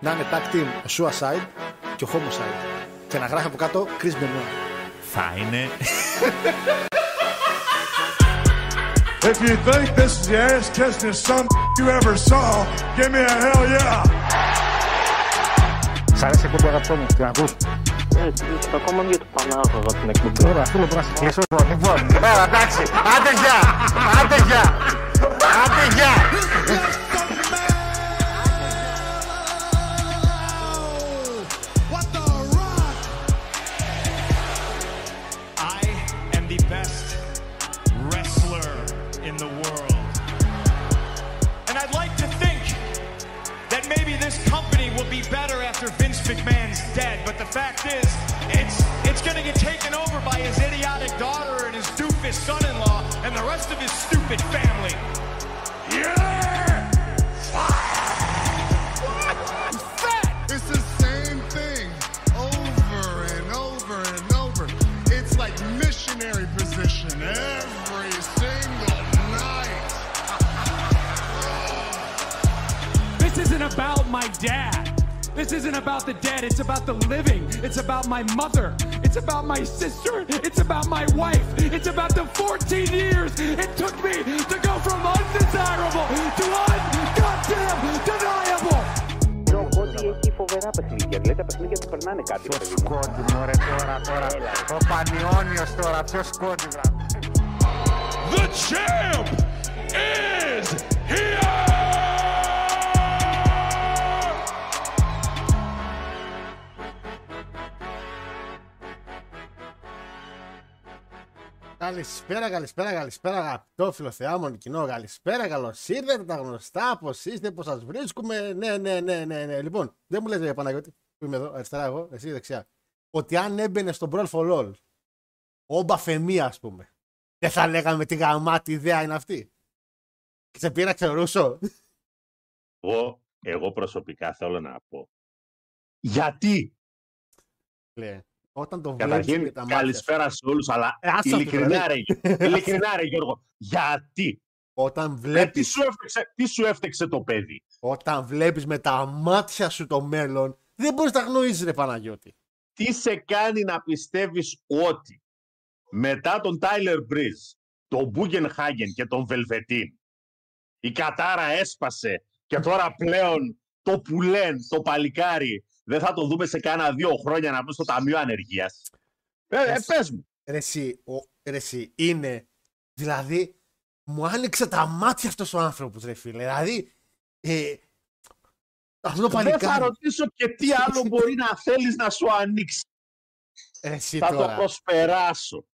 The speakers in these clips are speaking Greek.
να είναι tag team ο Suicide και ο Homicide. Και να γράφει από κάτω Chris Benoit. Θα είναι. If you think this is the ass kissing some you ever saw, give me a hell yeah. Σ' αρέσει η εκπομπή αγαπητό μου, την ακούς; Ε, ακόμα για το Πανάγωγα την εκπομπή. Ωραία, φίλε, μπορώ να σε κλείσω. Λοιπόν, λοιπόν, ωραία, εντάξει, άντε γεια, άντε γεια, άντε γεια. My sister. It's about my wife. It's about the 14 years it took me to go from undesirable to ungoddamn deniable. Ο Κόντι έχει φοβερά παιχνίδια. Δηλαδή τα παιχνίδια του περνάνε κάτι. ρε παιδί μου. Κόντι, μωρέ, τώρα, τώρα. Ο Πανιόνιος τώρα, ποιος κόντι, βράδυ. The champ Καλησπέρα, καλησπέρα, καλησπέρα, αγαπητό φιλοθεάμον κοινό. Καλησπέρα, καλώς ήρθατε τα γνωστά. Πώς είστε, πώς σας βρίσκουμε. Ναι, ναι, ναι, ναι, ναι. Λοιπόν, δεν μου λέτε, Παναγιώτη, που είμαι εδώ, αριστερά εγώ, εσύ δεξιά. Ότι αν έμπαινε στον Brawl for All, ο Μπαφεμί, ας πούμε, δεν θα λέγαμε τι γαμάτη ιδέα είναι αυτή. Και σε πήραξε ο Ρούσο. Εγώ, εγώ προσωπικά θέλω να πω. Γιατί, Λέει, όταν το βλέπεις με καταρχήν, τα μάτια. σου, καλησπέρα σε όλους, αλλά Ε, άστα το, ειλικρινά, ρε, δηλαδή. ειλικρινά, ρε, Γιώργο, γιατί, Όταν ε, τι, βλέπει σου έφτεξε, τι σου έφτεξε το παιδί; όταν βλέπεις με τα μάτια σου το μέλλον, δεν μπορείς να γνωρίζει, ρε Παναγιώτη. Τι σε κάνει να πιστεύεις ότι μετά τον Τάιλερ Μπρίζ, τον Μπούγενχάγεν και τον Βελβετίν, η Κατάρα έσπασε και τώρα πλέον το πουλέν, το παλικάρι, δεν θα το δούμε σε κάνα δύο χρόνια να μπει στο Ταμείο Ανεργίας. Ε, ε, Εσύ- πες μου. Ρε εσύ, ο, ρε εσύ, είναι, δηλαδή, μου άνοιξε τα μάτια αυτός ο άνθρωπος, ρε φίλε. Δηλαδή, ε, αυτό το Δεν θα παλικάρι, ρωτήσω και τι άλλο μπορεί να θέλεις να σου ανοίξει. ρε εσύ Θα το τώρα, προσπεράσω.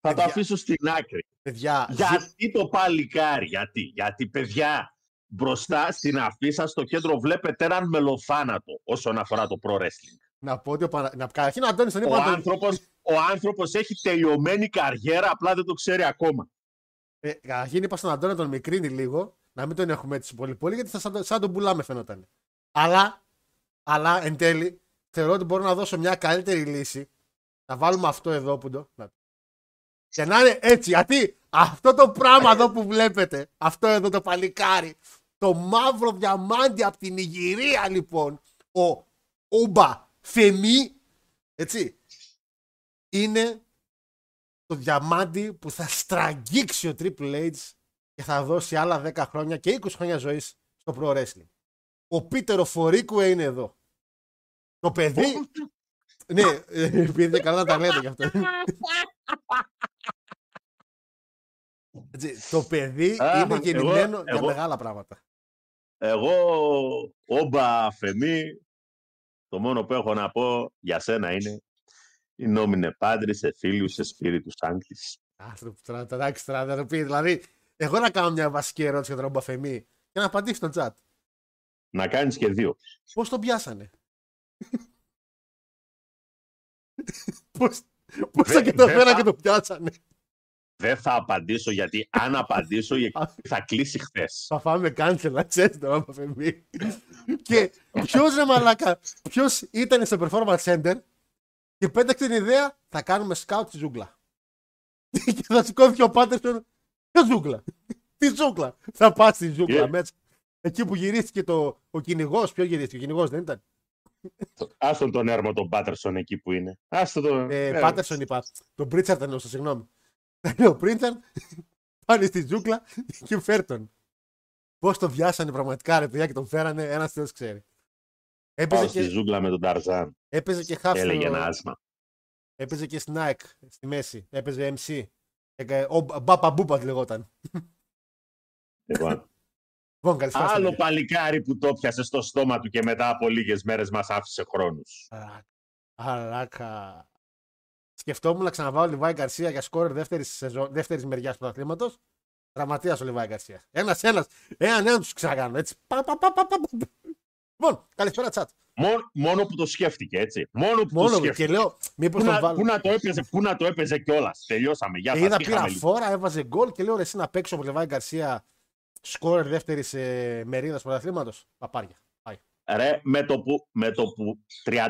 Θα το Παιδιά. αφήσω στην άκρη. παιδιά, ζη- Γιατί το παλικάρι, γιατί, γιατί παιδιά μπροστά στην αφίσα στο κέντρο βλέπετε έναν μελοθάνατο όσον αφορά το pro wrestling. να πω ότι ο Πανα... να, καταρχήν ο Αντώνης τον Ο είπα, να τον- άνθρωπος, ο άνθρωπος έχει τελειωμένη καριέρα, απλά δεν το ξέρει ακόμα. ε, καταρχήν είπα στον Αντώνη να τον μικρύνει λίγο, να μην τον έχουμε έτσι πολύ πολύ, γιατί θα σαν, το- σαν τον πουλάμε φαινόταν. Αλλά, αλλά εν τέλει, θεωρώ ότι μπορώ να δώσω μια καλύτερη λύση. Να βάλουμε αυτό εδώ που το. Να... Και να είναι έτσι, γιατί αυτό το πράγμα εδώ που βλέπετε, αυτό εδώ το παλικάρι, το μαύρο διαμάντι από την Ιγυρία λοιπόν, ο Ούμπα Φεμί, έτσι, είναι το διαμάντι που θα στραγγίξει ο Triple H και θα δώσει άλλα 10 χρόνια και 20 χρόνια ζωής στο pro wrestling. Ο Πίτερο Φορίκουε είναι εδώ. Το παιδί... ναι, ε, επειδή είναι καλά να τα λέτε γι' αυτό. Έτσι, το παιδί Α, είναι εγώ- γεννημένο για εγώ- μεγάλα πράγματα. Εγώ, όμπα Φεμή, το μόνο που έχω να πω για σένα είναι η νόμινε πάντρη σε φίλους σε σπίριτου Σάνκτης. Άνθρωπο, τώρα, τώρα, εντάξει, τώρα, να το πεις. Δηλαδή, εγώ να κάνω μια βασική ερώτηση για τον Μπαφεμί και να απαντήσει στον chat. Να κάνεις και δύο. Πώς τον πιάσανε; Πώς, πώς Δεν- το και το δεν φέρα θα- και το πιάσανε; Δεν θα απαντήσω γιατί αν απαντήσω η εκπομπή θα κλείσει χθες. Θα φάμε cancel, να ξέρεις το Μπαφεμί. και ποιος ρε μαλάκα, ποιος ήταν στο performance center και πέταξε την ιδέα θα κάνουμε scout στη ζούγκλα. και θα σηκώθηκε ο Πάτερσον. Ποια ζούγκλα; Τι ζούγκλα; Θα πας στη ζούγκλα Ε. μέσα. Εκεί που γυρίστηκε το, ο κυνηγός, ποιος γυρίστηκε, ο κυνηγός δεν ήταν; Άστον τον έρμο τον Πάτερσον εκεί που είναι. Άστον τον. Ε, ε, Πάτερσον είπα. Τον Πρίτσαρτ εννοούσα, συγγνώμη. Ο Πρίτσαρτ πάνε στη ζούγκλα και φέρτον. Πώς το βιάσανε πραγματικά ρε παιδιά και τον φέρανε, ένας θεός ξέρει. Έπαιζε Πάω στη και, ζούγκλα με τον Ταρζάν. έπαιζε και Και half έλεγε στο- ένα άσμα. Έπαιζε και στην ΑΕΚ στη μέση. Έπαιζε MC. Έκα- Ο Μπάπα Μπούπα λεγόταν. Λοιπόν, Λοιπόν, καλησπέρα. στα άλλο παιδιά. παλικάρι που το πιάσε στο στόμα του και μετά από λίγες μέρες μας άφησε χρόνους. Α, Αλάκα. Σκεφτόμουν να ξαναβάλω Λιβάη Γκαρσία για σκόρερ δεύτερης, σεζόν, δεύτερης μεριάς του πρωταθλήματο. Τραυματίας ο Λιβάη Γκαρσίας. Ένας, ένας, έναν, έναν τους ξανακάνω. Έτσι. Πα, πα, πα, πα, πα. Λοιπόν, καλησπέρα, τσάτ. Μόνο, μόνο που το σκέφτηκε, έτσι. Μόνο που το Μόνο σκέφτηκε. και λέω, μήπως Πού τον να, βάλω. πού να το έπαιζε, πού να το έπαιζε κιόλας. Τελειώσαμε. Γεια Και σας, είδα είχαμε πήρα λίγο. φόρα, έβαζε γκολ και λέω ρε, εσύ να παίξω από Λιβάη Γκαρσία σκόρερ δεύτερης ε, μερίδας πρωταθλήματος. Παπάρια. Πάει. Ρε, με το, που, με το που 31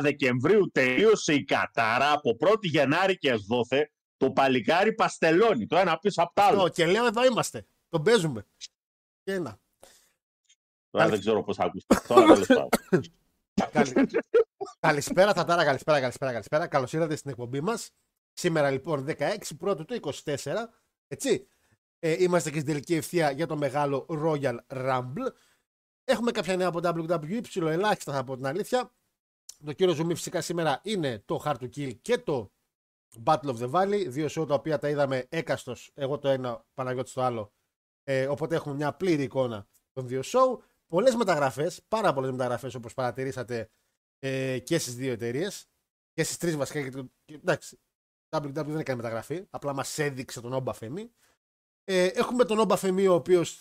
Δεκεμβρίου τελείωσε η Κατάρα, από 1η Γενάρη και δόθε, το παλικάρι παστελώνει. Το ένα πίσω απ' το άλλο. Το, και λέω εδώ είμαστε. Τον παίζουμε. Και ένα. Τώρα δεν ξέρω πώς ακούστηκε. Τώρα τέλος πάντων. Καλη- καλησπέρα, Τατάρα, καλησπέρα, καλησπέρα, καλησπέρα. Καλώς ήρθατε στην εκπομπή μας. Σήμερα λοιπόν 16 πρώτου του 24. Έτσι. Ε, είμαστε και στην τελική ευθεία για το μεγάλο Royal Rumble. Έχουμε κάποια νέα από WWE, ψηλό ελάχιστα θα πω την αλήθεια. Το κύριο Ζουμί φυσικά σήμερα είναι το Hard to Kill και το Battle of the Valley. Δύο show τα οποία τα είδαμε έκαστος. Εγώ το ένα, Παναγιώτης το άλλο. Ε, οπότε έχουμε μια πλήρη εικόνα των δύο show. Πολλές μεταγραφές, πάρα πολλές μεταγραφές όπως παρατηρήσατε ε, και στις δύο εταιρείες. Και στις τρεις βασικά. Γιατί, και- εντάξει, WWE δεν έκανε μεταγραφή. Απλά μας έδειξε τον Όμπα Φεμή. Ε, έχουμε τον Όμπα Φεμή, ο οποίος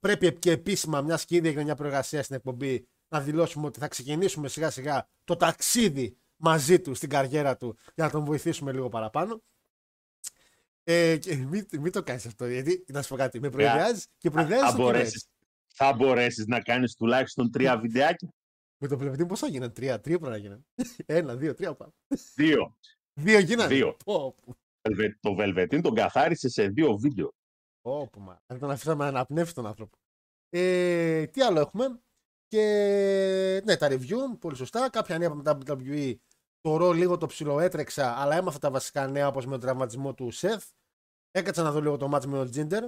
πρέπει και επίσημα, μια και ήδη έγινε μια προεργασία στην εκπομπή, να δηλώσουμε ότι θα ξεκινήσουμε σιγά σιγά το ταξίδι μαζί του στην καριέρα του για να τον βοηθήσουμε λίγο παραπάνω. Ε, και μην, μην το κάνεις αυτό, γιατί να σου πω κάτι. Με προειδεάζεις και προειδεάζεις. θα, μπορέσεις, θα μπορέσεις να κάνεις τουλάχιστον τρία βιντεάκια. Με το πλευρετή πόσα γίνανε, τρία, τρία πρέπει να γίνανε. Ένα, δύο, τρία πάμε. Δύο. Δύο γίνανε. Δύο. Πω, πω, Βελβε- Το Βελβετίν τον καθάρισε σε δύο βίντεο. Πω, πω, μα. Δεν τον αφήσαμε να αναπνεύσει τον άνθρωπο. Ε, τι άλλο έχουμε; Και ναι, τα review, πολύ σωστά. Κάποια νέα από τα WWE. Το ρο λίγο το ψηλό έτρεξα, αλλά έμαθα τα βασικά νέα όπως με τον τραυματισμό του Σεφ. Έκατσα να δω λίγο το μάτς με τον Τζίντερ.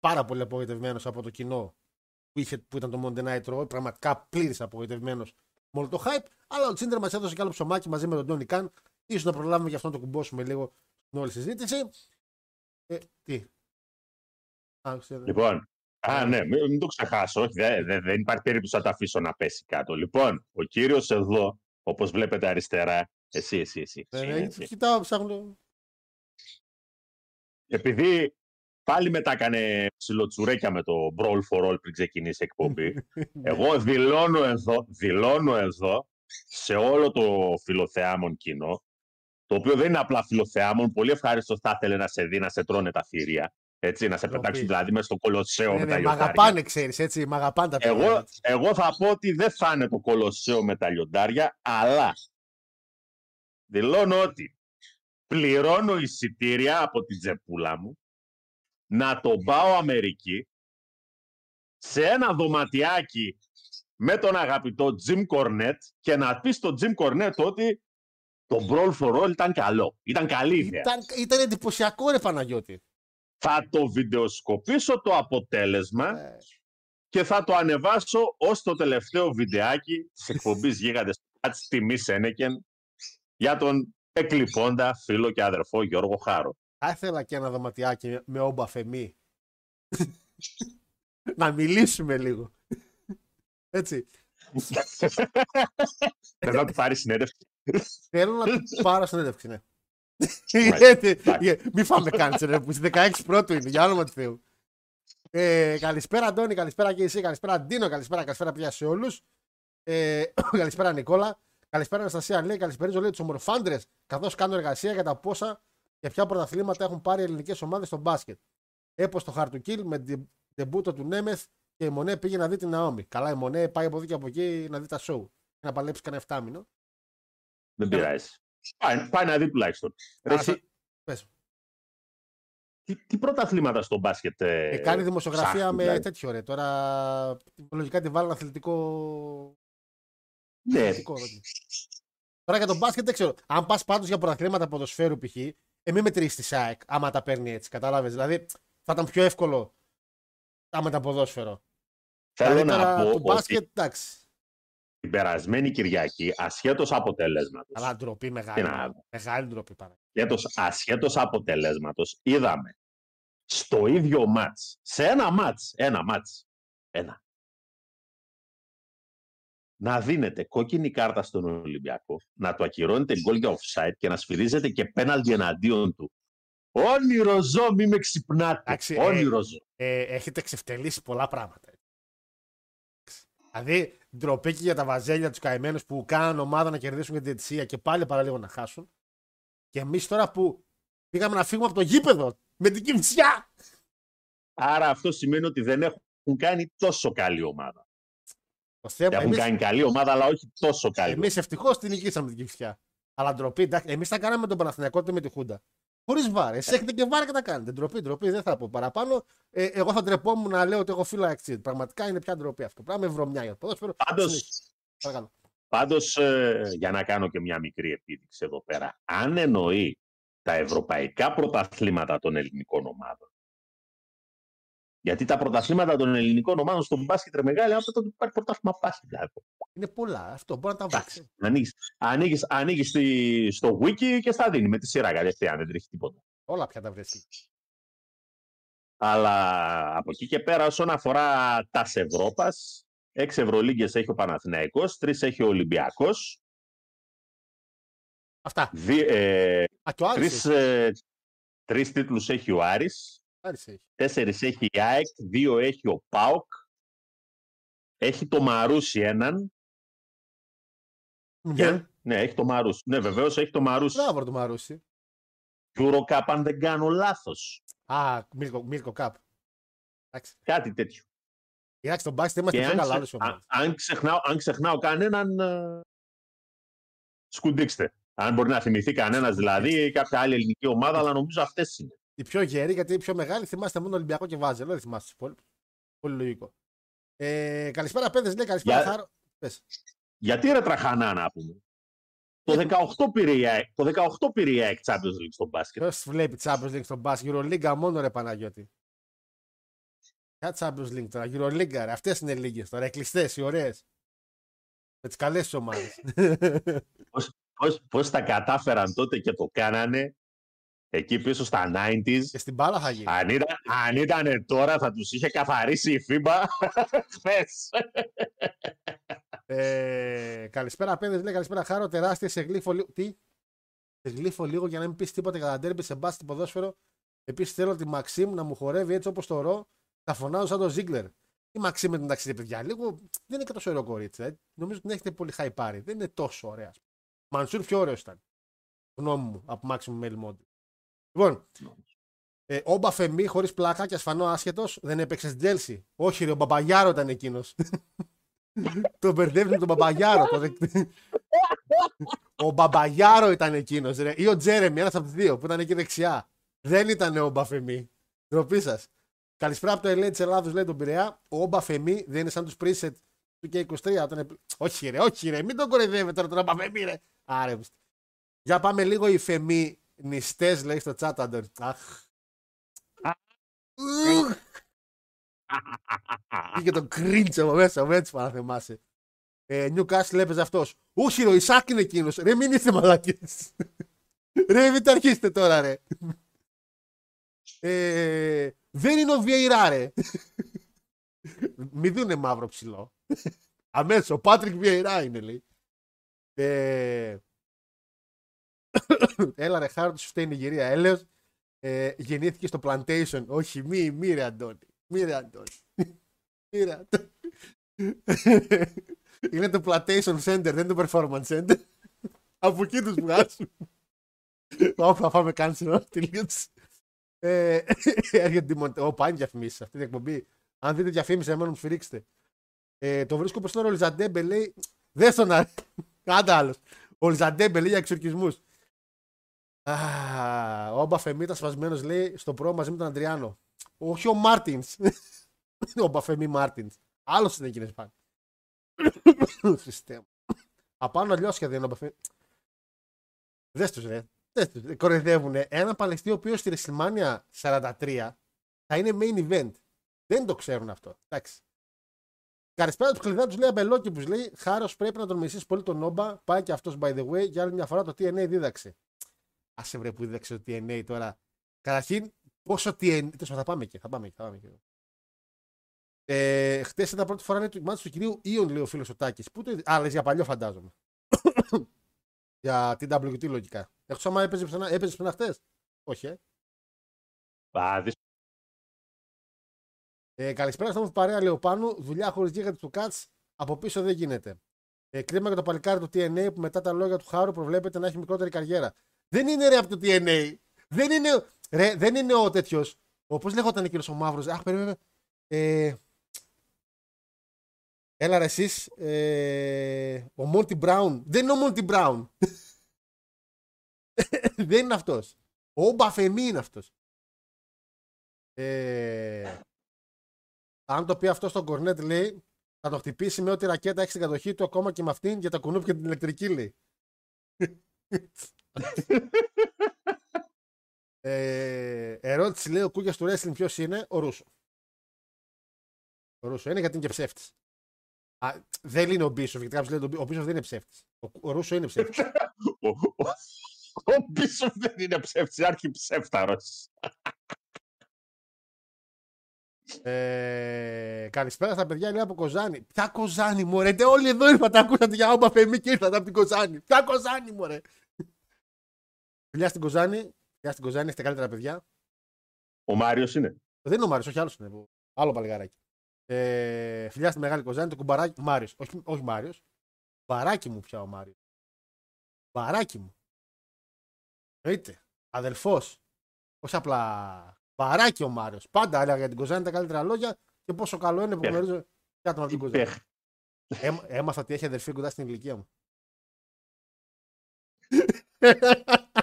Πάρα πολύ απογοητευμένος από το κοινό που, είχε, που ήταν το Monday Night Raw. Πραγματικά πλήρης απογοητευμένος με όλο το hype. Αλλά ο Τζίντερ μας έδωσε και άλλο ψωμάκι μαζί με τον Τόνι Καν. σω να προλάβουμε γι' αυτό να το κουμπώσουμε λίγο στην όλη συζήτηση. Ε, τι; Α, ξέρω. Λοιπόν, α, ναι, μην, μην το ξεχάσω. Όχι, δεν, δεν, δεν υπάρχει περίπτωση να τα αφήσω να πέσει κάτω. Λοιπόν, ο κύριος εδώ, όπως βλέπετε αριστερά, εσύ, εσύ, εσύ. Ε, εσύ, ναι, εσύ. κοιτάω, ψάχνω. Επειδή πάλι μετά έκανε ψιλοτσουρέκια με το Brawl for All πριν ξεκινήσει η εκπομπή, εγώ δηλώνω εδώ, δηλώνω εδώ σε όλο το φιλοθεάμον κοινό, το οποίο δεν είναι απλά φιλοθεάμον, πολύ ευχάριστος θα ήθελε να σε δει να σε τρώνε τα θηρία. Έτσι, να σε Ντροπή. πετάξουν δηλαδή μέσα στο κολοσσέο Ναι, με τα ναι, μ' λιοντάρια. αγαπάνε, ξέρεις, έτσι. Μ' αγαπάνε τα παιδιά, Εγώ, έτσι. εγώ θα πω ότι δεν θα είναι το κολοσσέο με τα λιοντάρια, αλλά δηλώνω ότι πληρώνω εισιτήρια από την τσεπούλα μου να τον πάω Αμερική σε ένα δωματιάκι με τον αγαπητό Jim Cornette και να πεις στον Jim Cornette ότι το Brawl for All ήταν καλό. Ήταν καλή ιδέα. Ήταν, ήταν εντυπωσιακό, ρε Παναγιώτη. Θα το βιντεοσκοπήσω το αποτέλεσμα Ε, και θα το ανεβάσω ως το τελευταίο βιντεάκι της εκπομπής Γίγαντες Κάτς τιμή Σένεκεν για τον εκλειπώντα φίλο και αδερφό Γιώργο Χάρο. Θα ήθελα και ένα δωματιάκι με όμπα φεμή. να μιλήσουμε λίγο. Έτσι. Θέλω να του πάρει συνέντευξη. Θέλω να του πάρω συνέντευξη, ναι. Μη φάμε κάνcer, ρε, που στις 16 πρώτου είναι, για όνομα του Θεού. Ε, καλησπέρα Αντώνη, καλησπέρα και εσύ, καλησπέρα Ντίνο, καλησπέρα, καλησπέρα πια σε όλους. Ε, καλησπέρα Νικόλα, καλησπέρα Αναστασία λέει, καλησπέρα λέει τους ομορφάντρες, καθώς κάνω εργασία για τα πόσα και ποια πρωταθλήματα έχουν πάρει οι ελληνικές ομάδες στο μπάσκετ. Έπω το Χαρτουκίλ με την τεμπούτο του Νέμεθ και η Μονέ πήγε να δει την Ναόμη. Καλά, η Μονέ πάει από εδώ και από εκεί να δει τα show. Και να παλέψει κανένα 7 μήνο. Δεν πειράζει. Πάει, πάει να δει τουλάχιστον. Ρε, Α, εσύ, Πες. Τι, τι πρωταθλήματα στο μπάσκετ. Ε, Ε, κάνει δημοσιογραφία ψάχνεις, με δηλαδή; τέτοιο ρε. Τώρα λογικά τη βάλει αθλητικό. Ναι, αθλητικό ρόλο. Τώρα για τον μπάσκετ δεν ξέρω. Αν πας πάντως για πρωταθλήματα ποδοσφαίρου π.χ., ε, μην μετρήσεις τη ΣΑΕΚ άμα τα παίρνει έτσι. Κατάλαβες. Δηλαδή θα ήταν πιο εύκολο άμα ήταν ποδόσφαιρο. Θέλω δηλαδή, τώρα να πω το ότι μπάσκετ, εντάξει. Την περασμένη Κυριακή, ασχέτως αποτελέσματος, Αλλά ντροπή μεγάλη. Τι να- Μεγάλη ντροπή πάρα. ασχέτως, ασχέτως αποτελέσματος, είδαμε στο ίδιο μάτς, σε ένα μάτς, ένα μάτς, ένα, να δίνετε κόκκινη κάρτα στον Ολυμπιακό, να του ακυρώνετε γκολ για offside και να σφυρίζετε και πέναλτι εναντίον του. Όνειρο ζω, μη με ξυπνάτε. Εντάξει, ε, Όνειρο ζω. ε, έχετε ξεφτελίσει πολλά πράγματα. Δηλαδή, ντροπή και για τα βαζέλια τους καημένους που κάναν ομάδα να κερδίσουν για την διετησία και πάλι παραλίγο να χάσουν. Και εμείς τώρα που πήγαμε να φύγουμε από το γήπεδο με την κυψιά. Άρα αυτό σημαίνει ότι δεν έχουν κάνει τόσο καλή ομάδα. Το θέμα Έχουν εμείς, κάνει καλή ομάδα, αλλά όχι τόσο καλή. εμείς ευτυχώς την νικήσαμε την κυψιά. Αλλά ντροπή, εντάξει, εμείς τα κάναμε με τον Παναθηναϊκό τότε με τη Χούντα. Χωρίς βάρ. Εσεί έχετε και βάρ και τα κάνετε. Ντροπή, ντροπή, δεν θα πω παραπάνω. Ε, εγώ θα τρεπόμουν να λέω ότι έχω φύλλα εξή. Πραγματικά είναι πια ντροπή αυτό. Πράγμα με βρωμιά για το ποδόσφαιρο. Πάντως, Συνέχισε. Παρακαλώ. Πάντως, ε, για να κάνω και μια μικρή επίδειξη εδώ πέρα, αν εννοεί τα ευρωπαϊκά πρωταθλήματα των ελληνικών ομάδων, γιατί τα πρωταθλήματα των ελληνικών ομάδων στον μπάσκετ ρε μεγάλη, αν τότε υπάρχει πρωτάθλημα μπάσκετ. δηλαδή. Είναι πολλά. Αυτό μπορεί να τα Εντάξει, βρει. ανοίγεις, ανοίγεις, ανοίγεις στη- στο wiki και στα δίνει με τη σειρά κατευθείαν, δεν τρέχει τίποτα. Όλα πια τα βρει. Αλλά από εκεί και πέρα όσον αφορά τας Ευρώπας, έξι Ευρωλίγκες έχει ο Παναθηναϊκός, τρεις έχει ο Ολυμπιακός, Αυτά. δι- ε, Α, και ο Άρης Τρεις, έχεις. ε, τρεις τίτλους έχει ο Άρης, Άρης έχει. τέσσερις έχει η ΑΕΚ, δύο έχει ο ΠΑΟΚ, έχει το Μαρούσι έναν. Και, Ναι. ναι, έχει το Μαρούσι. Ναι, βεβαίως έχει το Μαρούσι. Μπράβο ρε, το Μαρούσι. Eurocup αν δεν κάνω λάθος. Α, Μίλκο, Μίλκο Καπ. Εντάξει. Κάτι τέτοιο. Εντάξει, τον μπάσκετ είμαστε Και πιο αν, καλά ξε- όλες οι α- ομάδες. αν, ξεχνάω, αν ξεχνάω κανέναν, ε, σκουντίξτε. Αν μπορεί να θυμηθεί κανένας δηλαδή ή κάποια άλλη ελληνική ομάδα, αλλά νομίζω αυτές είναι. Οι πιο γεροί, γιατί οι πιο μεγάλοι θυμάστε μόνο Ολυμπιακό και Βάζελο. Δεν θυμάστε τους υπόλοιπους. Πολύ λογικό. Ε, καλησπέρα, παιδε. Λέει καλησπέρα, Για- Χάρο. Πες. Γιατί ρε τραχανά να πούμε. Το 18 πήρε η ΑΕΚ, το 18 πήρε η ΑΕΚ Champions League στο μπάσκετ. Ποιος βλέπει Champions League στον μπάσκετ; Euroliga μόνο ρε Παναγιώτη. Ποια Champions League τώρα; Euroliga ρε. Αυτές είναι λίγες τώρα. Οι κλειστέ, οι ωραίες. Με τις καλές ομάδες. Πώς, πώς τα κατάφεραν τότε και το κάνανε εκεί πίσω στα 90s. και στην μπάλα θα γίνει. Αν ήταν, αν ήτανε τώρα θα τους είχε καθαρίσει η FIBA χθες. Ε, καλησπέρα, παιδες. Λέει καλησπέρα, Χάρο. Τεράστια σε γλύφο λίγο. Τι; Σε γλύφο λίγο για να μην πεις τίποτα για τα ντέρμπι σε μπάσκετ ποδόσφαιρο. Επίσης θέλω τη Μαξίμ να μου χορεύει έτσι όπως το ρο. Θα φωνάζω σαν τον Ζίγκλερ. Η Μαξίμ με την ταξίδι, παιδιά, λίγο δεν είναι και τόσο ωραίο κορίτσι. Ε. Νομίζω ότι την έχετε πολύ χαϊπάρει. Δεν είναι τόσο ωραία. ας πούμε. Μανσούρ πιο ωραίο ήταν. Γνώμη μου από Maximum Mail Model. Λοιπόν, ε, ο Μπαφεμί χωρίς πλάκα και ασφανώ άσχετος δεν έπαιξε στην Τζέλση. Όχι, ρε, ο Μπαμπαγιάρο ήταν εκείνος. το μπερδεύει με τον Μπαμπαγιάρο. Το δε- ο Μπαμπαγιάρο ήταν εκείνος. Ή ο Τζέρεμι, ένας από τους δύο που ήταν εκεί δεξιά. Δεν ήταν ο Μπαφεμί. Ντροπή σας. Καλησπέρα από το LA της Ελλάδος, λέει τον Πειραιά. Ο Μπαφεμί δεν είναι σαν τους preset του και 23. Όταν... επ- Όχι, ρε, όχι, ρε, μην τον κοροϊδεύετε τώρα τον Μπαφεμί, ρε. Άρε, μισ- για πάμε λίγο οι φεμινιστές, λέει στο chat, Αντώνη. Αχ. Ουχ. Είχε τον cringe από μέσα μου, έτσι παραθεμάσαι. Ε, Newcastle έπαιζε αυτός. Όχι, ρε, ο Ισάκ είναι εκείνος. Ρε, μην είστε μαλακίες. ρε, μην τα αρχίσετε τώρα, ρε. Ε, δεν είναι ο Βιεϊρά, ρε. Μην δούνε μαύρο ψηλό. Αμέσως, ο Πάτρικ Βιεϊρά είναι, λέει. Ε, Έλα ρε χάρο του σου φταίει η Νιγηρία. Έλεος ε, γεννήθηκε στο plantation. Όχι, μη, μη ρε Αντώνη. Μη ρε Αντώνη. Μη ρε Αντώνη. Είναι το plantation center, δεν είναι το performance center. Από εκεί τους βγάζουν. Όπου θα φάμε cancel, τελείωσε. Ε, Έρχεται τη Μοντε... Ω, πάνε διαφημίσεις αυτή την εκπομπή. Αν δείτε διαφήμιση, εμένα μου σφυρίξτε. Ε, το βρίσκω πως τώρα ο Λιζαντέμπε λέει. Δεν στον άρε. Άντα άλλος. Ο Λιζαντέμπε λέει για εξορκισμούς. Α, ο Μπαφεμί ήταν σπασμένος, λέει, στο προ μαζί με τον Αντριάνο. Όχι ο Μάρτινς. ο Μπαφεμί Μάρτινς. Άλλος είναι εκείνες πάλι. Χριστέ μου. Απάνω αλλιώς σχεδόν είναι ο Μπαφεμί. Δες τους, ρε. Δες τους. Κοροϊδεύουν ένα Παλαιστή ο οποίος στη WrestleMania 43 θα είναι main event. Δεν το ξέρουν αυτό. Εντάξει. Καλησπέρα τους κλειδιά τους λέει Αμπελόκη που λέει Χάρος πρέπει να τον μισήσει πολύ τον Νόμπα. Πάει και αυτός by the way. Για άλλη μια φορά το TNA δίδαξε. Άσε βρε που δίδαξε το TNA τώρα. Καταρχήν, πόσο TNA. Τέλος θα πάμε εκεί. Θα πάμε εκεί. Θα πάμε εκεί. Ε, Χθε ήταν πρώτη φορά λέει, το μάτι του κυρίου Ιων, λέει ο φίλος ο Τάκης. Πού το είδε; Α, λες για παλιό φαντάζομαι. για την WT λογικά. Έχω άμα έπαιζες ξανά, έπαιζες ξανά χθε. Όχι, ε. Α, δεις- Ε, καλησπέρα, στamos παρέα Λεωπάνου. Δουλειά χωρίς γίγαντη του Κάτς από πίσω δεν γίνεται. Ε, κρίμα για το παλικάρι του TNA που μετά τα λόγια του Χάρου προβλέπεται να έχει μικρότερη καριέρα. Δεν είναι ρε από το TNA. Δεν είναι, ρε, δεν είναι ο τέτοιος. Πώς λέγονταν εκείνος ο μαύρος; Αχ, περίμενε. Ε, έλα ρε εσείς, ε, ο Μόντι Μπράουν. Δεν είναι ο Μόντι Μπράουν. δεν είναι αυτός. Ο Μπαφεμί είναι αυτός. Ε, αν το πει αυτό στον Κορνέτ λέει, θα το χτυπήσει με ό,τι ρακέτα έχει στην κατοχή του, ακόμα και με αυτήν για τα κουνούπια την ηλεκτρική λέει. Ε, ερώτηση λέει ο Κούκια του Wrestling ποιος είναι, ο Ρούσο. Ο Ρούσο είναι γιατί είναι και ψεύτης. Δεν είναι ο Μπίσοφ, γιατί κάποιος λέει ότι ο Μπίσοφ δεν είναι ψεύτης. Ο, ο Ρούσο είναι ψεύτης. Ο, ο, ο πίσω δεν είναι ψεύτης, άρχι ψεύταρος. Ε, καλησπέρα στα παιδιά, λέει από Κοζάνη. Ποια Κοζάνη, μωρέ. Τε όλοι εδώ ήρθατε, ακούσατε για όμπα φεμή και ήρθατε από την Κοζάνη. Ποια Κοζάνη, μωρέ. Φιλιά στην Κοζάνη. Φιλιά στην Κοζάνη, είστε καλύτερα παιδιά. Ο Μάριος είναι. Δεν είναι ο Μάριος, όχι άλλος είναι. Άλλο παλιγαράκι. Ε, φιλιά στη μεγάλη Κοζάνη, το κουμπαράκι. Μάριος. Όχι, όχι Μάριος. Μπαράκι μου πια ο Μάριος. Μπαράκι μου. Εννοείται. Αδελφός. Όχι απλά Μπαράκι ο Μάριος. Πάντα έλεγα για την Κοζάνη τα καλύτερα λόγια και πόσο καλό είναι που Υπέρ. γνωρίζω και άτομα από την Κοζάνη. Υπέχ. Έμα- έμαθα ότι έχει αδερφή κοντά στην ηλικία μου.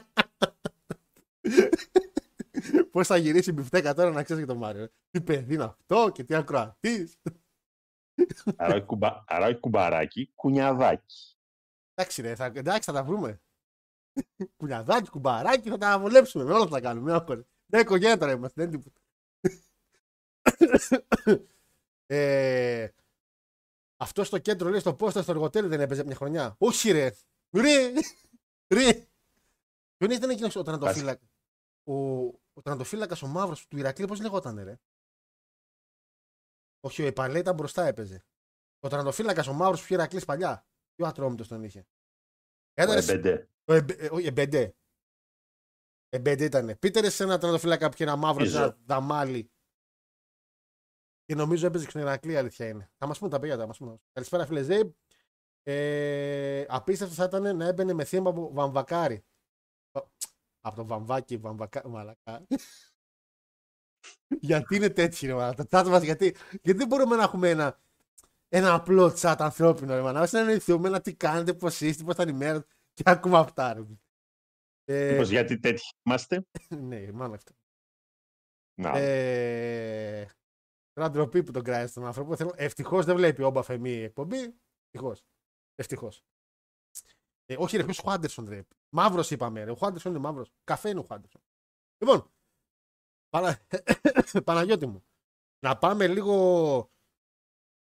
Πώς θα γυρίσει η μπιφτέκα τώρα να ξέρεις για τον Μάριο. Τι παιδί είναι αυτό και τι ακροατής. Άρα όχι, κουμπα... Άρα όχι κουμπαράκι, κουνιαδάκι. Εντάξει, ρε, θα, εντάξει, θα τα βρούμε. Κουλιαδάκι, κουμπαράκι, θα τα βολέψουμε. Με όλα θα τα κάνουμε. Μια χώρα. Μια οικογένεια τώρα είμαστε. Δεν είναι τίποτα. ε, αυτό στο κέντρο λέει στο πόστα στο εργοτέλη δεν έπαιζε μια χρονιά. Όχι, ρε. Ρε. Ρε. Ποιον ήταν εκείνος ο τερματοφύλακα. Ο, ο τερματοφύλακα ο μαύρος του Ηρακλή, πώς λεγόταν, ρε; Όχι, ο Επαλέ ήταν μπροστά έπαιζε. Ο τερματοφύλακα ο μαύρος που είχε Ηρακλής παλιά. Πιο ατρόμητος τον είχε; Ο Ήταν Εμπεντέ. ο Εμπε- ε, όχι, Εμπεντέ. Εμπεντέ ήταν. Πείτε σε ένα τερματοφύλακα που είχε ένα μαύρο και Ίζο. ένα δαμάλι. Και νομίζω έπαιζε και στον Ηρακλή, αλήθεια είναι. Θα μας πούν τα παιδιά, θα μας πούν. Καλησπέρα, φίλε Ζέιμπ. Ε, απίστευτο θα ήταν να έμπαινε με θύμα από βαμβακάρι. Από το βαμβάκι, βαμβακά, μαλακά. γιατί είναι τέτοιοι, ρε μαλακά. Τα chat μας, γιατί, γιατί δεν μπορούμε να έχουμε ένα, ένα απλό chat ανθρώπινο, ρε μαλακά. Να εννοηθούμε ένα τι κάνετε, πώς είστε, πώς ήταν η μέρα και ακούμε αυτά, ρε. Ε, Μήπως γιατί τέτοιοι είμαστε; ναι, μάλλον αυτό. Να, Ε, Τώρα ντροπή που τον κράζει στον άνθρωπο. Ευτυχώς δεν βλέπει όμπα φεμή εκπομπή. Ευτυχώς. Ευτυχώς. Ε, όχι, ρε, ποιος ο Άντερσον, ρε. Μαύρος είπαμε, ρε. Ο Άντερσον είναι μαύρος. Καφέ είναι ο Άντερσον. Λοιπόν, Πανα... Παναγιώτη μου, να πάμε λίγο.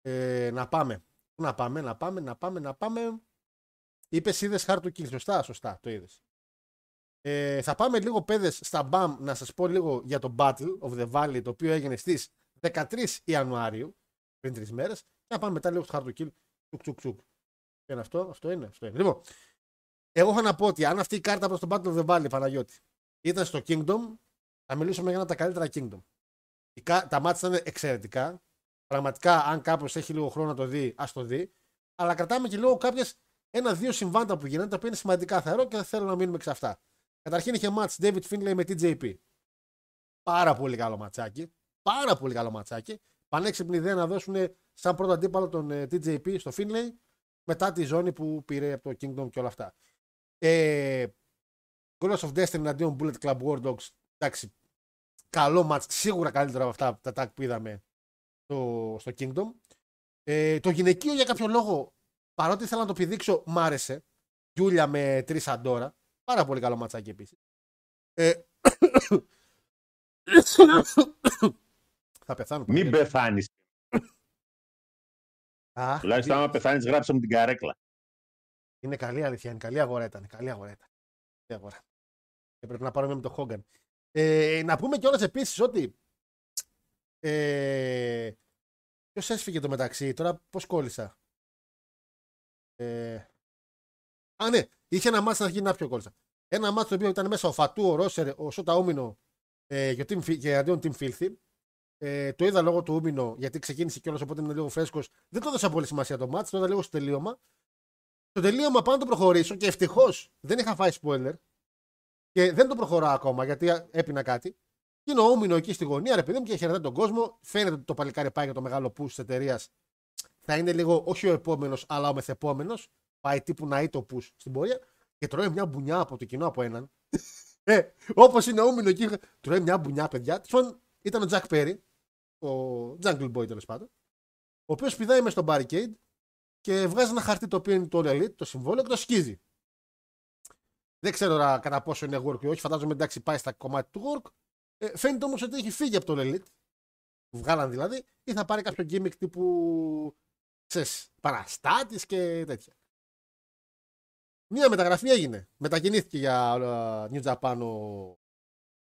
Ε, να πάμε. Πού να πάμε, να πάμε, να πάμε, να πάμε. Είπες είδες Hard to Kill. Σωστά, σωστά, το είδες. Ε, θα πάμε λίγο παιδες στα BAM να σας πω λίγο για το Battle of the Valley το οποίο έγινε στις 13 Ιανουαρίου πριν τρεις μέρες και να πάμε μετά λίγο στο Hard to Kill τσουκ τσουκ τσουκ. Είναι αυτό, αυτό είναι, αυτό είναι. Λοιπόν, εγώ έχω να πω ότι αν αυτή η κάρτα προς το Battle of the Valley, Παναγιώτη, ήταν στο Kingdom, θα μιλήσουμε για ένα από τα καλύτερα Kingdom. Η κα- Τα μάτια ήταν εξαιρετικά. Πραγματικά, αν κάποιος έχει λίγο χρόνο να το δει, ας το δει. Αλλά κρατάμε και λίγο κάποιες ένα-δύο συμβάντα που γίνανε, τα οποία είναι σημαντικά θεωρώ και δεν θέλω να μείνουμε σε αυτά. Καταρχήν είχε μάτς David Finlay με TJP. Πάρα πολύ καλό ματσάκι. Πάρα πολύ καλό ματσάκι. Πανέξυπνη ιδέα να δώσουν σαν πρώτο αντίπαλο τον ε, TJP στο Finlay μετά τη ζώνη που πήρε από το Kingdom και όλα αυτά. Ε, Chorus of Destiny εναντίον Bullet Club War Dogs. Εντάξει, καλό match, σίγουρα καλύτερο από αυτά τα tag που είδαμε στο, στο Kingdom. Ε, το γυναικείο για κάποιο λόγο, παρότι ήθελα να το πηδήξω, μ' άρεσε. Γιούλια με τρεις αντόρα. Πάρα πολύ καλό ματσάκι επίσης. Ε, θα πεθάνω. Μην πεθάνεις. Αχ, Τουλάχιστον άμα πεθάνεις, γράψε μου την καρέκλα. Είναι καλή αλήθεια. Είναι καλή αγορά ήταν. Καλή αγορά ήταν. Καλή αγορά. Και πρέπει να πάρουμε με το Χόγκαν. Ε, να πούμε κιόλας επίσης ότι. Ε, Ποιος έσφυγε το μεταξύ, τώρα πώς κόλλησα. Ε, α, ναι, είχε ένα μάτσο να γίνει να πιο κόλλησα. Ένα μάτσο το οποίο ήταν μέσα ο Φατού, ο Ρόσερ, ο Σότα Ούμινο ε, και, ο Team, Fi- και αντίον Team Filthy. Ε, το είδα λόγω του Ούμινο γιατί ξεκίνησε κιόλας οπότε είναι λίγο φρέσκος. Δεν το έδωσα πολύ σημασία το μάτσο, το είδα λίγο στο τελείωμα. Το τελείωμα πάω να το προχωρήσω και ευτυχώς δεν είχα φάει spoiler και δεν το προχωράω ακόμα γιατί έπεινα κάτι. Και είναι ο Όμινο εκεί στη γωνία, ρε παιδί μου, και χαιρετάει τον κόσμο. Φαίνεται ότι το παλικάρι πάει για το μεγάλο push της εταιρείας. Θα είναι λίγο, όχι ο επόμενος, αλλά ο μεθεπόμενος. Πάει τύπου να το push στην πορεία. Και τρώει μια μπουνιά από το κοινό από έναν. ε, Όπως είναι ο Όμινο εκεί, τρώει μια μπουνιά, παιδιά. Τέλος πάντων, ήταν ο Jack Perry, ο Jungle Boy τέλος πάντων. Ο οποίος πηδάει μες στο barricade και βγάζει ένα χαρτί το οποίο είναι το All Elite, το συμβόλαιο και το σκίζει. Δεν ξέρω τώρα κατά πόσο είναι work ή όχι. Φαντάζομαι εντάξει πάει στα κομμάτια του work. Ε, φαίνεται όμως ότι έχει φύγει από το Elite. Που βγάλαν δηλαδή, ή θα πάρει κάποιο gimmick τύπου. ξέρεις, παραστάτης και τέτοια. Μία μεταγραφή έγινε. Μετακινήθηκε για ε, New Japan ο,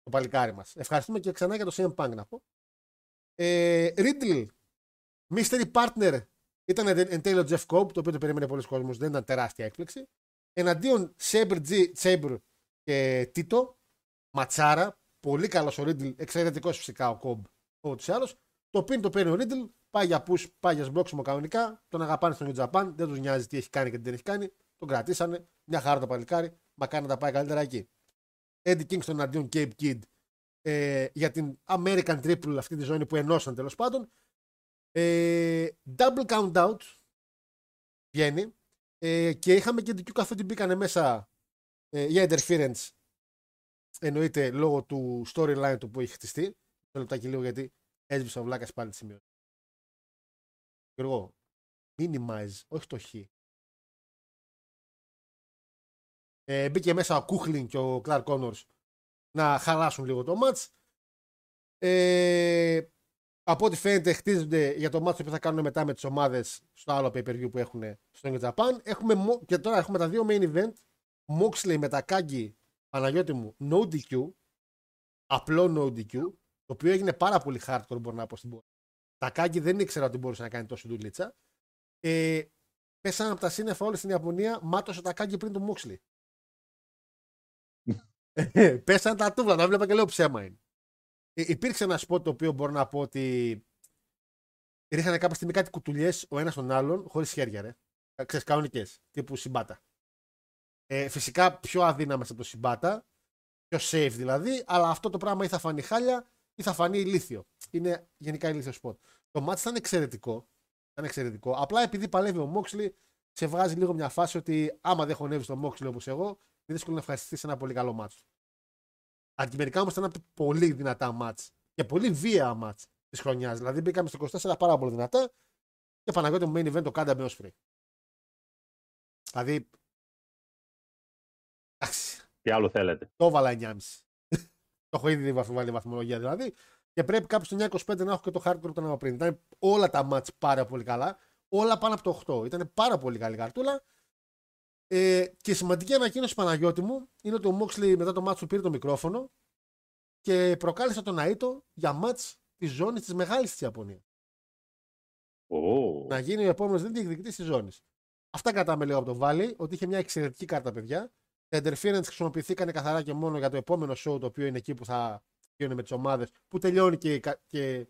το παλικάρι μας. Ευχαριστούμε και ξανά για το CM Punk να πω. Ε, Riddle, Mystery Partner ήταν εν τέλει ο Jeff Cobb, το οποίο το περίμενε πολλοί κόσμος, δεν ήταν τεράστια έκπληξη. Εναντίον Saber G, Saber και Tito, Ματσάρα, πολύ καλός ο Riddle, εξαιρετικός φυσικά ο Cobb, ούτως ή άλλως. Το pin το παίρνει ο Riddle, πάει για push, πάει για σμπλόξιμο κανονικά, τον αγαπάνε στο New Japan, δεν τους νοιάζει τι έχει κάνει και τι δεν έχει κάνει. Τον κρατήσανε, μια χαρά το παλικάρι, μακάρι να τα πάει καλύτερα εκεί. Eddie Kingston εναντίον Cape Kid ε, για την American Triple αυτή τη ζώνη που ενώσαν τέλος πάντων. Ε, double count out βγαίνει. Ε, και είχαμε και DQ καθότι μπήκανε μέσα ε, για interference. Εννοείται λόγω του storyline του που έχει χτιστεί. Το λεπτάκι λίγο γιατί έσβησε ο Βλάκας πάλι τη σημείο Γιώργο minimize όχι το χ. Ε, μπήκε μέσα ο Κούχλιν και ο Κλάρ Κόνορς να χαλάσουν λίγο το match. Ε, από ό,τι φαίνεται χτίζονται για το μάτσο που θα κάνουν μετά με τις ομάδες στο άλλο pay per view που έχουν στο New Japan. Έχουμε, μο- και τώρα έχουμε τα δύο main event. Moxley με τα Kagi Παναγιώτη μου no DQ. Απλό no DQ. Το οποίο έγινε πάρα πολύ hardcore μπορώ να πω στην πορεία. Τα Kagi δεν ήξερα ότι μπορούσε να κάνει τόσο δουλίτσα. Ε, πέσανε από τα σύννεφα όλοι στην Ιαπωνία, μάτωσε τα Kagi πριν το Moxley. Ε, Πέσανε τα τούβλα, τα βλέπα και λέω ψέμα είναι. Ε, υπήρξε ένα σποτ το οποίο μπορώ να πω ότι ρίχνανε κάποια στιγμή κάτι κουτουλιές ο ένας τον άλλον, χωρίς χέρια, ρε. Ε, Ξέρεις, κανονικές, τύπου Shibata. Ε, φυσικά πιο αδύναμες από το Shibata, πιο safe δηλαδή, αλλά αυτό το πράγμα ή θα φανεί χάλια ή θα φανεί ηλίθιο. Είναι γενικά ηλίθιο σποτ. Το match ήταν εξαιρετικό. Ήταν εξαιρετικό. Απλά επειδή παλεύει ο Moxley, σε βγάζει λίγο μια φάση ότι άμα δεν χωνεύεις τον Μόξλι όπως εγώ, είναι δύσκολο να ευχαριστηθείς ένα πολύ καλό match. Αντιμερικά όμως ήταν πολύ δυνατά μάτς και πολύ βία μάτς της χρονιάς. Δηλαδή μπήκαμε στο 24 πάρα πολύ δυνατά και Παναγιώτη μου main event το κάντα με Osprey. Δηλαδή. Εντάξει, Τι άλλο θέλετε. το έβαλα 9,5. το έχω ήδη βαθ- βάλει βαθμολογία δηλαδή. Και πρέπει κάπου στο 9,25 να έχω και το hardcore που ήταν από πριν. Ήταν όλα τα μάτς πάρα πολύ καλά. Όλα πάνω από το 8. Ήταν πάρα πολύ καλή καρτούλα. Ε, και η σημαντική ανακοίνωση Παναγιώτη μου είναι ότι ο Μόξλι μετά το μάτς του πήρε το μικρόφωνο και προκάλεσε τον Αίτο για μάτς της ζώνης της μεγάλης της Ιαπωνίας. Ω, Να γίνει ο επόμενος δεν διεκδικητής της ζώνης. Αυτά κρατάμε λίγο από το Valley, ότι είχε μια εξαιρετική κάρτα, παιδιά. Τα interference χρησιμοποιηθήκαν καθαρά και μόνο για το επόμενο show, το οποίο είναι εκεί που θα γίνουν με τις ομάδες, που τελειώνει και, η κα- και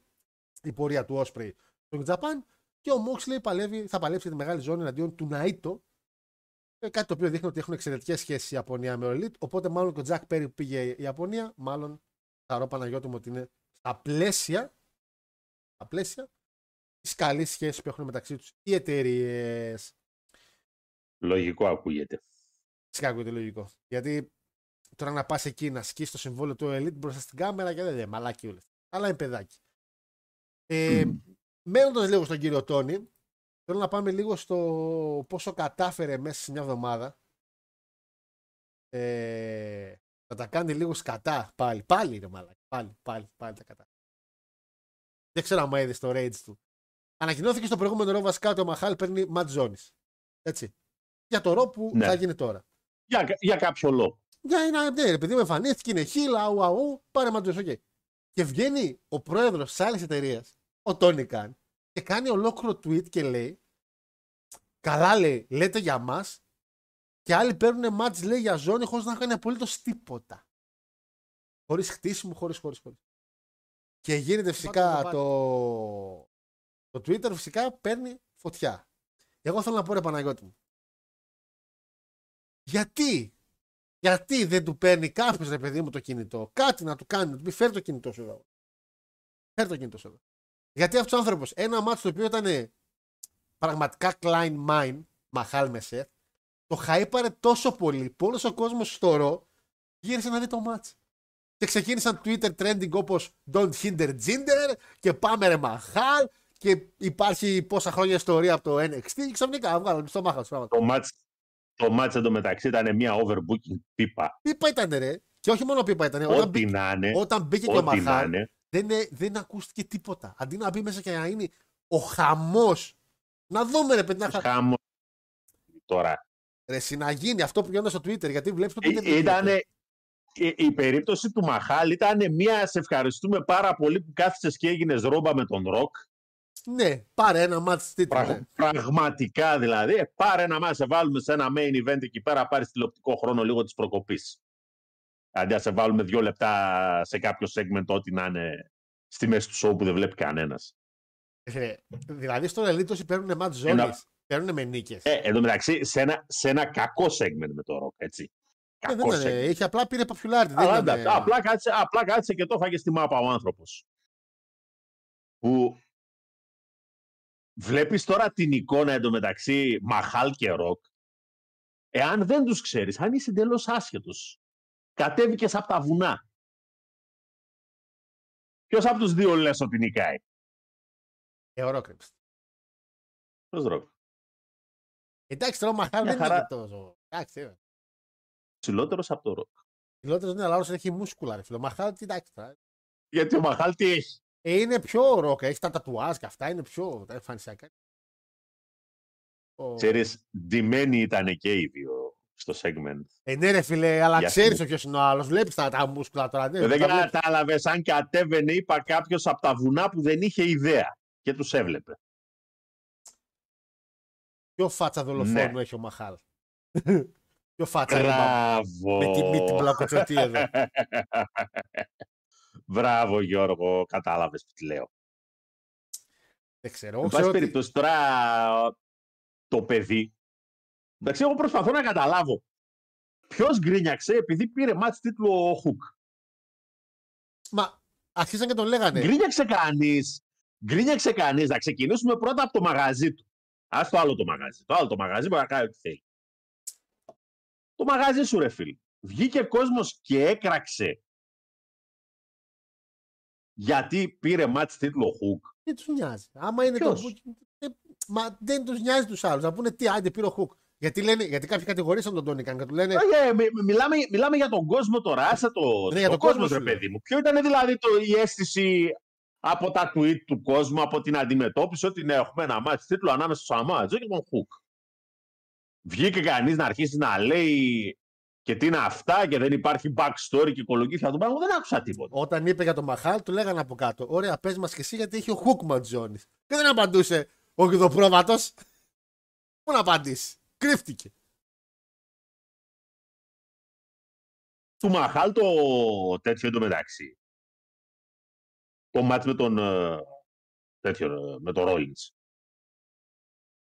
η πορεία του Osprey στο Japan. Και ο Moxley παλεύει, θα παλέψει τη μεγάλη ζώνη εναντίον του Naito. Ε, Κάτι το οποίο δείχνει ότι έχουν εξαιρετικές σχέσεις η Ιαπωνία με ο Elite. Οπότε, μάλλον και ο Jack Perry που πήγε η Ιαπωνία, μάλλον θα ρω Παναγιώτη μου ότι είναι στα πλαίσια, στα πλαίσια της καλής σχέσης που έχουν μεταξύ τους οι εταιρείες. λογικό ακούγεται. Φυσικά ακούγεται λογικό. Γιατί τώρα να πας εκεί να σκίσεις το συμβόλαιο του Elite μπροστά στην κάμερα και δεν είναι μαλάκι όλες. Αλλά είναι παιδάκι. Ε, Μένοντας λίγο στον κύριο Τόνι, θέλω να πάμε λίγο στο πόσο κατάφερε μέσα σε μια εβδομάδα. Ε, να τα κάνει λίγο σκατά πάλι. Πάλι είναι μαλάκι. Πάλι, πάλι, πάλι τα κατάφερε. Δεν ξέρω αν είδες το rage του. Ανακοινώθηκε στο προηγούμενο ρο βασικά ότι ο Μαχάλ παίρνει Ματ Ζώνης. Έτσι. Για το ρο που Ναι. θα γίνει τώρα. Για, για κάποιο λόγο. Για ένα, ναι, επειδή με εμφανίστηκε, είναι χίλα, αου, αου, πάρε Ματ Ζώνης. οκ. Και βγαίνει ο πρόεδρος της άλλης εταιρείας, ο Τόνι Καν, και κάνει ολόκληρο tweet και λέει: Καλά λέει, λέτε για μας. Και άλλοι παίρνουν μάτς λέει για ζώνη χωρίς να κάνει απολύτως τίποτα. Χωρίς χτίσιμο, χωρίς, χωρίς, χωρίς. Και γίνεται φυσικά το το, το Twitter φυσικά παίρνει φωτιά. Εγώ θέλω να πω ρε Παναγιώτη μου. Γιατί, γιατί δεν του παίρνει κάποιος ρε παιδί μου το κινητό, κάτι να του κάνει, να του πει φέρει το κινητό σου εδώ. Φέρει το κινητό σου εδώ. Γιατί αυτός ο άνθρωπος, ένα μάτσο το οποίο ήταν πραγματικά Klein Mine, Μαχάλ Μεσέρ, το χαΐπαρε τόσο πολύ που όλος ο κόσμος στο ρο γύρισε να δει το μάτς. Και ξεκίνησαν Twitter trending όπως Don't hinder Ginder και πάμε ρε Μαχάλ και υπάρχει πόσα χρόνια ιστορία από το NXT και ξαφνικά βγάλαμε στο Μαχάλ. στο Το match, το match εντωμεταξύ ήταν μια overbooking πίπα. Πίπα ήταν ρε. Και όχι μόνο πίπα ήταν. Όταν, Ό,τι μπήκε, να είναι. όταν μπήκε και ο Ό,τι να Μαχάλ είναι. Δεν, ε- δεν ακούστηκε τίποτα. Αντί να μπει μέσα και να είναι ο χαμός. Να δούμε ρε παιδιά. Χάμο. Τώρα. Ρε, εσύ, να γίνει αυτό που γινόταν στο Twitter. Γιατί βλέπεις το Twitter. Ήταν η, η περίπτωση του Μαχάλ ήταν μια σε ευχαριστούμε πάρα πολύ που κάθισες και έγινες ρόμπα με τον Ροκ. Ναι, πάρε ένα μάτς τίτλο. Πραγ- ναι. Πραγματικά δηλαδή. Ε, Πάρε ένα μάτς, σε βάλουμε σε ένα main event εκεί πέρα, πάρεις τηλεοπτικό χρόνο λίγο της προκοπής. Αντί να σε βάλουμε δύο λεπτά σε κάποιο segment ό,τι να είναι στη μέση του show που δεν βλέπει κανένας. Ε, δηλαδή στον Elite όσοι παίρνουν μάτς ζώνης, Ένα- παίρνουν με νίκες. Ε, εν τω μεταξύ, σε ένα, σε ένα κακό segment με το Ροκ, έτσι. Ε, Κακό δεν ήταν, segment. είχε απλά πήρε popularity. Δεν Αλλά ήταν, εντάξει, απλά, κάτσε, απλά κάτσε και το έφαγε στη μάπα ο άνθρωπος. Που βλέπεις τώρα την εικόνα εντωμεταξύ Μαχάλ και Ροκ. Εάν δεν τους ξέρεις, αν είσαι εντελώς άσχετος, κατέβηκες από τα βουνά. Ποιος από τους δύο λες ότι νικάει; Ε, ο Ρόκρυψ. Ποιος Ροκ. Εντάξει, τώρα ο Μαχάλ Μια δεν χαρά. είναι και τόσο. Εντάξει, ε. Ψηλότερος από το Ροκ. Ψηλότερος είναι, αλλά άλλος έχει μούσκουλα, ρε φίλε. Ο Μαχάλ, τι εντάξει τώρα. Γιατί ο Μαχάλ τι έχει; Ε, είναι πιο ροκ, έχει τα τατουάζ και αυτά, είναι πιο τα εμφανισιακά. Ο... Ξέρεις, ντυμένοι ήταν και οι δύο στο segment. Ε, ναι, ρε φίλε, αλλά Για ξέρεις φίλε. ποιος είναι ο άλλος. Βλέπεις τα, τα μούσκουλα τώρα. Ναι, δεν τα βλέπεις. κατάλαβες αν κατέβαινε, είπα κάποιος από τα βουνά που δεν είχε ιδέα και τους έβλεπε. Ποιο φάτσα δολοφόνου Ναι. έχει ο Μαχάλ; Ποιο φάτσα ρε, μπαμπά. Μπράβο. Με τη- με την πλακοτσοτή εδώ. Μπράβο Γιώργο, κατάλαβες τι τι λέω. Δεν ξέρω. Εν ξέρω πάση ότι- περιπτώσει τώρα το παιδί. Εντάξει, εγώ προσπαθώ να καταλάβω. Ποιος γκρίνιαξε επειδή πήρε μάτς τίτλο ο Χουκ. Μα αρχίσαν και τον λέγανε. Γκρίνιαξε κανείς. Γκρίνιαξε κανείς. Να ξεκινήσουμε πρώτα από το μαγαζί του. Α το άλλο το μαγαζί. Το άλλο το μαγαζί μπορεί να κάνει ό,τι θέλει. Το μαγαζί σου, ρε φίλε. Βγήκε κόσμος και έκραξε. Γιατί πήρε μάτς τίτλο Χουκ. Τι τους νοιάζει. Άμα είναι Ποιος; το booking, ε, Μα δεν τους νοιάζει τους άλλους. Να πούνε τι, άντε πήρε ο Χουκ. Γιατί, λένε, γιατί κάποιοι κατηγορήσαν τον Τόνικαν και του λένε. Όχι, ε, μι- μι- μιλάμε, μιλάμε για τον κόσμο τώρα. Άσε το, Ναι, για τον τον κόσμο κόσμο, σου ρε λέω. παιδί μου. Ποιο ήταν δηλαδή το, η αίσθηση από τα tweet του κόσμου, από την αντιμετώπιση ότι ναι, έχουμε ένα μάτς τίτλο ανάμεσα στο Σαμάτζο και τον Χουκ. Βγήκε κανείς να αρχίσει να λέει και τι είναι αυτά και δεν υπάρχει backstory και οικολογήθεια του πράγματο. Δεν άκουσα τίποτα. Όταν είπε για τον Μαχάλ, του λέγανε από κάτω. Ωραία, πες μας και εσύ γιατί έχει ο Χουκ Ματζόνη. Και δεν απαντούσε ο γιδοπρόβατος. Πού να απαντήσει. Κρύφτηκε. Του Μαχάλ το τέτοιο εντωμεταξύ. Το μάτς με τον, ε, τέτοιο, ε, με τον Rollins.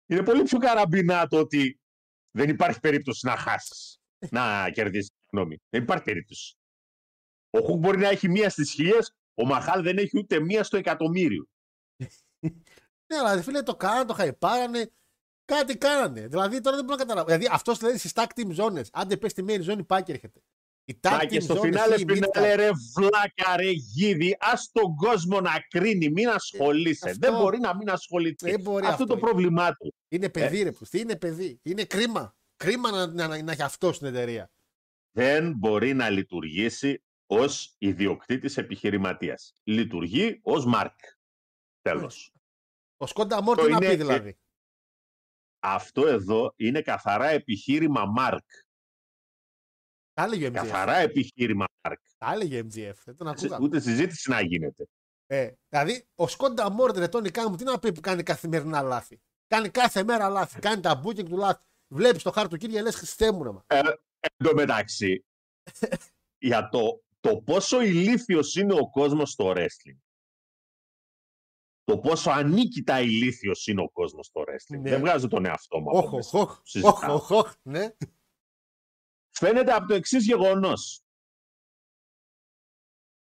Είναι πολύ πιο καραμπινά το ότι δεν υπάρχει περίπτωση να χάσεις. να κερδίσεις. Συγγνώμη. Δεν υπάρχει περίπτωση. Ο Χουκ μπορεί να έχει μία στις χίλιες, ο Μαχάλ δεν έχει ούτε μία στο εκατομμύριο. Ναι, αλλά φίλε το κάνανε, το χαϊπάρανε. Κάτι κάνανε. Δηλαδή τώρα δεν μπορώ να καταλάβω. Δηλαδή αυτός λέει στις tag team ζώνε. Άντε πες στη main ζώνη πάει και έρχεται. Η tag Μα team και στο zone φινάλε ισχύει mid-card. φινάλε ρε βλάκα ρε γίδι, ας τον κόσμο να κρίνει, μην ασχολείσαι. Ε, αυτό- Δεν μπορεί να μην ασχοληθεί. Δεν μπορεί αυτό, αυτό. το πρόβλημά του. Είναι Ε. παιδί, ρε πουστή, είναι παιδί. Είναι κρίμα. Κρίμα να, να, να, να έχει αυτό στην εταιρεία. Δεν μπορεί να λειτουργήσει ως ιδιοκτήτης επιχειρηματίας. Λειτουργεί ως Μάρκ. Τέλος. Ο Σκόντα Μόρ Το τι να είναι- πει δηλαδή; Αυτό εδώ είναι καθαρά επιχείρημα Μάρκ. Τα έλεγε ο MGF. Καθαρά επιχείρημα Μάρκ. Τα έλεγε ο MGF. Δεν τον ακούγαμε. Ούτε συζήτηση να γίνεται. Ε, δηλαδή, ο Σκόντα Μόρ, ρε Τόνι Κάμ, τι να πει που κάνει καθημερινά λάθη. Κάνει κάθε μέρα λάθη. Κάνει τα booking του λάθη. Βλέπεις το χάρτη του κύριε, λες Χριστέ μου, ρε, μα. Ε, εν τω μεταξύ, για το, το πόσο ηλίθιος είναι ο κόσμος στο wrestling. Το πόσο ανίκητα ηλίθιος είναι ο κόσμος στο wrestling. Ναι. Δεν βγάζω τον εαυτό μου από Όχ, μέσα. όχ, όχ, Συζητάω. όχ, όχ, ναι. Φαίνεται από το εξής γεγονός.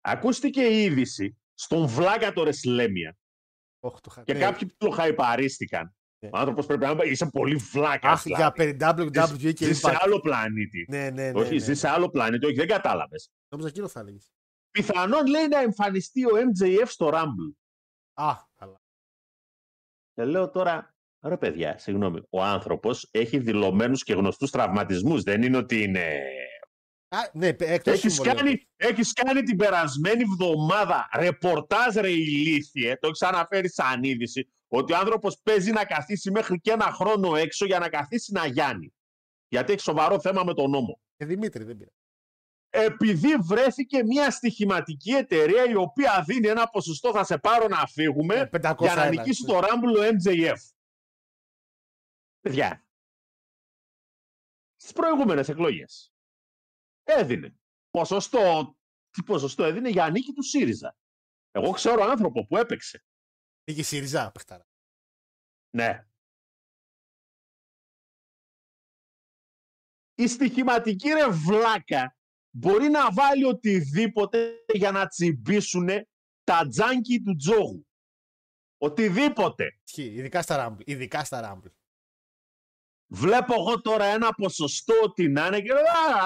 Ακούστηκε η είδηση στον βλάκα το WrestleMania Όχ, το χα- και ναι. κάποιοι ψιλοχαϊπαρίστηκαν. Ναι. Ο άνθρωπος πρέπει να πει, είσαι πολύ βλάκας. Αχ, για περί WWE και Ζεις σε Impact. άλλο πλανήτη. Ναι, ναι, ναι. όχι, ναι, ζεις ναι. σε άλλο πλανήτη. Όχι, δεν κατάλαβες. Νόμιζα εκείνο θα έλεγες. Πιθανόν λέει να εμφανιστεί ο MJF στο Rumble. Α, καλά. Και λέω τώρα, ρε παιδιά, συγγνώμη, ο άνθρωπος έχει δηλωμένους και γνωστούς τραυματισμούς. Δεν είναι ότι είναι... Α, ναι, εκτός Έχεις κάνει, έχεις κάνει την περασμένη εβδομάδα ρεπορτάζ ρε ηλίθιε, το έχεις αναφέρει σαν είδηση, ότι ο άνθρωπος παίζει να καθίσει μέχρι και ένα χρόνο έξω για να καθίσει να γιάνει. Γιατί έχει σοβαρό θέμα με τον νόμο. Και Δημήτρη δεν πήρα. Επειδή βρέθηκε μια στοιχηματική εταιρεία η οποία δίνει ένα ποσοστό θα σε πάρω να φύγουμε Ε, 500 για να ένα, νικήσει ναι. το Rumble ο MJF. Παιδιά, στις προηγούμενες εκλογές έδινε ποσοστό, τι ποσοστό έδινε για νίκη του ΣΥΡΙΖΑ. Εγώ ξέρω άνθρωπο που έπαιξε. Πήγε η ΣΥΡΙΖΑ, παιχτάρα. Ναι. Η στοιχηματική ρε βλάκα μπορεί να βάλει οτιδήποτε για να τσιμπήσουν τα τζάνκι του τζόγου. Οτιδήποτε. Ισχύει, ειδικά στα Rumble. Ειδικά στα Rumble. Βλέπω εγώ τώρα ένα ποσοστό ότι να είναι και λέω,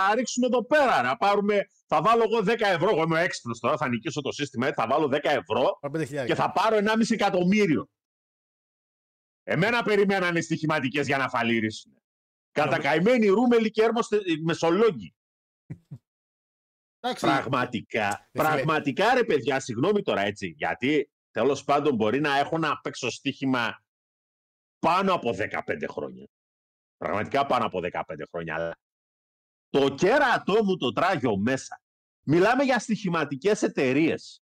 α, ρίξουμε εδώ πέρα, να πάρουμε, θα βάλω εγώ 10 ευρώ, εγώ είμαι έξυπνος τώρα, θα νικήσω το σύστημα, έτσι, θα βάλω 10 ευρώ Πάρε 5.000. και θα πάρω 1,5 εκατομμύριο. Εμένα περιμένανε οι στοιχηματικές για να φαλυρίσουν. Κατακαημένοι ρούμελοι και έρμοστε μεσολόγγι. Εντάξει, Πραγματικά, φίλε. πραγματικά ρε παιδιά, συγγνώμη τώρα έτσι, γιατί τέλος πάντων μπορεί να έχω να παίξω στοίχημα πάνω από 15 χρόνια. Πραγματικά πάνω από 15 χρόνια, αλλά το κέρατό μου το τράγιο μέσα. Μιλάμε για στοιχηματικές εταιρείες.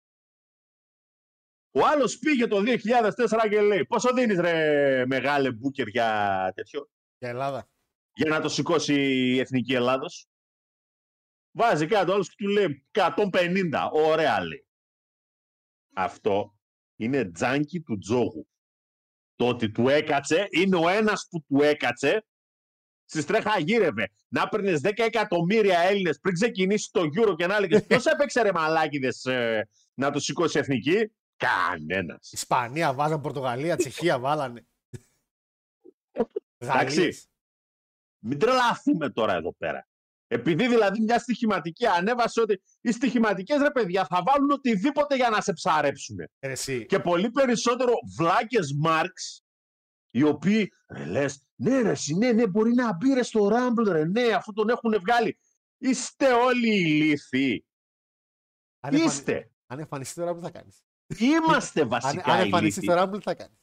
Ο άλλος πήγε το 2004 και λέει πόσο δίνεις ρε μεγάλε μπούκερ για τέτοιο, Για Ελλάδα. για να το σηκώσει η Εθνική Ελλάδος. Βάζει κάτω άλλος και του λέει 150. Ωραία λέει. Αυτό είναι τζάνκι του τζόγου. Το ότι του έκατσε είναι ο ένας που του έκατσε στη στρέχα γύρευε. Να παίρνει 10 εκατομμύρια Έλληνες πριν ξεκινήσει το Euro και να έλεγες Ποιος έπαιξε ρε μαλάκιδες ε, να το σηκώσει η εθνική; Κανένας. Ισπανία βάζαν, Πορτογαλία, Τσεχία βάλανε. Εντάξει. Γαλλίες. Μην τρελαθούμε τώρα εδώ πέρα. Επειδή δηλαδή μια στοιχηματική ανέβασε ότι οι στοιχηματικές ρε παιδιά θα βάλουν οτιδήποτε για να σε ψαρέψουν. Ρε εσύ. Και πολύ περισσότερο βλάκες Μάρξ οι οποίοι ρε, λες ναι ρε εσύ, ναι ναι μπορεί να μπει ρε στο Rumble ρε ναι αφού τον έχουν βγάλει. Είστε όλοι ηλίθιοι. Αν εμφανι- Είστε. Αν εμφανιστεί τώρα, τι θα κάνεις; Είμαστε Αν, βασικά αν εμφανιστεί ηλίθιοι. στο Rumble, τι θα κάνεις;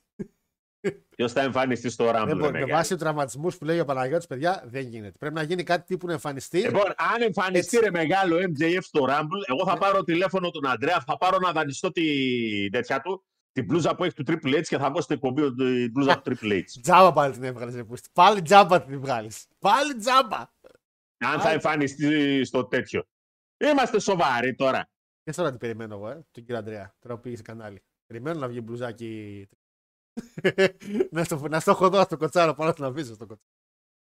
Ποιος θα εμφανιστεί στο Rumble Δεν ρε, μπορεί. Με μεγάλε. βάση τους τραυματισμούς που λέει ο Παναγιώτης, παιδιά, δεν γίνεται. Πρέπει να γίνει κάτι τύπου να εμφανιστεί. Λοιπόν, αν εμφανιστεί Έτσι. ρε μεγάλο MJF στο Rumble, εγώ θα Ναι. πάρω τηλέφωνο τον Αντρέα, θα πάρω να δανειστώ τη τέτοια του, την μπλούζα που έχει του Triple H και θα βγω στην εκπομπή την μπλούζα του Triple H. Τζάμπα πάλι την έβγαλες. ρε πούστη. Πάλι τζάμπα την βγάλεις. Πάλι τζάμπα. Αν θα Α. εμφανιστεί στο τέτοιο. Είμαστε σοβαροί τώρα. Και τώρα τι περιμένω εγώ, ε, τον κύριο Αντρέα. Τώρα που πήγε σε κανάλι. Περιμένω να βγει μπλουζάκι. Να, στο, να στο έχω δω στο κοτσάρο πάνω να αφήσω στο κοτσάρο.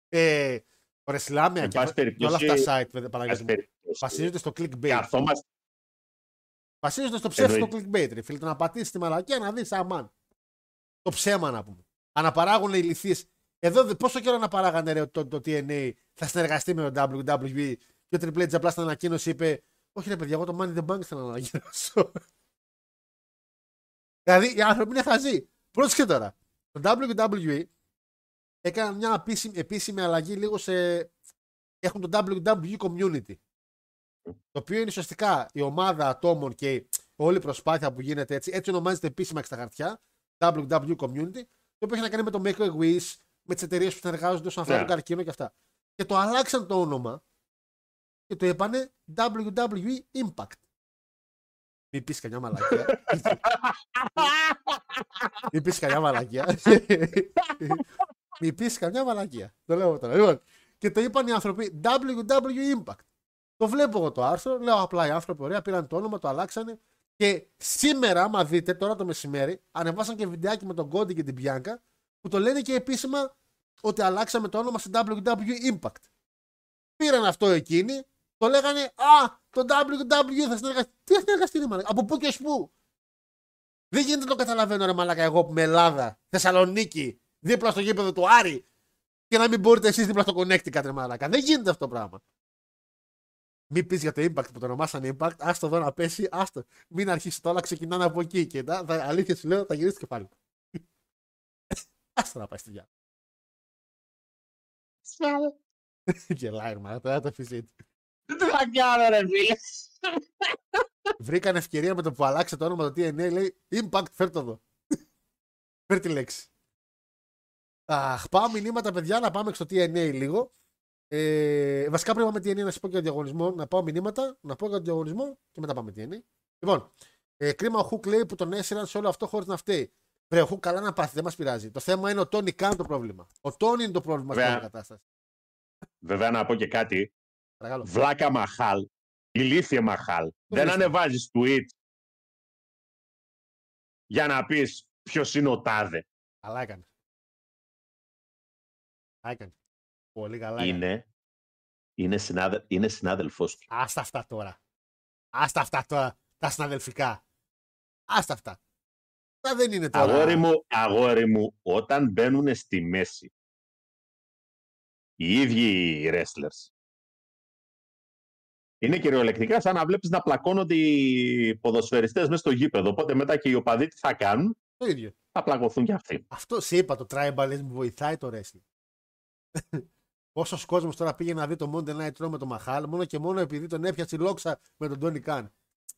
Ε, ο Ρεσλάμια Εν και, πάση και όλα περιπτώσει- αυτά τα site, βέβαια, Ας Παναγιώτη μου, περιπτώσει. βασίζονται στο clickbait. Καθόμαστε. Βασίζονται στο ψεύτικο Εννοείται. clickbait, ρε φίλε. Το να πατήσεις τη μαλακία να δεις αμάν. Το ψέμα να πούμε. Αναπαράγουν ηλικίε. Εδώ δε- πόσο καιρό να παράγανε ρε, το, το TNA θα συνεργαστεί με το WWE Και ο Triple H απλά στην ανακοίνωση είπε: Όχι, ρε παιδιά, εγώ το Money in the Bank θέλω να ανακοινώσω. δηλαδή οι άνθρωποι είναι χαζοί. Πρόσεχε τώρα. Το WWE έκανε μια επίσημη, επίσημη αλλαγή λίγο σε. Έχουν το WWE Community. Το οποίο είναι ουσιαστικά η ομάδα ατόμων και όλη η προσπάθεια που γίνεται έτσι. Έτσι ονομάζεται επίσημα και στα χαρτιά. WWE Community. Το οποίο έχει να κάνει με το Make a Wish, με τις εταιρείες που συνεργάζονται όσον αφορά Ναι. τον καρκίνο και αυτά. Και το αλλάξαν το όνομα και το είπανε WWE Impact. Μην πεις καμιά μαλακία. Μην πεις καμιά μαλακία. Μην πεις καμιά μαλακία. Το λέω τώρα. Λοιπόν, και το είπαν οι άνθρωποι WWE Impact. Το βλέπω εγώ το άρθρο, λέω απλά οι άνθρωποι ωραία, πήραν το όνομα, το αλλάξανε. Και σήμερα, άμα δείτε τώρα το μεσημέρι, ανεβάσαν και βιντεάκι με τον Κόντι και την Πιάνκα που το λένε και επίσημα ότι αλλάξαμε το όνομα σε WWE Impact. Πήραν αυτό εκείνοι, το λέγανε Α, το WWE θα συνεργαστεί. Τι θα συνεργαστεί, ρε μαλάκα, από πού και ως πού; Δεν γίνεται να το καταλαβαίνω, ρε μαλάκα, εγώ που είμαι Ελλάδα, Θεσσαλονίκη, δίπλα στο γήπεδο του Άρη και να μην μπορείτε εσείς δίπλα στο Connecticut, ρε μαλάκα. Δεν γίνεται αυτό το πράγμα. Μην πεις για το impact που το ονομάσαν impact, άστο εδώ να πέσει, άστο. Μην αρχίσει τώρα, ξεκινάνε από εκεί και τα, τα αλήθεια σου λέω, θα γυρίσει το κεφάλι. άστο να πάει στη διάρκεια. Γελάει, ρε μαλάκα, τώρα το αφήσει έτσι. Τι θα κάνω, ρε φίλε. Βρήκαν ευκαιρία με το που αλλάξε το όνομα το TNA, λέει Impact, φέρ το εδώ. φέρ τη λέξη. Αχ, πάω μηνύματα, παιδιά, να πάμε στο TNA λίγο. Ε, βασικά πρέπει να πάμε TNA να σας πω και για διαγωνισμό. Να πάω μηνύματα, να πω για τον διαγωνισμό και μετά πάμε TNA. Λοιπόν, ε, κρίμα ο Χουκ λέει που τον έσυραν σε όλο αυτό χωρίς να φταίει. Βρε, ο Χουκ καλά να πάθει, δεν μας πειράζει. Το θέμα είναι ο Τόνι Καν το πρόβλημα. Ο Τόνι είναι το πρόβλημα στην Βέβαια. όλη κατάσταση. Βέβαια να πω και κάτι. Παρακαλώ. Βλάκα Μαχάλ. Ηλίθιε Μαχάλ. Δεν ηλίθιο. ανεβάζεις tweet για να πεις ποιος είναι ο τάδε. Καλά έκανε. Καλά έκανε. Πολύ καλά έκανε. Είναι, είναι, συνάδελ, είναι συνάδελφός του. Άστα αυτά τώρα. Άστα αυτά τώρα. Τα συναδελφικά. Άστα αυτά. Αυτά δεν είναι τώρα. Αγόρι μου, αγόρι μου, όταν μπαίνουν στη μέση οι ίδιοι οι wrestlers, είναι κυριολεκτικά σαν να βλέπεις να πλακώνονται οι ποδοσφαιριστές μέσα στο γήπεδο. Οπότε μετά και οι οπαδοί τι θα κάνουν, Το ίδιο. θα πλακωθούν κι αυτοί. Αυτό σε είπα, το tribalism βοηθάει το wrestling. Πόσος κόσμος τώρα πήγε να δει το Monday Night Raw με τον Μαχάλ, μόνο και μόνο επειδή τον έπιασε η λόξα με τον Τόνι Καν.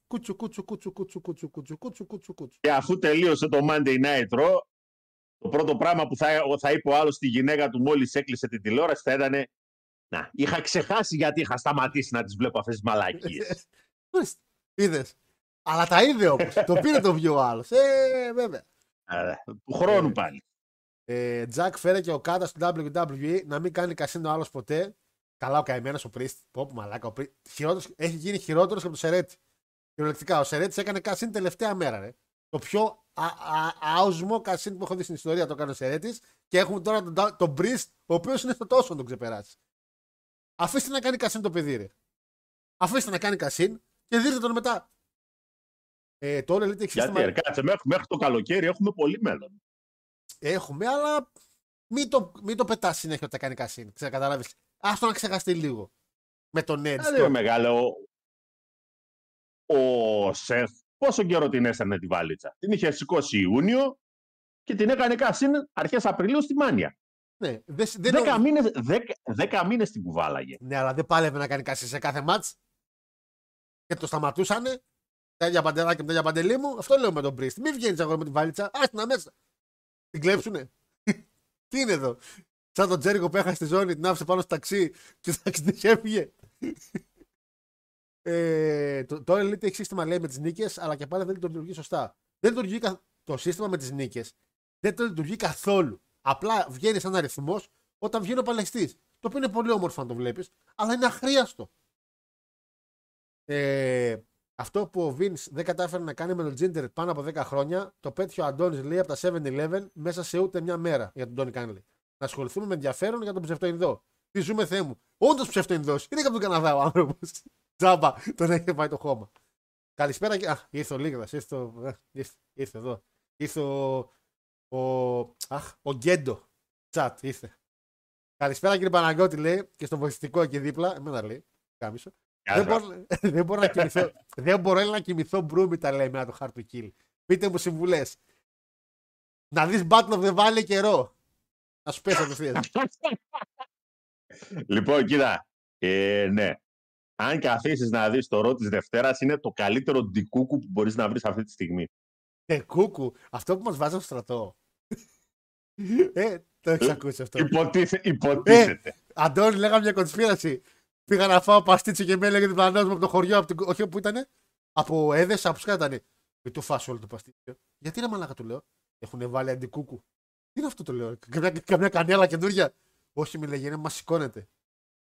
Κούτσου, κούτσου, κούτσου, κούτσου, κούτσου, κούτσου, κούτσου, κούτσου, κούτσου. Και αφού τελείωσε το Monday Night Raw, το πρώτο πράγμα που θα, θα είπε ο άλλος στη γυναίκα του μόλις έκλεισε την τηλεόραση θα ήταν να, είχα ξεχάσει γιατί είχα σταματήσει να τις βλέπω αυτές τις μαλακίες. Είδες. Αλλά τα είδε όμως. το πήρε το view ο άλλος. Ε, βέβαια. Ε, του χρόνου πάλι. Ε, Τζακ φέρε και ο Κάτας στο WWE να μην κάνει κασίνο άλλος ποτέ. Καλά, ο καημένος ο Πρίστ. Πω, πω, μαλάκα. Ο Priest. Χειρότερος, έχει γίνει χειρότερος από το Σερέτη. Κυριολεκτικά. Ο Σερέτη έκανε κασίν τελευταία μέρα. Ρε. Το πιο α- α- άοσμο κασίν που έχω δει στην ιστορία το έκανε ο Σερέτη. Και έχουμε τώρα τον, τον Priest, ο οποίος είναι στο τόσο να τον ξεπεράσει. Αφήστε να κάνει κασίν το παιδί, ρε. Αφήστε να κάνει κασίν και δείτε τον μετά. Ε, το All Elite έχει Γιατί, σύστημα- ρε, κάτσε, μέχρι, μέχρι το καλοκαίρι έχουμε πολύ μέλλον. Έχουμε, αλλά μην το, μην το πετάς συνέχεια ότι θα κάνει κασίν. Καταλάβει. Άστο να ξεχαστεί λίγο. Με τον Edge. Δηλαδή, το- ρε, μεγάλο, ο, ο Σεφ, πόσο καιρό την έσαιρνε τη βαλίτσα. Την είχε σηκώσει Ιούνιο και την έκανε κασίν αρχές Απριλίου στη Μάνια. Ναι, δεν, δεν Δέκα μήνες, δέκα, δέκα μήνες την κουβάλαγε. ναι, αλλά δεν πάλευε να κάνει κασίν σε κάθε μάτς. Και το σταματούσανε. Τα ίδια παντελάκια με τα ίδια παντελή μου. Αυτό λέω με τον Priest. Μην βγαίνεις αγόρι με την βαλίτσα. Άστι να μέσα. Την κλέψουνε. Τι είναι εδώ. Σαν τον Τζέρικο που έχασε τη ζώνη, την άφησε πάνω στο ταξί και το ταξί της έφυγε. Ε, το, το Elite έχει σύστημα λέει με τις νίκες, αλλά και πάλι δεν λειτουργεί σωστά. Δεν λειτουργεί κα- το σύστημα με τις νίκες. Δεν το λειτουργεί καθόλου. Απλά βγαίνει σαν αριθμός όταν βγαίνει ο παλαιστής. Το οποίο είναι πολύ όμορφο να το βλέπεις, αλλά είναι αχρίαστο. Ε, αυτό που ο Vince δεν κατάφερε να κάνει με τον Τζίντερ πάνω από 10 χρόνια, το πέτυχε ο Αντώνης λέει από τα 7-Eleven μέσα σε ούτε μια μέρα για τον Τόνι Κάνλι. Να ασχοληθούμε με ενδιαφέρον για τον ψευτοειδό. Τι ζούμε, Θεέ μου. Όντως ψευτοειδό. Είναι και από τον Καναδά ο άνθρωπος. Τζάμπα, τον έχει πάει το χώμα. Καλησπέρα και. Α, ήρθε ο Λίγδας. Ήρθε, ο... ε, ήρθε, ήρθε εδώ. Ήρθε ο. Ο... Αχ, ο Γκέντο. Τσατ, ήρθε. Καλησπέρα κύριε Παναγκώτη λέει και στο βοηθητικό εκεί δίπλα. Εμένα λέει. Κάμισο. Γεια Δεν σας. μπορώ, δεν, μπορώ να κοιμηθώ, δεν μπορώ έλα, να κοιμηθώ μπρούμι τα λέει με το hard to kill. Πείτε μου συμβουλές. Να δεις Battle of the Valley καιρό. Να σου πέσει απευθεία. Λοιπόν, κοίτα. Ε, ναι. Αν καθίσεις να δεις το ρο της Δευτέρας, είναι το καλύτερο ντικούκου που μπορείς να βρεις αυτή τη στιγμή. Ε, κούκου, αυτό που μας βάζει στο στρατό. ε, το έχεις ακούσει αυτό. Υποτίθε, υποτίθεται. Αντώνη, λέγαμε μια κονσπίραση. Πήγα να φάω παστίτσιο και με έλεγε διπλανό μου από το χωριό, από την... όχι όπου ήταν. Από έδεσα, από σκάτα ήταν. Μην το φάσω όλο το παστίτσιο. Γιατί ρε μαλάκα του λέω; Έχουν βάλει αντικούκου. Τι είναι αυτό το λέω; Καμιά, καμιά κανέλα καινούρια. Όχι, με λέγε, μας σηκώνεται.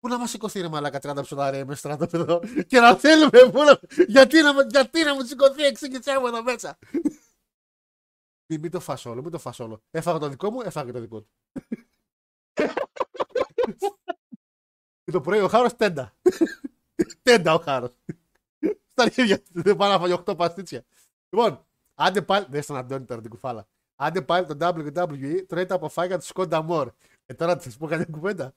Πού να μας σηκωθεί ρε μαλάκα 30 ψωτάρε με στρατόπεδο και να θέλουμε. Πού να... γιατί, να, γιατί να μου σηκωθεί εξήγησέ μου εδώ μέσα. Μην, μην το φας όλο, μην το φας όλο. Έφαγα το δικό μου, έφαγε το δικό του. και το πρωί ο Χάρος τέντα. τέντα ο Χάρος. Στα αρχίδια του, δεν πάει να φάει 8 παστίτσια. Λοιπόν, άντε πάλι, δεν στον Αντώνη τώρα την κουφάλα. Άντε πάλι το WWE τρώει τα αποφάγια του Σκόντα Μόρ. Ε, τώρα θα σου πω καμιά κουβέντα.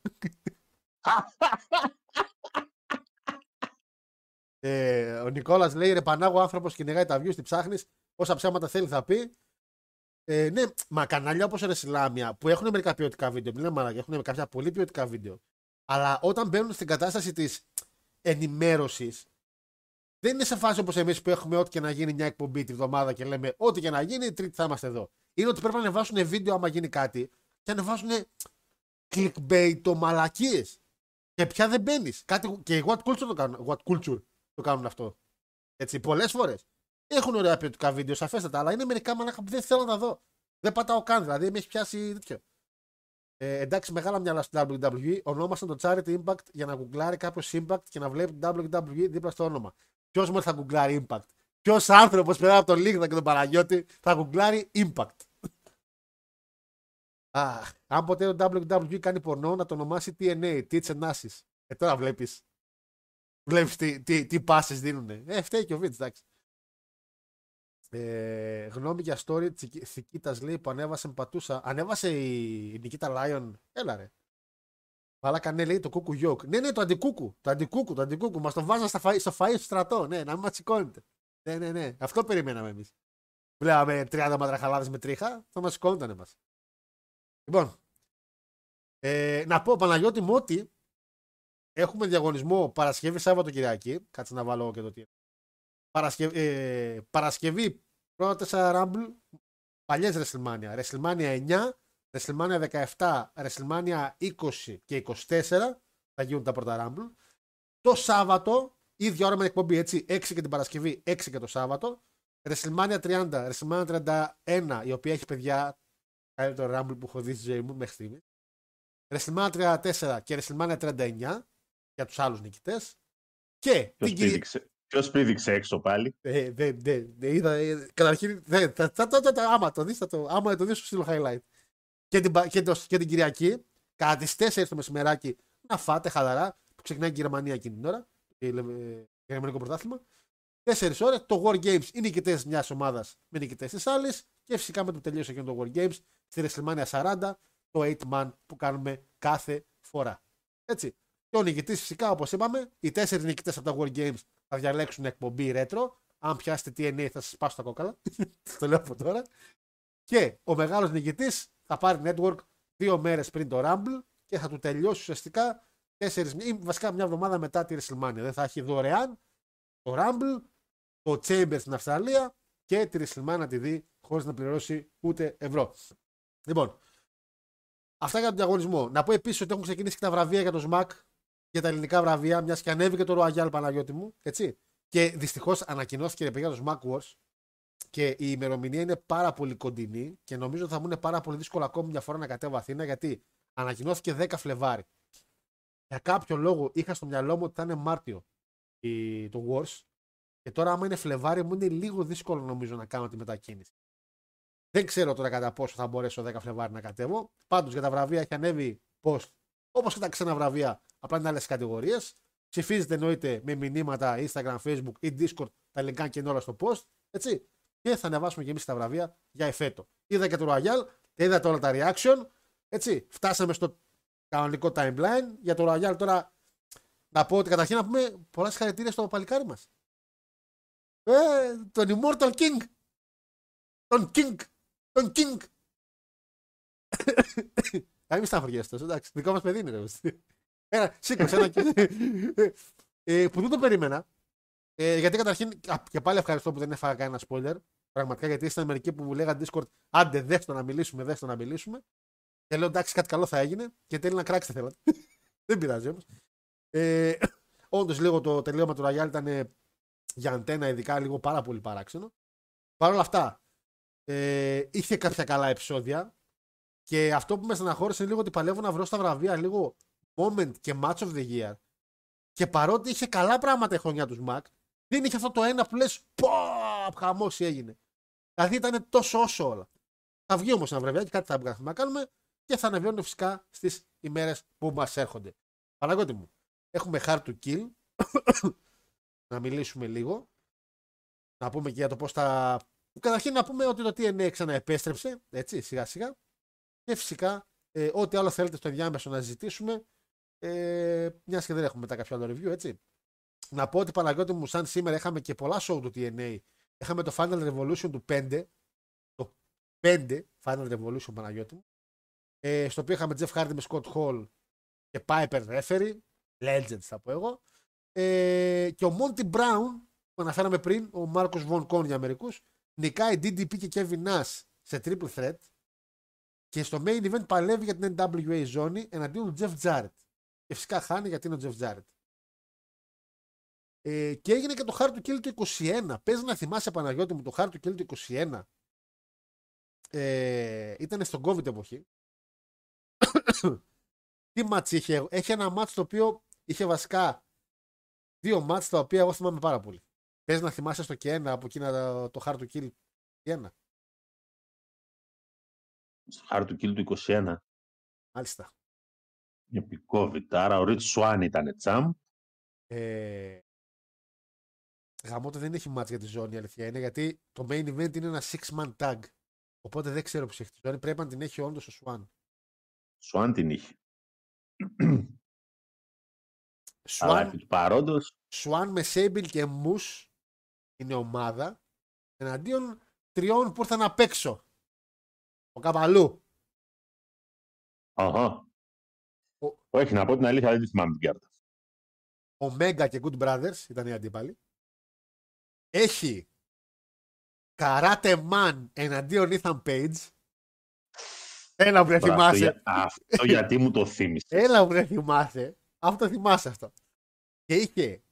ε, ο Νικόλας λέει: Ρε Πανάγο, άνθρωπος κυνηγάει τα views, τη ψάχνεις. Όσα ψέματα θέλει θα πει. Ε, ναι, μα κανάλια όπως η Ρεσιλάμια που έχουν μερικά ποιοτικά βίντεο, μιλάμε μαλακά, έχουν κάποια πολύ ποιοτικά βίντεο. Αλλά όταν μπαίνουν στην κατάσταση της ενημέρωσης, δεν είναι σε φάση όπως εμείς που έχουμε ό,τι και να γίνει μια εκπομπή τη βδομάδα και λέμε Ό,τι και να γίνει, τρίτη θα είμαστε εδώ. Είναι ότι πρέπει να ανεβάσουν βίντεο άμα γίνει κάτι και ανεβάσουν clickbait το μαλακίες. Και πια δεν μπαίνεις. Και οι What Culture το κάνουν, What Culture το κάνουν αυτό. Έτσι, πολλές φορές. Έχουν ωραία ποιοτικά βίντεο, σαφέστατα, αλλά είναι μερικά μαλάκα που δεν θέλω να τα δω. Δεν πατάω καν, δηλαδή με έχει πιάσει τέτοιο. Ε, εντάξει, μεγάλα μυαλά στο WWE. Ονόμασαν το Charity Impact για να γκουγκλάρει κάποιος Impact και να βλέπει WWE δίπλα στο όνομα. Ποιος μόνο θα γκουγκλάρει Impact; Ποιος άνθρωπος πέρα από τον Λίγδα και τον Παναγιώτη θα γκουγκλάρει Impact; Αχ, αν ποτέ το WWE κάνει πορνό να το ονομάσει TNA, Tits and Asses. Ε, τώρα βλέπεις. Βλέπεις τι, τι, τι πάσει δίνουνε. Ε, φταίει και ο Βίτ, εντάξει. Ε, γνώμη για story της Θικίτα λέει που ανέβασε με πατούσα. Ανέβασε η Νικήτα Λάιον. Έλα ρε. Μαλάκα ναι, λέει το κούκου γιόκ. Ναι, ναι, το αντικούκου. Το αντικούκου, το αντικούκου. Μας το βάζα στα φα... στο φαΐ στο στρατό. Ναι, να μην μας σηκώνετε. Ναι, ναι, ναι. Αυτό περιμέναμε εμείς. Βλέπαμε 30 ματραχαλάδε με τρίχα, θα μας σηκώνονταν εμάς. Λοιπόν, ε, να πω Παναγιώτη μου ότι έχουμε διαγωνισμό Παρασκευή Σάββατο Κυριακή. Κάτσε να βάλω και το τι. Παρασκευή, ε, Παρασκευή πρώτα 4 Rumble, παλιές WrestleMania. WrestleMania 9, WrestleMania 17, WrestleMania 20 και 24 θα γίνουν τα πρώτα Rumble. Το Σάββατο, ίδια ώρα με την εκπομπή, έτσι, 6 και την Παρασκευή, 6 και το Σάββατο. WrestleMania 30, WrestleMania 31, η οποία έχει παιδιά, καλύτερο Rumble που έχω δει στη ζωή μου μέχρι στιγμής. WrestleMania 34 και WrestleMania 39 για τους άλλους νικητές. Και Ποιος την Κυριακή. Πήδηξε, ποιος πήδηξε έξω πάλι; Ε, δεν, δεν, δεν είδα. ε, Καταρχήν, δεν, θα, θα, θα, θα, θα- άμα το δεις, θα το, άμα το δεις, σου στείλω highlight. Και την, πα- και, το, και την Κυριακή, κατά τις 4 το μεσημεράκι, να φάτε χαλαρά, που ξεκινάει η Γερμανία εκείνη την ώρα, το Γερμανικό πρωτάθλημα. 4 ώρες, το War Games, οι νικητές μιας ομάδας με νικητές της άλλης και φυσικά με το τελείωσε εκείνο το War Games στη WrestleMania 40, το 8 man που κάνουμε κάθε φορά. Έτσι. Και ο νικητής φυσικά, όπως είπαμε, οι τέσσερις νικητές από τα War Games θα διαλέξουν εκπομπή retro. Αν πιάσετε TNA θα σας σπάσω τα κόκαλα. το λέω από τώρα. Και ο μεγάλος νικητής θα πάρει network δύο μέρες πριν το Rumble και θα του τελειώσει ουσιαστικά τέσσερις, ή βασικά μια εβδομάδα μετά τη WrestleMania. Δεν θα έχει δωρεάν το Rumble, το Chamber στην Αυστραλία και τη WrestleMania να τη δει χωρίς να πληρώσει ούτε ευρώ. Λοιπόν, αυτά για τον διαγωνισμό. Να πω επίσης ότι έχουν ξεκινήσει και τα βραβεία για το SMAC για τα ελληνικά βραβεία, μιας και ανέβηκε το Royal Παναγιώτη μου. Έτσι. Και δυστυχώς ανακοινώθηκε ρε παιδιά το SmackWars Wars και η ημερομηνία είναι πάρα πολύ κοντινή και νομίζω θα μου είναι πάρα πολύ δύσκολο ακόμη μια φορά να κατέβω Αθήνα γιατί ανακοινώθηκε 10 Φλεβάρι. Για κάποιο λόγο είχα στο μυαλό μου ότι θα είναι Μάρτιο η- το Wars και τώρα άμα είναι Φλεβάρι μου είναι λίγο δύσκολο νομίζω να κάνω τη μετακίνηση. Δεν ξέρω τώρα κατά πόσο θα μπορέσω 10 Φλεβάρι να κατέβω. Πάντως για τα βραβεία έχει ανέβει post όπως και τα ξένα βραβεία, απλά είναι άλλες κατηγορίες. Ψηφίζετε εννοείται με μηνύματα Instagram, Facebook ή Discord τα ελληνικά και είναι όλα στο post. Έτσι. Και θα ανεβάσουμε και εμείς τα βραβεία για εφέτο. Είδα και το Royal, είδατε όλα τα reaction. Έτσι. Φτάσαμε στο κανονικό timeline. Για το Royal τώρα να πω ότι καταρχήν να πούμε πολλά συγχαρητήρια στο παλικάρι μας. Ε, τον Immortal King. Τον King. Τον King. Α, μην σταυριέστε, εντάξει. Δικό μας παιδί είναι. Ρε. Ένα, σήκωσε ένα και. ε, που δεν το περίμενα. Ε, γιατί καταρχήν, α, και πάλι ευχαριστώ που δεν έφαγα κανένα spoiler. Πραγματικά γιατί ήταν μερικοί που μου λέγανε Discord, άντε δες το να μιλήσουμε, δες το να μιλήσουμε. Και λέω εντάξει, κάτι καλό θα έγινε και τέλει να κράξετε θέλατε. δεν πειράζει όμως. Ε, Όντως λίγο το τελείωμα του Ραγιάλ ήταν ε, για αντένα, ειδικά λίγο πάρα πολύ παράξενο. Παρ' όλα αυτά, ε, είχε κάποια καλά επεισόδια και αυτό που με στεναχώρησε είναι λίγο ότι παλεύω να βρω στα βραβεία λίγο moment και match of the year. Και παρότι είχε καλά πράγματα η χρονιά τους Μακ, δεν είχε αυτό το ένα που λες: Πω, χαμός έγινε. Δηλαδή ήταν τόσο όσο όλα. Θα βγει όμως ένα βραβείο και κάτι θα να κάνουμε και θα ανεβαίνουν φυσικά στις ημέρες που μας έρχονται. Παναγώτη μου, έχουμε hard to kill. να μιλήσουμε λίγο. Να πούμε και για το πώς θα. Καταρχήν να πούμε ότι το TNA ξαναεπέστρεψε, έτσι, σιγά σιγά. Και φυσικά, ε, ό,τι άλλο θέλετε στο ενδιάμεσο να ζητήσουμε, ε, μιας και δεν έχουμε μετά κάποιο άλλο review, έτσι. Να πω ότι Παναγιώτη μου, σαν σήμερα είχαμε και πολλά show του TNA. Είχαμε το Final Revolution του 5. Το 5 Final Revolution Παναγιώτη μου. Ε, στο οποίο είχαμε Jeff Hardy με Scott Hall και Piper Referee. Legends θα πω εγώ. Ε, και ο Monty Brown που αναφέραμε πριν, ο Marcus Von Con για μερικούς, νικάει DDP και Kevin Nash σε triple threat. Και στο main event παλεύει για την NWA ζώνη εναντίον του Jeff Jarrett. Και φυσικά χάνει γιατί είναι ο Jeff Jarrett. Ε, και έγινε και το Hard to Kill του 21. Παίζει να θυμάσαι Παναγιώτη μου το Hard to Kill του 21. Ε, ήταν στον COVID εποχή. Τι μάτς είχε; Έχει ένα μάτς το οποίο είχε βασικά δύο μάτς τα οποία εγώ θυμάμαι πάρα πολύ. Παίζει να θυμάσαι στο και ένα από εκείνα το Hard to Kill και ένα. Στο Hard to Kill του 21. Μάλιστα. Επί COVID. Άρα ο Ριτ Σουάν ήταν τσάμπ. Ε, Γαμώτα δεν έχει μάτς για τη ζώνη, η αλήθεια είναι, γιατί το main event είναι ένα six-man tag. Οπότε δεν ξέρω ποιος έχει τη ζώνη. Πρέπει να την έχει όντως ο Σουάν. Σουάν την είχε. Σουάν, παρόντος. Σουάν με Σέιμπιλ και Μους είναι ομάδα εναντίον τριών που ήρθαν απ' έξω. Ο Καβαλού. Αχα. Όχι, να πω την αλήθεια, δεν τη θυμάμαι την κάρτα. Ο Μέγκα και Good Brothers ήταν οι αντίπαλοι. Έχει Karate Man εναντίον Ethan Page. Έλα που δεν θυμάσαι. Αυτό, αυτό γιατί μου το θύμισες. Έλα που δεν θυμάσαι. Αυτό το θυμάσαι αυτό. Και είχε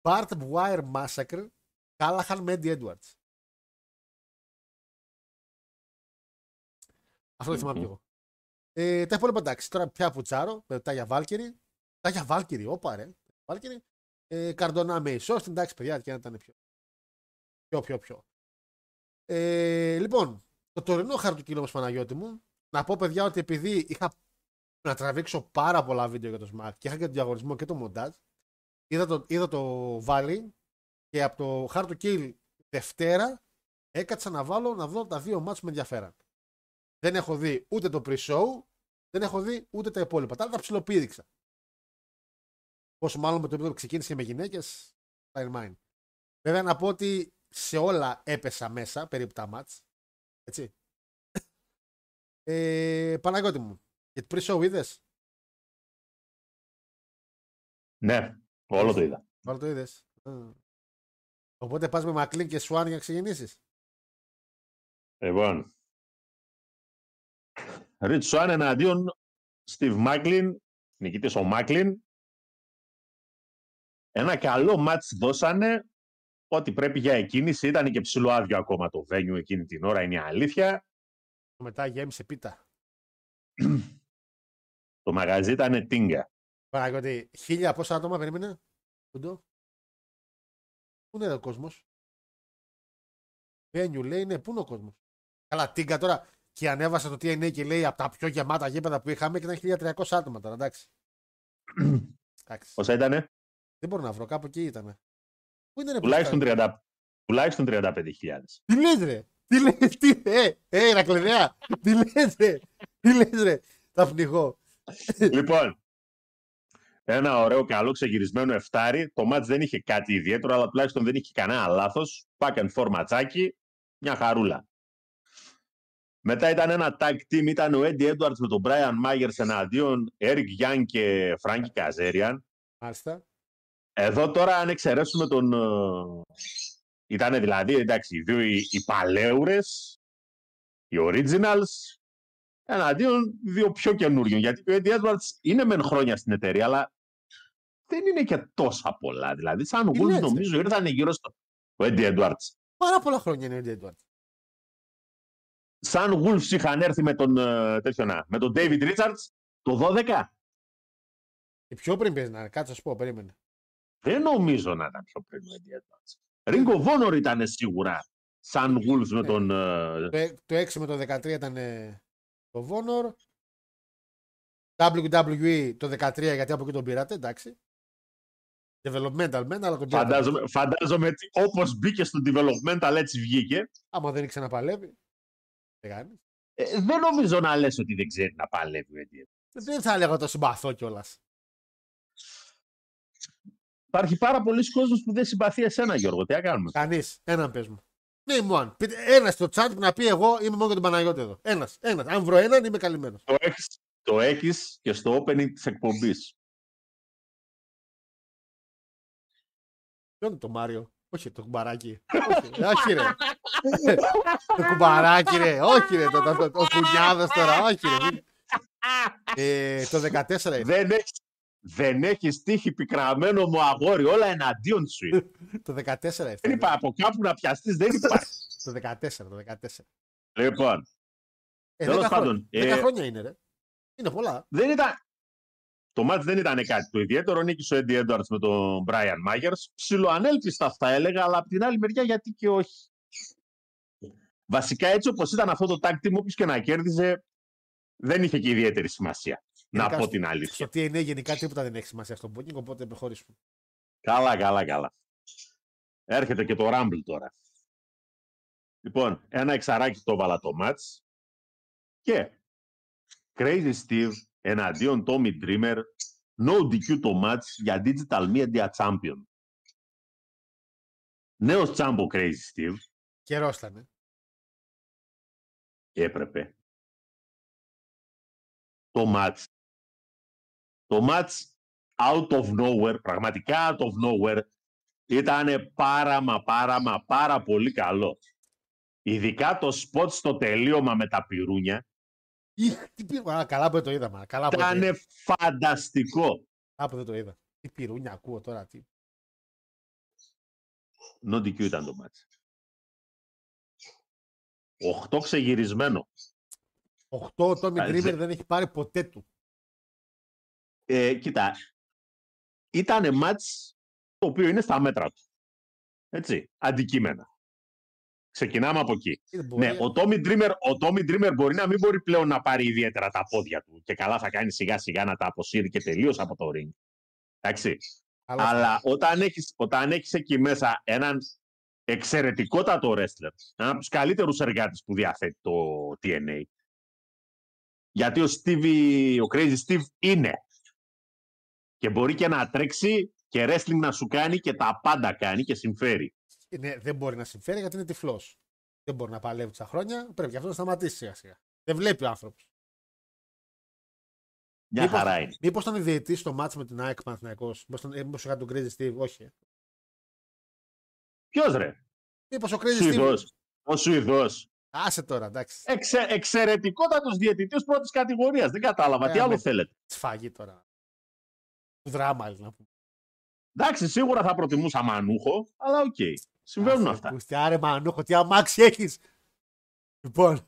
Barbed Wire Massacre Callahan Mandy Edwards. Αυτό το θυμάμαι κι εγώ. Ε, τα υπόλοιπα εντάξει. Τώρα πια πουτσάρω με τα για Βάλκυρη. Τα για Βάλκυρη, όπα ρε. Βάλκυρη. Ε, Καρντονά με ισό. Εντάξει, παιδιά, και να ήταν πιο. Πιο, πιο, πιο. Ε, λοιπόν, το τωρινό χαρτοκύλο μα Παναγιώτη μου, να πω παιδιά ότι επειδή είχα να τραβήξω πάρα πολλά βίντεο για το Smack και είχα και τον διαγωνισμό και το μοντάζ, είδα το, είδα το Valley και από το Hard to Kill Δευτέρα έκατσα να βάλω να δω τα δύο μάτς με ενδιαφέραν. Δεν έχω δει ούτε το pre-show, δεν έχω δει ούτε τα υπόλοιπα. Τα, τα ψιλοπήδηξα. Πόσο μάλλον με το επίπεδο που ξεκίνησε με γυναίκες, fine mine. Βέβαια να πω ότι σε όλα έπεσα μέσα περίπου τα μάτς. Έτσι. Ε, Παναγιώτη μου, και το pre-show είδες; Ναι, όλο το είδα. Όλο το είδες. Οπότε πας με Μακλίν και Σουάν για να ξεκινήσεις. Λοιπόν, Ριτ Σουάν εναντίον Στιβ Μάκλιν, νικητής ο Μάκλιν. Ένα καλό μάτς δώσανε, ό,τι πρέπει για εκκίνηση. Ήταν και ψηλό άδειο ακόμα το venue εκείνη την ώρα, είναι η αλήθεια. Μετά γέμισε πίτα. το μαγαζί ήταν τίνγκα. Παραγωγή, χίλια πόσα άτομα περίμενε. Πού είναι ο κόσμος; Venue λέει, ναι, πού είναι ο κόσμος; Καλά, τίνγκα τώρα και ανέβασα το TNA και λέει από τα πιο γεμάτα γήπεδα που είχαμε και ήταν 1300 άτομα τώρα, εντάξει. εντάξει. Πόσα ήτανε; Δεν μπορώ να βρω, κάπου εκεί ήταν. Πού ήταν τουλάχιστον, 30, τουλάχιστον 35.000. Τι λες ρε, τι λες, τι, ε, ε, Ρακλεδέα, τι λες ρε, τι λες ρε, θα πνιγώ. λοιπόν, Ένα ωραίο, καλό, ξεγυρισμένο εφτάρι. Το μάτς δεν είχε κάτι ιδιαίτερο, αλλά τουλάχιστον δεν είχε κανένα λάθος. Pack and forth ματσάκι. Μια χαρούλα. Μετά ήταν ένα tag team, ήταν ο Eddie Edwards με τον Brian Myers εναντίον Eric Young και Frankie Kazarian. Μάλιστα. Εδώ τώρα, αν εξαιρέσουμε τον. ε, Ήταν δηλαδή, εντάξει, οι δύο οι, οι παλαιούρες, οι originals, εναντίον δύο πιο καινούριων. Γιατί ο Eddie Edwards είναι μεν χρόνια στην εταιρεία, αλλά δεν είναι και τόσα πολλά. Δηλαδή, σαν Τι Wolves λες, νομίζω ήρθαν γύρω στο. Ο Eddie Edwards. Πάρα πολλά χρόνια είναι ο Eddie Edwards. Σαν Wolves είχαν έρθει με τον, ε, τέτοιο, να, με τον David Richards το 12. Και πιο πριν παίζει να είναι. Κάτσε να σου πω, περίμενε. Δεν νομίζω να ήταν πιο πριν ο Eddie Edwards. Ringo Vonor ήταν σίγουρα σαν Wolves με Ναι. τον... ε, Το, ε- το 6 με το 13 ήταν ε, το Vonor. WWE το 13 γιατί από εκεί τον πήρατε, εντάξει. Developmental men, αλλά τον πήρατε. Φαντάζομαι, φαντάζομαι ότι όπως μπήκε στο developmental έτσι βγήκε. Άμα δεν ήξερε να παλεύει. Δεν κάνεις; Ε, δεν νομίζω να λες ότι δεν ξέρει να παλεύει ο Eddie Edwards. Δεν θα έλεγα το συμπαθώ κιόλας. Υπάρχει πάρα πολλοί κόσμος που δεν συμπαθεί εσένα Γιώργο. Τι να κάνουμε; Κανείς. Έναν πες μου. Name one. Πείτε ένας στο chat που να πει εγώ είμαι μόνο για τον Παναγιώτη εδώ. Ένας. Ένας. Αν βρω έναν είμαι καλυμμένος. Το έχεις, το έχεις και στο opening της εκπομπής. Ποιο είναι το Μάριο; Όχι, το κουμπαράκι. όχι, όχι, ρε. το κουμπαράκι, ρε. Όχι, ρε. Το, το, το, ο κουνιάδος τώρα. Όχι, ρε. Ε, το 14 είναι. Δεν έχεις, δεν έχεις τύχει πικραμένο μου αγόρι. Όλα εναντίον σου είναι. το 14 είναι. δεν είπα από κάπου να πιαστείς. Δεν υπάρχει. Το 14, το 14. λοιπόν, Ε, Τέλος 10 πάντων, χρόνια, 10 ε, χρόνια είναι, ρε. Είναι πολλά. δεν ήταν... Το μάτς δεν ήταν κάτι το ιδιαίτερο. Νίκησε ο Eddie Edwards με τον Brian Myers. Ψιλοανέλπιστα θα έλεγα, αλλά από την άλλη μεριά γιατί και όχι. Βασικά έτσι όπως ήταν αυτό το tag team, όποιος και να κέρδιζε, δεν είχε και ιδιαίτερη σημασία. Να Γενικά πω στο- την αλήθεια. Στο τι είναι γενικά τίποτα δεν έχει σημασία στον booking, οπότε προχωρήσουμε. Καλά, καλά, καλά. Έρχεται και το Rumble τώρα. Λοιπόν, ένα εξαράκι το έβαλα το μάτς και Crazy Steve εναντίον Tommy Dreamer no DQ το μάτς για Digital Media Champion. Νέος τσάμπο Crazy Steve Καιρός ήταν. ε. έπρεπε. Το μάτς. Το μάτς out of nowhere, πραγματικά out of nowhere, ήταν πάρα μα πάρα μα πάρα πολύ καλό. Ειδικά το spot στο τελείωμα με τα πυρούνια Ιχ, τι πήρε. Α, καλά που δεν το είδα, μα. Καλά που, δεν το είδα. ήταν φανταστικό. Καλά που δεν το είδα. Τι πυρούνια ακούω τώρα. Τι... No DQ ήταν το μάτς. 8 ξεγυρισμένο. 8 ο Tommy Α, Dreamer δε- δεν έχει πάρει ποτέ του. Ε, κοίτα, ήταν μάτς το οποίο είναι στα μέτρα του. Έτσι, αντικείμενα. Ξεκινάμε από εκεί. Είναι πορεία. Ναι, ο Tommy, Dreamer, ο Tommy Dreamer μπορεί να μην μπορεί πλέον να πάρει ιδιαίτερα τα πόδια του και καλά θα κάνει σιγά σιγά να τα αποσύρει και τελείως από το ring. Εντάξει. Αλλά- Αλλά όταν έχεις, όταν έχεις εκεί μέσα έναν εξαιρετικότατο wrestler, έναν από τους καλύτερους εργάτες που διαθέτει το TNA, γιατί ο, Stevie, ο Crazy Steve είναι και μπορεί και να τρέξει και wrestling να σου κάνει και τα πάντα κάνει και συμφέρει. Ναι, δεν μπορεί να συμφέρει γιατί είναι τυφλός. Δεν μπορεί να παλεύει τόσα χρόνια. Πρέπει και αυτό να σταματήσει σιγά σιγά. Δεν βλέπει ο άνθρωπος. Μια Μήπως- χαρά είναι. Μήπως ήταν διαιτητής στο ματς ο με την ΑΕΚ Παναθυναϊκό. Μήπως είχα τον Crazy Steve. Όχι. Ποιος ρε, Μήπως ο Crazy Steve. Σουηδός. Ο Σουηδός. Άσε τώρα, εντάξει. Εξε, εξαιρετικότατος διαιτητής πρώτης κατηγορίας. Δεν κατάλαβα. Ε, Τι άλλο με- θέλετε; Σφαγή τώρα. Του Δράμα, να πούμε. Εντάξει, σίγουρα θα προτιμούσα μανούχο, αλλά οκ. Συμβαίνουν αυτά. Ακούστε, άρε μανούχο, τι αμάξι έχεις. Λοιπόν,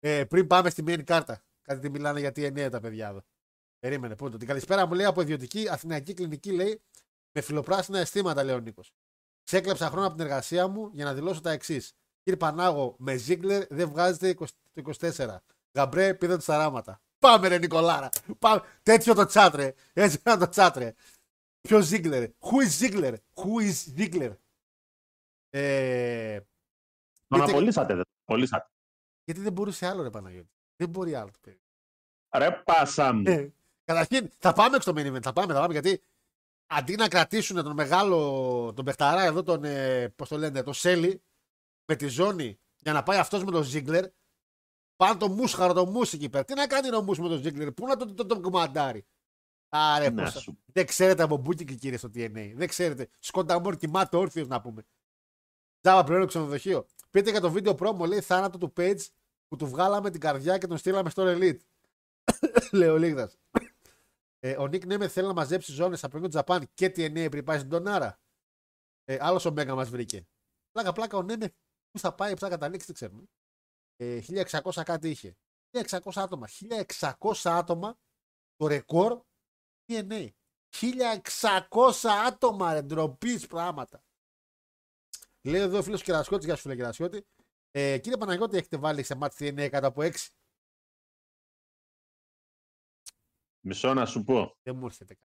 ε, πριν πάμε στη main κάρτα. Κάτι τι μιλάνε για TNA τα παιδιά εδώ. Περίμενε, πού Την καλησπέρα μου λέει από ιδιωτική αθηναϊκή κλινική λέει με φιλοπράσινα αισθήματα, λέει ο Νίκος. Ξέκλεψα χρόνο από την εργασία μου για να δηλώσω τα εξής. Κύριε Πανάγο, με Ζίγκλερ δεν βγάζετε 20 το 24. Γαμπρέ, πήδε του σαράματα. Πάμε, ρε Νικολάρα. Πάμε. Τέτοιο το τσάτρε. Έτσι ήταν το τσάτρε. Ποιος Ζίγκλερ; Who is Ziggler? Who is Ziggler? Ε, Τον γιατί- απολύσατε, δεν τον απολύσατε. γιατί δεν μπορούσε άλλο, ρε Παναγιώτη. Δεν μπορεί άλλο το παιδί. Ρε πάσα μου. Ε, Καταρχήν, θα πάμε στο main event. Θα πάμε, θα πάμε γιατί αντί να κρατήσουν τον μεγάλο, τον παιχταρά εδώ, τον, ε, πώς το λένε, τον Σέλι, με τη ζώνη για να πάει αυτός με τον Ζίγκλερ, πάνε το μουσχαρο, το μουσ εκεί πέρα. Τι να κάνει ο μουσ με τον Ζίγκλερ, πού να το, το, το, κομμαντάρει. Άρε, Να πώς- σου δεν ξέρετε από μπούκι κύριε στο TNA. Δεν ξέρετε. Σκόντα Μόρ κοιμάται όρθιος να πούμε. Τζάβα πλέον ξενοδοχείο. Πείτε για το βίντεο πρόμο, λέει θάνατο του Page που του βγάλαμε την καρδιά και τον στείλαμε στο Elite. λέει ο Λίγδας. Ε, ο Νίκ Νέμε θέλει να μαζέψει ζώνες από το Τζαπάν και TNA πριν πάει στην Τονάρα. Ε, Άλλος ο Μέγα μας βρήκε. Πλάκα, πλάκα, ο Νέμε πού θα πάει, πού θα καταλήξει, δεν ξέρουμε. Ε, 1600 κάτι είχε. 1600 άτομα. 1600 άτομα το ρεκόρ TNA. 1600 άτομα ρε, ντροπής πράγματα. Λέει εδώ ο φίλος Κερασιώτης, γεια σου φίλε Κερασιώτη. Ε, κύριε Παναγιώτη, έχετε βάλει σε μάτι TNA κάτω από 6. Μισό να σου πω. Δεν μου έρχεται.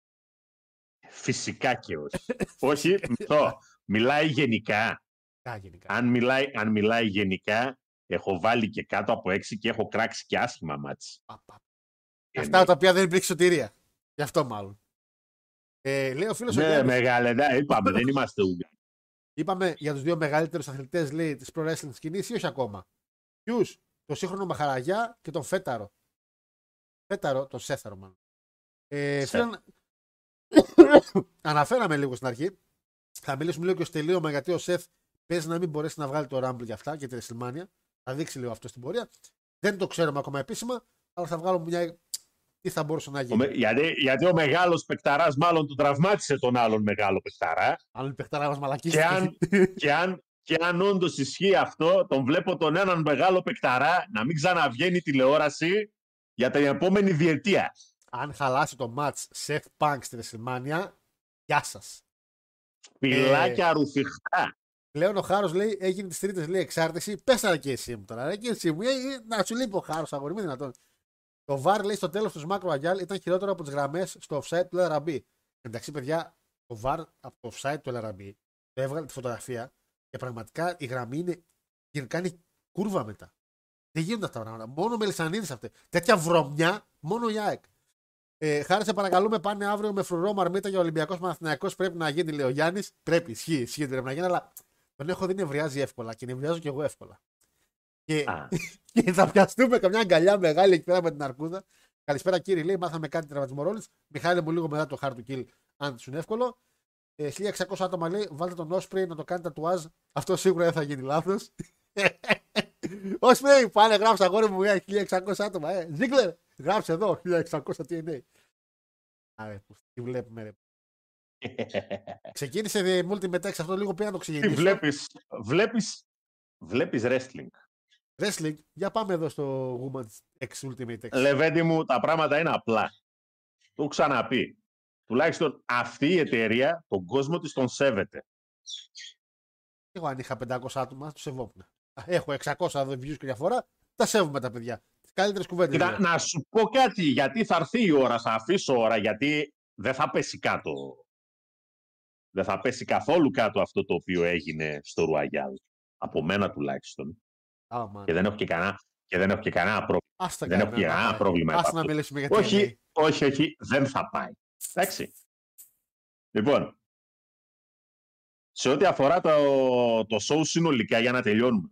Φυσικά και όχι. όχι, μισό. Μιλάει γενικά. Κα, γενικά. Αν μιλάει, αν μιλάει γενικά, έχω βάλει και κάτω από έξι και έχω κράξει και άσχημα μάτς. Πα, πα. Ε, Αυτά τα οποία δεν υπήρξε σωτηρία. Γι' αυτό μάλλον. Ε, λέει ο φίλος ο Ναι, Γιάννης, μεγάλε, ναι, είπαμε, δεν είμαστε Ούγγαροι. Είπαμε για τους δύο μεγαλύτερους αθλητές λέει της pro wrestling σκηνής ή όχι ακόμα; Ποιους, το σύγχρονο Μαχαραγιά και τον Φέταρο. Φέταρο, τον Σέθαρο μάλλον. Ε, Σεθ. φίλε, Αναφέραμε λίγο στην αρχή. Θα μιλήσουμε λίγο και στο τελείωμα γιατί ο Σεφ παίζει να μην μπορέσει να βγάλει το Rumble για αυτά και τη WrestleMania. Θα δείξει λίγο αυτό στην πορεία. Δεν το ξέρουμε ακόμα επίσημα, αλλά θα βγάλουμε μια. Τι θα μπορούσε να Ο γίνει; με- γιατί, γιατί ο μεγάλος παικταράς μάλλον του τραυμάτισε τον άλλον μεγάλο παικταρά. Αν η παιχτάρα μας μαλακίσει. Και αν, και αν, και αν όντως ισχύει αυτό, τον βλέπω τον έναν μεγάλο παικταρά να μην ξαναβγαίνει τηλεόραση για την επόμενη διετία. αν χαλάσει το match Seth Punk στη WrestleMania, γεια σας. Πιλάκια ρουφιχτά. Πλέον ο Χάρος λέει έγινε τις τρίτες λέει εξάρτηση. Πέσαρα και εσύ μου τώρα. ρε, Και εσύ μου. Ε, ε, να σου λείπει ο Χάρος, αγόρι, μη δυνατόν. Το VAR λέει στο τέλος τους Μάκρο Αγιάλ ήταν χειρότερο από τις γραμμές στο offside του LRB. Εντάξει, παιδιά, το VAR από το offside του LRB το έβγαλε τη φωτογραφία και πραγματικά η γραμμή είναι. και κάνει κούρβα μετά. Δεν γίνονται αυτά τα πράγματα. Μόνο Μελισανίδης αυτέ. Τέτοια βρωμιά, μόνο η ΑΕΚ. Ε, χάρη σε παρακαλούμε, πάνε αύριο με φρουρό μαρμίτα για Ολυμπιακός Παναθυνιακό. Πρέπει να γίνει, λέει ο Γιάννης. Πρέπει, ισχύει, ισχύει, πρέπει να γίνει, αλλά τον έχω δει νευριάζει εύκολα και νευριάζω κι εγώ εύκολα. Και, Α. και θα πιαστούμε καμιά αγκαλιά μεγάλη εκεί πέρα με την αρκούδα. Καλησπέρα κύριε, λέει, μάθαμε κάτι τραυματισμό ρόλη. Μιχάλη μου λίγο μετά το hard to kill, αν σου είναι εύκολο. Ε, 1600 άτομα λέει, βάλτε τον Όσπρι να το κάνει τατουάζ. Αυτό σίγουρα δεν θα γίνει λάθος. Όσπρι, πάνε γράψε αγόρι μου, ε, 1600 άτομα. Ε. Ζίγκλερ, γράψε εδώ, 1600 TNA. Άρα, που τι βλέπουμε, ρε. Ξεκίνησε ε, Multimate X αυτό λίγο πέρα να το Τι ξεκινήσω. βλέπεις, βλέπεις, βλέπεις wrestling. Wrestling, για πάμε εδώ στο Women's X Ultimate X. Λεβέντη μου, τα πράγματα είναι απλά. Το έχω ξαναπεί. Τουλάχιστον αυτή η εταιρεία, τον κόσμο της τον σέβεται. Εγώ αν είχα 500 άτομα, τους σεβόμουν. Έχω 600 views και διαφορά, τα σέβομαι τα παιδιά. Τις καλύτερες κουβέντες. Κοίτα, να σου πω κάτι, γιατί θα έρθει η ώρα, θα αφήσω ώρα, γιατί δεν θα πέσει κάτω. Δεν θα πέσει καθόλου κάτω αυτό το οποίο έγινε στο Ρουαγιάλ. Από μένα τουλάχιστον. Και δεν έχω και κανένα, και δεν έχω και κανένα πρόβλημα. Άστα δεν έχω και κανένα, κανένα να- πρόβλημα. Ας επ' να αυτού. μιλήσουμε για όχι, TNA. όχι, όχι, δεν θα πάει. Εντάξει. Λοιπόν, σε ό,τι αφορά το, το show συνολικά, για να τελειώνουμε.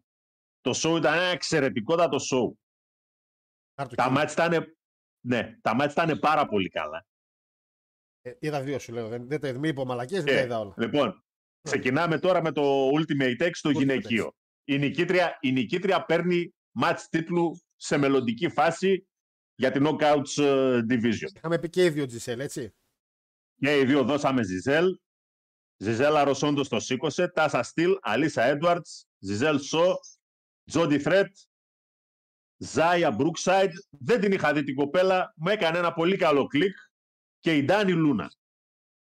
Το show ήταν ένα εξαιρετικότατο show. Χάρτο Τα κύριο. μάτς ήταν, ναι, τα μάτς ήταν πάρα πολύ καλά. Ε, είδα δύο σου λέω. Δεν, δεν, τα- μην είπα μαλακίες, δεν Ε, τα είδα όλα. Λοιπόν, ξεκινάμε τώρα με το Ultimate X το Ultimate γυναικείο. Η νικήτρια, η νικήτρια παίρνει match τίτλου σε μελλοντική φάση για την Knockouts ε, Division. Είχαμε πει και οι δύο Giselle, έτσι. Και οι δύο δώσαμε Ζιζέλ. Ζιζέλ Αροσόντο το σήκωσε. Tasha Steelz, Alisha Edwards, Gisele Shaw, Jody Threat, Xia Brookside. Δεν την είχα δει την κοπέλα. Μου έκανε ένα πολύ καλό κλικ. Και η Ντάνι Λούνα.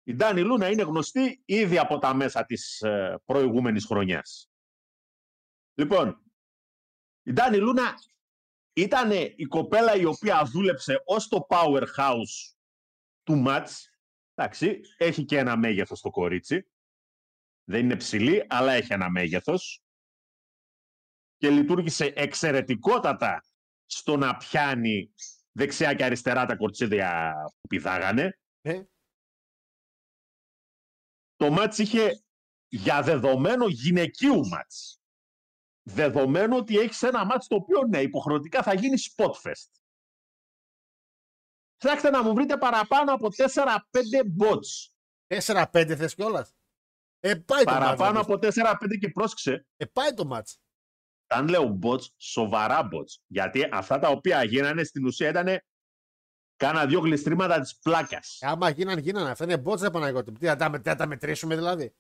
Η Ντάνι Λούνα είναι γνωστή ήδη από τα μέσα της ε, προηγούμενης χρονιάς. Λοιπόν, η Ντάνι Λούνα ήταν η κοπέλα η οποία δούλεψε ως το powerhouse του match. Εντάξει, έχει και ένα μέγεθος το κορίτσι. Δεν είναι ψηλή, αλλά έχει ένα μέγεθος. Και λειτουργήσε εξαιρετικότατα στο να πιάνει δεξιά και αριστερά τα κορτσίδια που πηδάγανε. Ε. Το μάτς είχε για δεδομένο γυναικείου μάτς. Δεδομένο ότι έχεις ένα μάτς το οποίο ναι, υποχρεωτικά θα γίνει spotfest. Ψάξτε να μου βρείτε παραπάνω από 4-5 bots. 4-5 θες κιόλας. Ε, πάει το Παραπάνω μάτς. από 4-5 και πρόσεξε. Ε, πάει το μάτς. Αν λέω bots, σοβαρά bots. Γιατί αυτά τα οποία γίνανε στην ουσία ήταν κάνα δύο γλιστρήματα της πλάκας. Ε, άμα γίνανε, γίνανε. Αυτά είναι bots, ρε Παναγιώτη. Τι, να τα, με- να τα μετρήσουμε δηλαδή;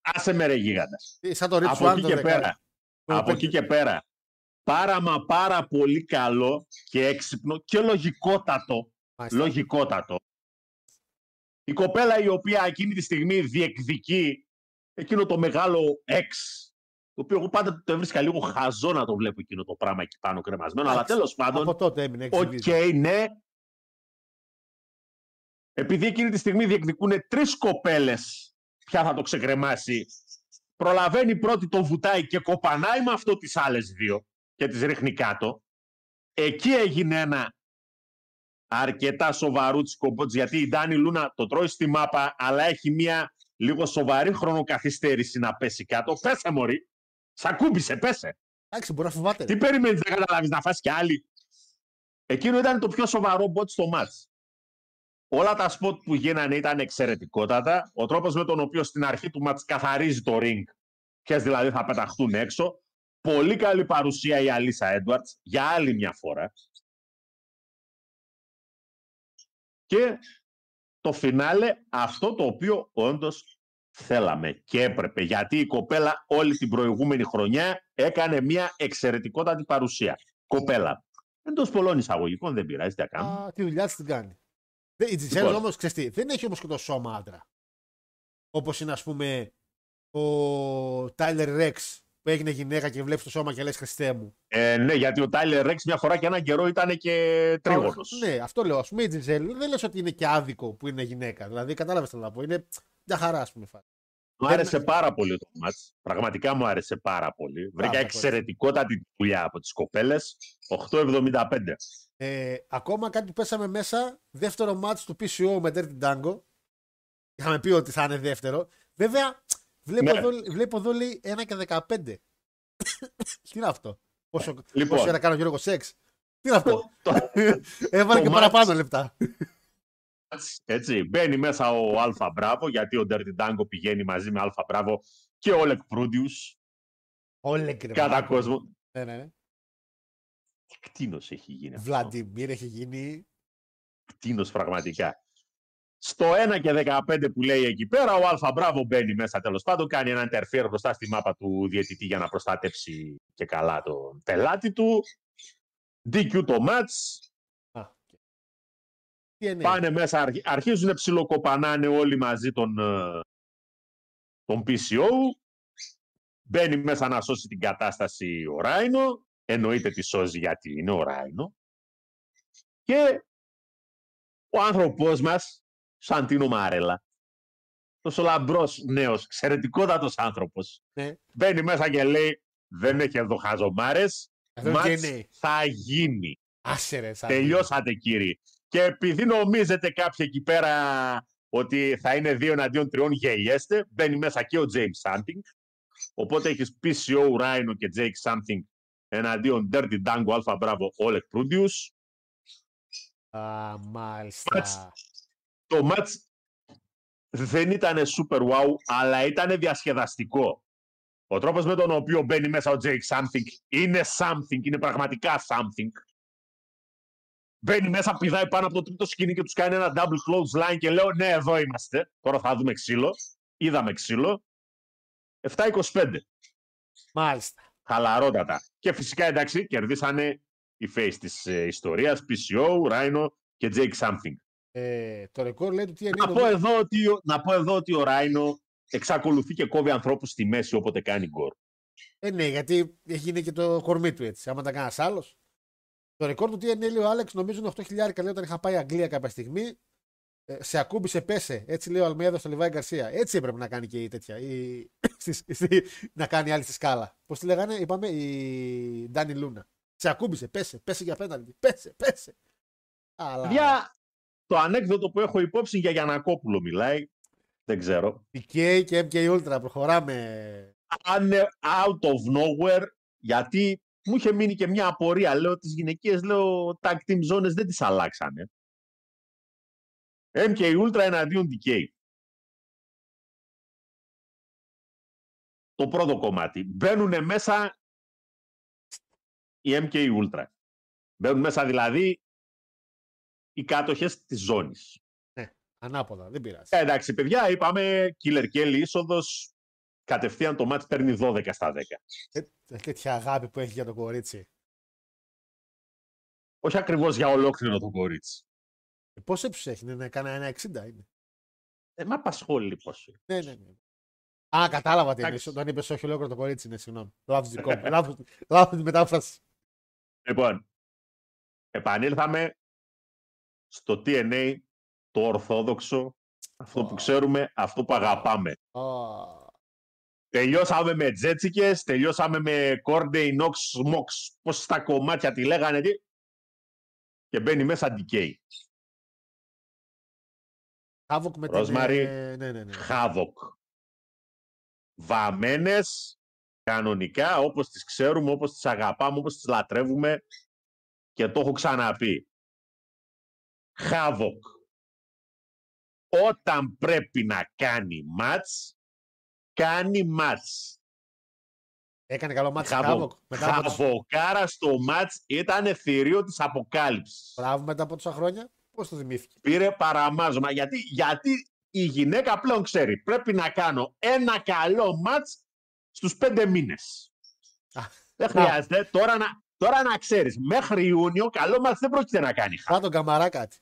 Άσε με ρε γίγαντας. Τι, Σαν το Rich Από One εκεί το και δεκάρι. πέρα. Το Από εκεί και πέρα. Πάρα μα πάρα πολύ καλό και έξυπνο και λογικότατο. Μάλιστα. Λογικότατο. Η κοπέλα η οποία εκείνη τη στιγμή διεκδικεί εκείνο το μεγάλο X, το οποίο εγώ πάντα το έβρισκα λίγο χαζό να το βλέπω εκείνο το πράγμα εκεί πάνω κρεμασμένο, αλλά Εντάξει, τέλος πάντων, Από τότε έμεινε. οκ, εξελίσσεται. ναι. Επειδή εκείνη τη στιγμή διεκδικούν τρεις κοπέλες, ποια θα το ξεκρεμάσει, προλαβαίνει η πρώτη, το βουτάει και κοπανάει με αυτό τις άλλες δύο και τις ρίχνει κάτω. Εκεί έγινε ένα αρκετά σοβαρούτσικο botch, γιατί η Dani Luna το τρώει στη μάπα, αλλά έχει μια λίγο σοβαρή χρονοκαθυστέρηση να πέσει κάτω. Πέσε μωρή, σ' ακούμπησε, πέσε. Εντάξει, μπορεί να φοβάται. Τι περιμένεις να καταλάβεις να φας κι άλλη. Εκείνο ήταν το πιο σοβαρό μπότ στο μάτς. Όλα τα σποτ που γίνανε ήταν εξαιρετικότατα. Ο τρόπος με τον οποίο στην αρχή του μάτς καθαρίζει το ring, ποιες δηλαδή θα πεταχτούν έξω. Πολύ καλή παρουσία η Αλίσα Έντουαρτς για άλλη μια φορά. Και το φινάλε αυτό το οποίο όντως θέλαμε και έπρεπε. Γιατί η κοπέλα όλη την προηγούμενη χρονιά έκανε μια εξαιρετικότατη παρουσία. Κοπέλα. Εντός πολλών εισαγωγικών δεν πειράζει, τι να κάνουμε. Α, τη δουλειά της την κάνει. Δεν- Η Τζιζέλ Λοιπόν. όμως, ξέρεις τι, δεν έχει όμως και το σώμα άντρα. Όπως είναι, ας πούμε, ο Τάιλερ Ρεξ που έγινε γυναίκα και βλέπεις το σώμα και λες Χριστέ μου. Ε, ναι, γιατί ο Τάιλερ Ρέξ μια φορά και έναν καιρό ήταν και τρίγωνος. Ναι, αυτό λέω. Α πούμε η Τζιζέλ δεν λες ότι είναι και άδικο που είναι γυναίκα. Δηλαδή, κατάλαβες τι θέλω να πω. Είναι μια χαρά, ας πούμε. φάση. Μου άρεσε πάρα πολύ το μάτς. Πραγματικά μου άρεσε πάρα πολύ. Βρήκα πολύ. εξαιρετικότατη δουλειά από τις κοπέλες. 8,75. Ε, ακόμα κάτι που πέσαμε μέσα, δεύτερο μάτς του PCO με Dirty Dango. Είχαμε πει ότι θα είναι δεύτερο. Βέβαια, βλέπω, Ναι. εδώ, βλέπω εδώ λέει 1 και 15. Τι είναι αυτό; Πόσο, Λοιπόν. πόση ώρα κάνω Γιώργο σεξ; Τι είναι αυτό; Το- Έβαλε το και μάτς- παραπάνω λεπτά. Έτσι, μπαίνει μέσα ο Alpha Bravo, γιατί ο Dirty Dango πηγαίνει μαζί με Alpha Bravo και Oleg Prudius. Oleg Κατά κόσμο. Ναι, ναι, ναι. Κτήνος έχει γίνει αυτό. Βλαντιμίρ έχει γίνει. κτήνος πραγματικά. Στο 1 και 15 που λέει εκεί πέρα, ο Alpha Bravo μπαίνει μέσα τέλος πάντων, κάνει ένα interfere μπροστά στη μάπα του διαιτητή για να προστατέψει και καλά τον πελάτη του. DQ το match, Α, οκ. Τι είναι. πάνε μέσα, αρχ- αρχίζουν ψιλοκοπανάνε όλοι μαζί τον, ε, τον PCO. Μπαίνει μέσα να σώσει την κατάσταση ο Rhino. Εννοείται τη σώζει γιατί είναι ο Rhino. Και ο άνθρωπός μας, Santino Marella, τόσο λαμπρός νέος, εξαιρετικότατος άνθρωπος, Ναι. μπαίνει μέσα και λέει δεν έχει εδώ χαζομάρες, Αυτό μάτς είναι DNA. θα γίνει. Άσε ρε, σαν- Τελειώσατε κύριοι. Και επειδή νομίζετε κάποιοι εκεί πέρα ότι θα είναι δύο εναντίον τριών γελιέστε, μπαίνει μέσα και ο James Something. Οπότε έχεις PCO Rhino και Jake Something εναντίον Dirty Dango Alpha Bravo Oleg Prudius. Α, μάλιστα. Μάτς. Το match δεν ήταν super wow, αλλά ήταν διασκεδαστικό. Ο τρόπος με τον οποίο μπαίνει μέσα ο Jake Something είναι something, είναι πραγματικά something. Μπαίνει μέσα, πηδάει πάνω από το τρίτο σκηνή και τους κάνει ένα double close line και λέω ναι εδώ είμαστε, τώρα θα δούμε ξύλο. Είδαμε ξύλο. 7-25. Μάλιστα. Χαλαρότατα. Και φυσικά εντάξει κερδίσανε οι face της ε, ιστορίας, PCO, Rhino και Jake Something. Ε, το ρεκόρ λέει του TNA. Να το- πω, εδώ ότι, ο- να πω εδώ ότι ο Ράινο εξακολουθεί και κόβει ανθρώπους στη μέση όποτε κάνει γκορ. Ε, ναι, γιατί έχει γίνει και το κορμί του έτσι. Άμα τα κανένα άλλος. Το ρεκόρ του TNA λέει ο Άλεξ νομίζω είναι 8.000 λέει όταν είχα πάει Αγγλία κάποια στιγμή. Ε, σε ακούμπησε, πέσε. Έτσι λέει ο Αλμέδος στο Λιβάη Γκαρσία. Έτσι έπρεπε να κάνει και η τέτοια. Η... στη- στη- να κάνει άλλη στη σκάλα. Πώς τη λέγανε, είπαμε, η Ντάνι Λούνα. Σε ακούμπησε, πέσε, πέσε για πέναλτι. Πέσε, πέσε. Αλλά. Για το ανέκδοτο που έχω υπόψη για Γιανακόπουλο μιλάει. Δεν ξέρω. PK και MK Ultra, προχωράμε. Αν είναι out of nowhere, γιατί μου είχε μείνει και μια απορία. Λέω τις γυναικείες, λέω tag team zones δεν τις αλλάξανε. MK Ultra εναντίον DK. Το πρώτο κομμάτι. Μπαίνουν μέσα οι MK Ultra. Μπαίνουν μέσα δηλαδή οι κάτοχες της ζώνης. Ανάποδα, δεν πειράζει. Ε, εντάξει, παιδιά, είπαμε Killer Kelly είσοδος. Κατευθείαν το μάτι παίρνει 12 στα 10. Ε, τέτοια αγάπη που έχει για το κορίτσι. Όχι ακριβώς για ολόκληρο το κορίτσι. Ε, Πόσο ύψο έχει, είναι κανένα ένα 60 είναι. Ε, με απασχολεί πόσο. Ναι, ναι, ναι. Α, κατάλαβα τι Εντάξει. εννοείς. Όταν είπες όχι ολόκληρο το κορίτσι, ναι, συγγνώμη. Λάθος δικό μου. Λάθος- Λάθος της μετάφρασης. Λοιπόν, επανήλθαμε στο TNA, το ορθόδοξο, αυτό που ξέρουμε, αυτό που αγαπάμε. Α, Τελειώσαμε με τζέτσικες, τελειώσαμε με Corday, Nox, Mox, πώς στα κομμάτια τη λέγανε, τι. Και μπαίνει μέσα DK. Havoc με την... Rosemary. ε, Ναι, ναι, ναι. Havoc. Βαμμένες, κανονικά, όπως τις ξέρουμε, όπως τις αγαπάμε, όπως τις λατρεύουμε και το έχω ξαναπεί. Havoc. Όταν πρέπει να κάνει μάτς, κάνει μάτς. Έκανε καλό μάτι Χαβο- Havoc. Μετά από, τους... Χαβοκάρα στο μάτς ήταν θηρίο της αποκάλυψης. Μπράβο, μετά από τόσα χρόνια. Πώς το θυμήθηκε. Πήρε παραμάζωμα. Γιατί, γιατί η γυναίκα πλέον ξέρει. Πρέπει να κάνω ένα καλό μάτς στους πέντε μήνες. Α, Δεν χρειάζεται. Τώρα να, τώρα να ξέρεις. Μέχρι Ιούνιο καλό μάτς δεν πρόκειται να κάνει. Θα τον καμαρά κάτι.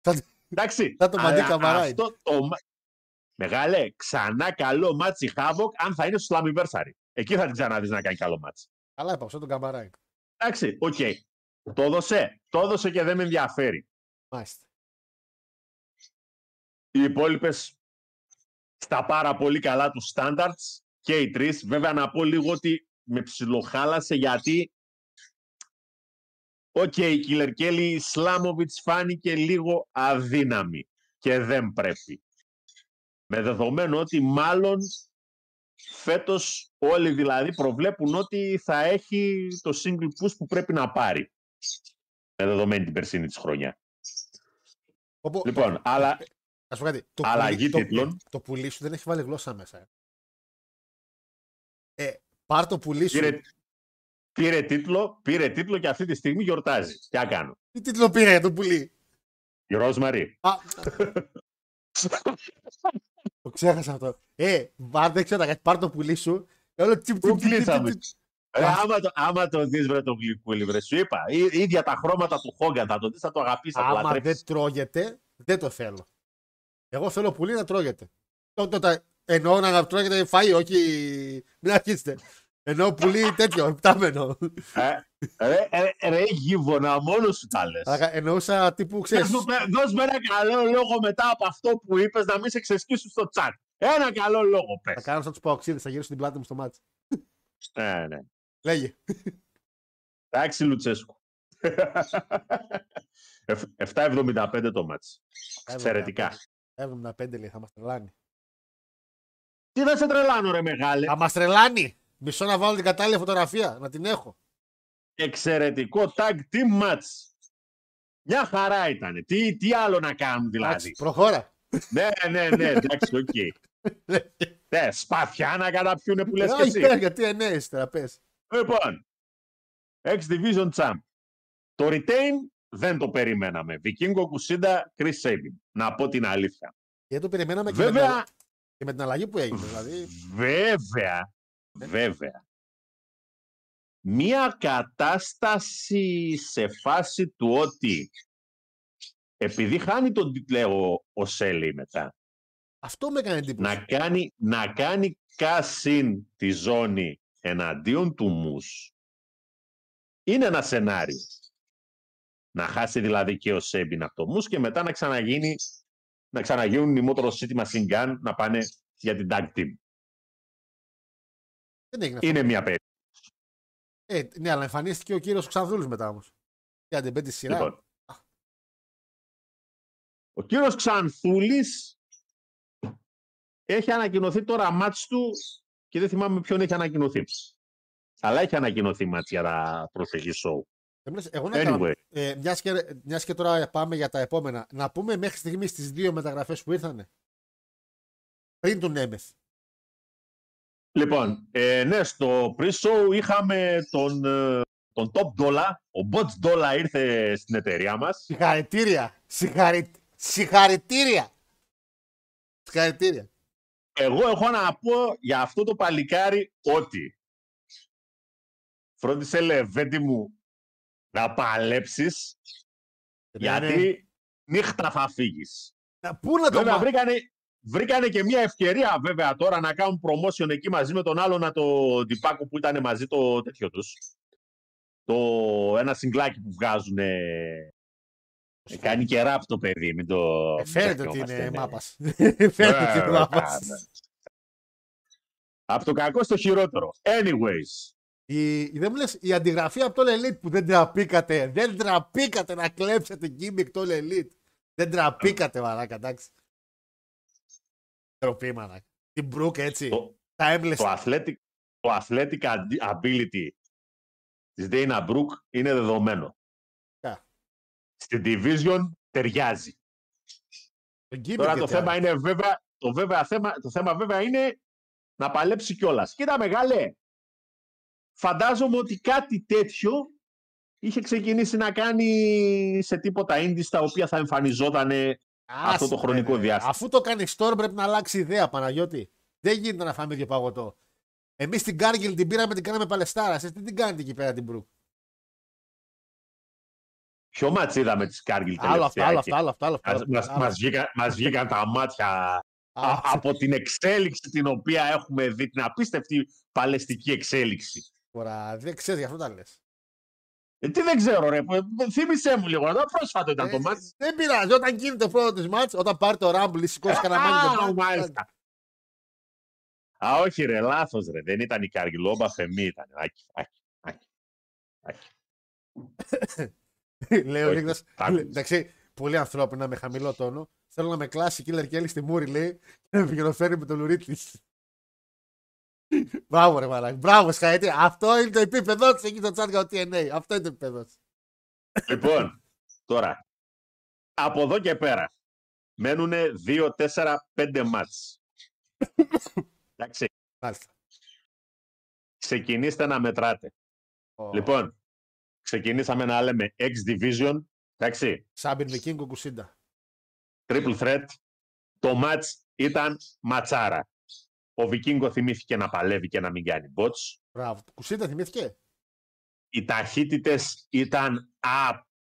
Θα... Εντάξει. Θα το μαντί αλλά καμαρά αυτό το μα- Μεγάλε, ξανά καλό μάτς η Χάβοκ αν θα είναι στο Slammiversary. Εκεί θα την ξαναδείς να κάνει καλό μάτς. Καλά είπα, σαν τον καμαρά. Εντάξει, οκ. Το έδωσε. Το έδωσε και δεν με ενδιαφέρει. Μάλιστα. Οι υπόλοιπες στα πάρα πολύ καλά τους standards και οι τρεις. Βέβαια να πω λίγο ότι με ψιλοχάλασε γιατί Οκ, η Killer Kelly η Slamovich φάνηκε λίγο αδύναμη και δεν πρέπει. Με δεδομένο ότι μάλλον φέτος όλοι δηλαδή προβλέπουν ότι θα έχει το single push που πρέπει να πάρει. Με δεδομένη την περσίνη της χρονιά. Όπου... Λοιπόν, αλλά Ας πω κάτι. Το Αλλαγή πουλί, το, τίτλων. το πουλί σου δεν έχει βάλει γλώσσα μέσα. Ε, ε πάρ το πουλί σου. Πήρε, πήρε, τίτλο, πήρε τίτλο και αυτή τη στιγμή γιορτάζει. Τι να κάνω; Τι τίτλο πήρε για το πουλί; Η Ρόσμαρη. Α, το ξέχασα αυτό. Ε, πάρ, δεν ξέρω κάτι. Πάρ το πουλί σου. και Όλο τσιπ, Πού τσιπ, τσιπ, κλείσαμε. τσιπ, τσιπ. Ε, άμα, το, άμα το δεις βρε το γλυκούλι, βρε, σου είπα. Ί, ίδια τα χρώματα του Χόγκαν θα το δεις, θα το αγαπήσεις, θα το Άμα λατρέψεις. δεν τρώγεται, δεν το θέλω. Εγώ θέλω πουλί να τρώγεται. Το, το, το, εννοώ να τρώγεται φαΐ, όχι. Μην αρχίσετε. Εννοώ πουλί τέτοιο, επτάμενο. Ε, ρε, ρε, ρε, γύβωνα, μόνος σου τα λες. Αλλά Εννοούσα τύπου, Δώσ' ξέρεις, μου, πε- Δώσ' με ένα καλό λόγο μετά από αυτό που είπες να μην σε ξεσκίσουν στο τσάτ. Ένα καλό λόγο θα πες. κάνω σαν τους παοξίδες, θα γυρίσω την πλάτη μου στο μάτι. Ναι, ναι. Λέγε. Εντάξει, Λουτσέσκου. Εφ- 7,75 το μάτς. Εξαιρετικά. 75 λέει, θα μας τρελάνει. Τι δεν σε τρελάνω ρε μεγάλε. Θα μας τρελάνει. Μισό να βάλω την κατάλληλη φωτογραφία, να την έχω. Εξαιρετικό tag team match. Μια χαρά ήταν. Τι, τι άλλο να κάνουν δηλαδή; Εντάξει, προχώρα. ναι, ναι, ναι, εντάξει, οκ. ναι, σπαθιά να καταπιούνε που λες και Α, εσύ. υπέρ, γιατί εννοείς τώρα, πες. Λοιπόν, X Division Champ. Το retain δεν το περιμέναμε. Vikingo Kushida, Chris Sabin. Να πω την αλήθεια. Γιατί το περιμέναμε και με, Βέβαια, την, και με την αλλαγή που έγινε. Δηλαδή, βέβαια, βέβαια. Μία κατάσταση σε φάση του ότι επειδή χάνει τον τίτλο ο Σέλι μετά, αυτό με έκανε εντύπωση. να κάνει, να κάνει κάσιν τη ζώνη εναντίον του Μους είναι ένα σενάριο. Να χάσει δηλαδή και ο Σέμπιν από το Μους και μετά να ξαναγίνει να ξαναγίνουν οι Motor City Machine Gun να πάνε για την tag team. Δεν έγινε αυτό. Είναι μια περίπτωση. Ε, ναι, αλλά εμφανίστηκε ο κύριος Ξανδούλου μετά όμως. Και αν δεν μπαίνει τη σειρά. Λοιπόν, Ο κύριος Ξανθούλης έχει ανακοινωθεί τώρα μάτς του και δεν θυμάμαι ποιον έχει ανακοινωθεί. Αλλά έχει ανακοινωθεί μάτς για τα προσεχή show. Ε, μου λες, Εγώ να κάνω, Anyway, ε, μιας, και, μιας και τώρα πάμε για τα επόμενα, να πούμε μέχρι στιγμής τις δύο μεταγραφές που ήρθανε. Πριν του Νέμεθ. λοιπόν, ε, ναι, στο pre-show είχαμε τον, ε, τον Top Dollar. Ο Bots Dollar ήρθε στην εταιρεία μας. Συγχαρητήρια. Συγχαρη... Συγχαρητήρια. Συγχαρητήρια. Εγώ έχω να πω για αυτό το παλικάρι ότι φρόντισε Λεβέντη μου να παλέψεις γιατί νύχτα θα φύγεις. Να- Πού να το Βέβαια μα... βρήκανε, βρήκανε και μια ευκαιρία βέβαια τώρα να κάνουν promotion εκεί μαζί με τον άλλο να το τυπάκο που ήταν μαζί το τέτοιο τους. Το ένα συγκλάκι που βγάζουν. Κάνει και ραπ το παιδί. Μην το Ε, Φαίνεται ότι μπερδευόμαστε, είναι ναι. μάπας. Φαίνεται ότι είναι Βέβαια, μάπας. ναι. Από το κακό στο χειρότερο. Anyways. Η, δεν μου λες, η αντιγραφή από το All Elite που δεν τραπήκατε. Δεν τραπήκατε να κλέψετε gimmick το All Elite. Δεν τραπήκατε μαλάκα, εντάξει. Τροπή μαλάκα. Την Brook έτσι. Το- Τα έμπλεσαι. Το athletic, το athletic adi- ability της Dana Brooke είναι δεδομένο. Yeah. Στην division ταιριάζει. Το gimmick Τώρα το γιατί θέμα άλλο. είναι βέβαια, το, βέβαια θέμα, το θέμα βέβαια είναι να παλέψει κιόλας. Κοίτα μεγάλε, φαντάζομαι ότι κάτι τέτοιο είχε ξεκινήσει να κάνει σε τίποτα indies τα οποία θα εμφανιζόταν αυτό το Άσε, χρονικό ρε, ρε. διάστημα. Αφού το κάνει store πρέπει να αλλάξει ιδέα, Παναγιώτη. Δεν γίνεται να φάμε δύο παγωτό. Εμείς την Κάργιλ την πήραμε, την κάναμε παλαιστάρα. Εσείς τι την κάνετε εκεί πέρα την Brook. Ποιο μάτς είδαμε της Κάργκιλ Άλλο αυτό, άλλο αυτό, άλλο αυτό. Άλλο αυτό, Μας, άλλο μας, αυτό. μας, βγήκαν, μας βγήκαν τα μάτια Α, α- από την εξέλιξη την οποία έχουμε δει, την απίστευτη παλαιστική εξέλιξη. Τώρα, δεν ξέρεις γι' αυτό τα λες. Ε, τι δεν ξέρω ρε, ε, θύμισέ μου λίγο, εδώ πρόσφατο ήταν το μάτς. Δεν πειράζει. Όταν γίνεται πρώτο της μάτς, όταν πάρει το Rumble ή σηκώσει κανένα μάτι Α, το μπακ, μάλιστα. Α, όχι ρε, λάθος ρε, δεν ήταν η Κάργκιλ, ο Μπαφεμή ήταν. Άκη, άκη, άκη. άκη. Λέει ο Όχι, Νίκlas, τα λέει, άκουσες. Εντάξει, πολύ ανθρώπινα με χαμηλό τόνο. Θέλω να με κλάσει Killer Kelly στη μούρη, λέει, και να με γυροφέρει με το λουρί της. Μπράβο, ρε μαλάκι. Μπράβο, σχαετή. Αυτό είναι το επίπεδο τη εκεί στο chat για το TNA. Αυτό είναι το επίπεδο της. Λοιπόν, τώρα, από εδώ και πέρα, μένουν 2, 4, 5 μάτς. Εντάξει, Μάλιστα. ξεκινήστε να μετράτε. Ο Λοιπόν, ξεκινήσαμε να λέμε X Division, εντάξει, Σάμπιν Βικίνγκο Κουσίντα. Triple Threat. Το match ήταν ματσάρα. Ο Βικίνγκο θυμήθηκε να παλεύει και να μην κάνει bots. Μπράβο. Κουσίντα θυμήθηκε; Οι ταχύτητες ήταν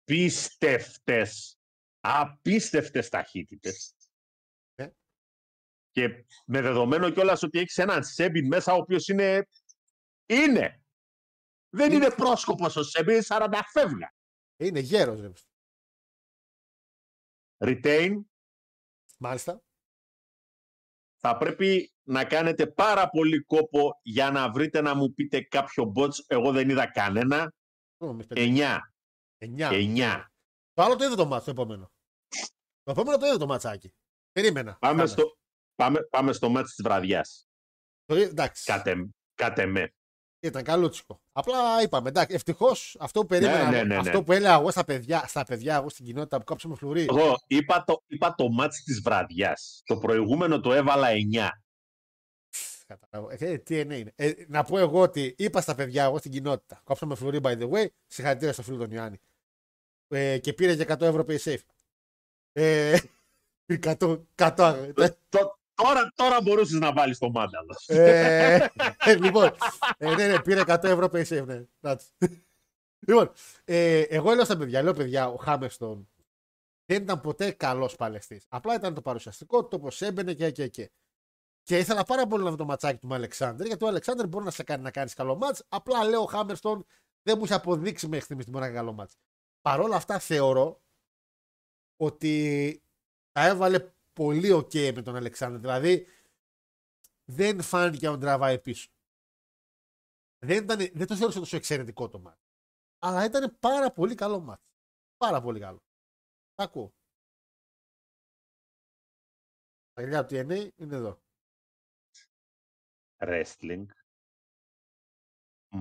απίστευτες. Απίστευτες ταχύτητες. Ε. Και με δεδομένο κιόλας ότι έχεις έναν Σέμπιν μέσα ο οποίος είναι... Είναι. Δεν είναι πρόσκοπος ο Σέμπιν, είναι 40 φεύγα. Είναι γέρος, ρε. Retain Μάλιστα. θα πρέπει να κάνετε πάρα πολύ κόπο για να βρείτε να μου πείτε κάποιο bots. Εγώ δεν είδα κανένα. Ω, εμείς πέντε. 9. Εννιά. 9. Το άλλο το είδε το μάτσο, το επόμενο. Το επόμενο το είδε το ματσάκι. Περίμενα. Πάμε Κάνε. στο, πάμε, πάμε στο μάτς της βραδιάς. Το είδε- εντάξει. Κάτε, κάτε με. Ήταν καλούτσικο. Απλά είπαμε, εντάξει, ευτυχώς αυτό που περίμενα, ναι, ναι, ναι. αυτό που έλεγα εγώ στα παιδιά, στα παιδιά, εγώ στην κοινότητα που κάψαμε φλουρί. Εγώ είπα το, είπα το μάτς της βραδιάς. Το προηγούμενο το έβαλα 9. Καταλάβω. Ε, τι είναι, είναι. Ε, να πω εγώ ότι είπα στα παιδιά, εγώ στην κοινότητα. Κόψαμε φλουρί, by the way. Συγχαρητήρια στο φίλο τον Ιωάννη. Ε, και πήρε και 100 ευρώ pay safe. Ε, 100, 100, Το- το- τώρα, τώρα μπορούσες να βάλεις το μάνταλο. ε, ε, λοιπόν, ε, ναι, ναι, πήρε 100 ευρώ pay safe, ναι. That's. λοιπόν, ε, εγώ λέω στα παιδιά, λέω παιδιά, ο Χάμερστον δεν ήταν ποτέ καλός παλαιστή. Απλά ήταν το παρουσιαστικό, το πώς έμπαινε και, και, και. Και ήθελα πάρα πολύ να δω το ματσάκι του με Αλεξάνδρ, γιατί ο Αλεξάνδρ μπορεί να σε κάνει να κάνεις καλό μάτς. Απλά λέω ο Χάμερστον δεν μου είχε αποδείξει μέχρι στιγμής ότι μπορεί να κάνει καλό μάτς. Παρ' όλα αυτά θεωρώ ότι τα έβαλε πολύ ok με τον Αλεξάνδρ. Δηλαδή δεν φάνηκε να τον τραβάει πίσω. Δεν, ήταν, δεν το θεώρησα τόσο εξαιρετικό το μάτς. Αλλά ήταν πάρα πολύ καλό μάτς. Πάρα πολύ καλό. Τα ακούω. Τα γυαλιά του TNA είναι εδώ. Wrestling.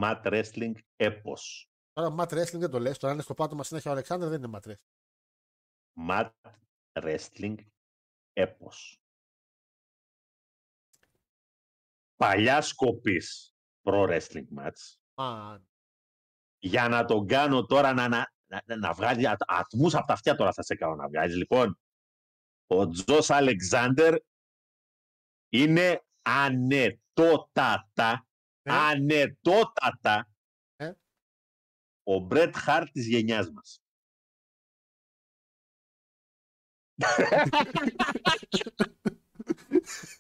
Mat Wrestling έπος. Τώρα Mat Wrestling δεν το λες. Τώρα αν είναι στο πάτωμα συνέχεια ο Αλεξάνδρ δεν είναι Mat Wrestling. Mat Wrestling έπος. Παλιά σκοπής Pro Wrestling Match. Α, Για να τον κάνω τώρα να, να, να, να βγάλει ατ- ατμούς από τα αυτιά τώρα θα σε κάνω να βγάλεις. Λοιπόν, ο Τζος Αλεξάνδερ είναι ανετότατα, Ε. ανετότατα Ε. ο Μπρετ Χάρτ της γενιάς μας.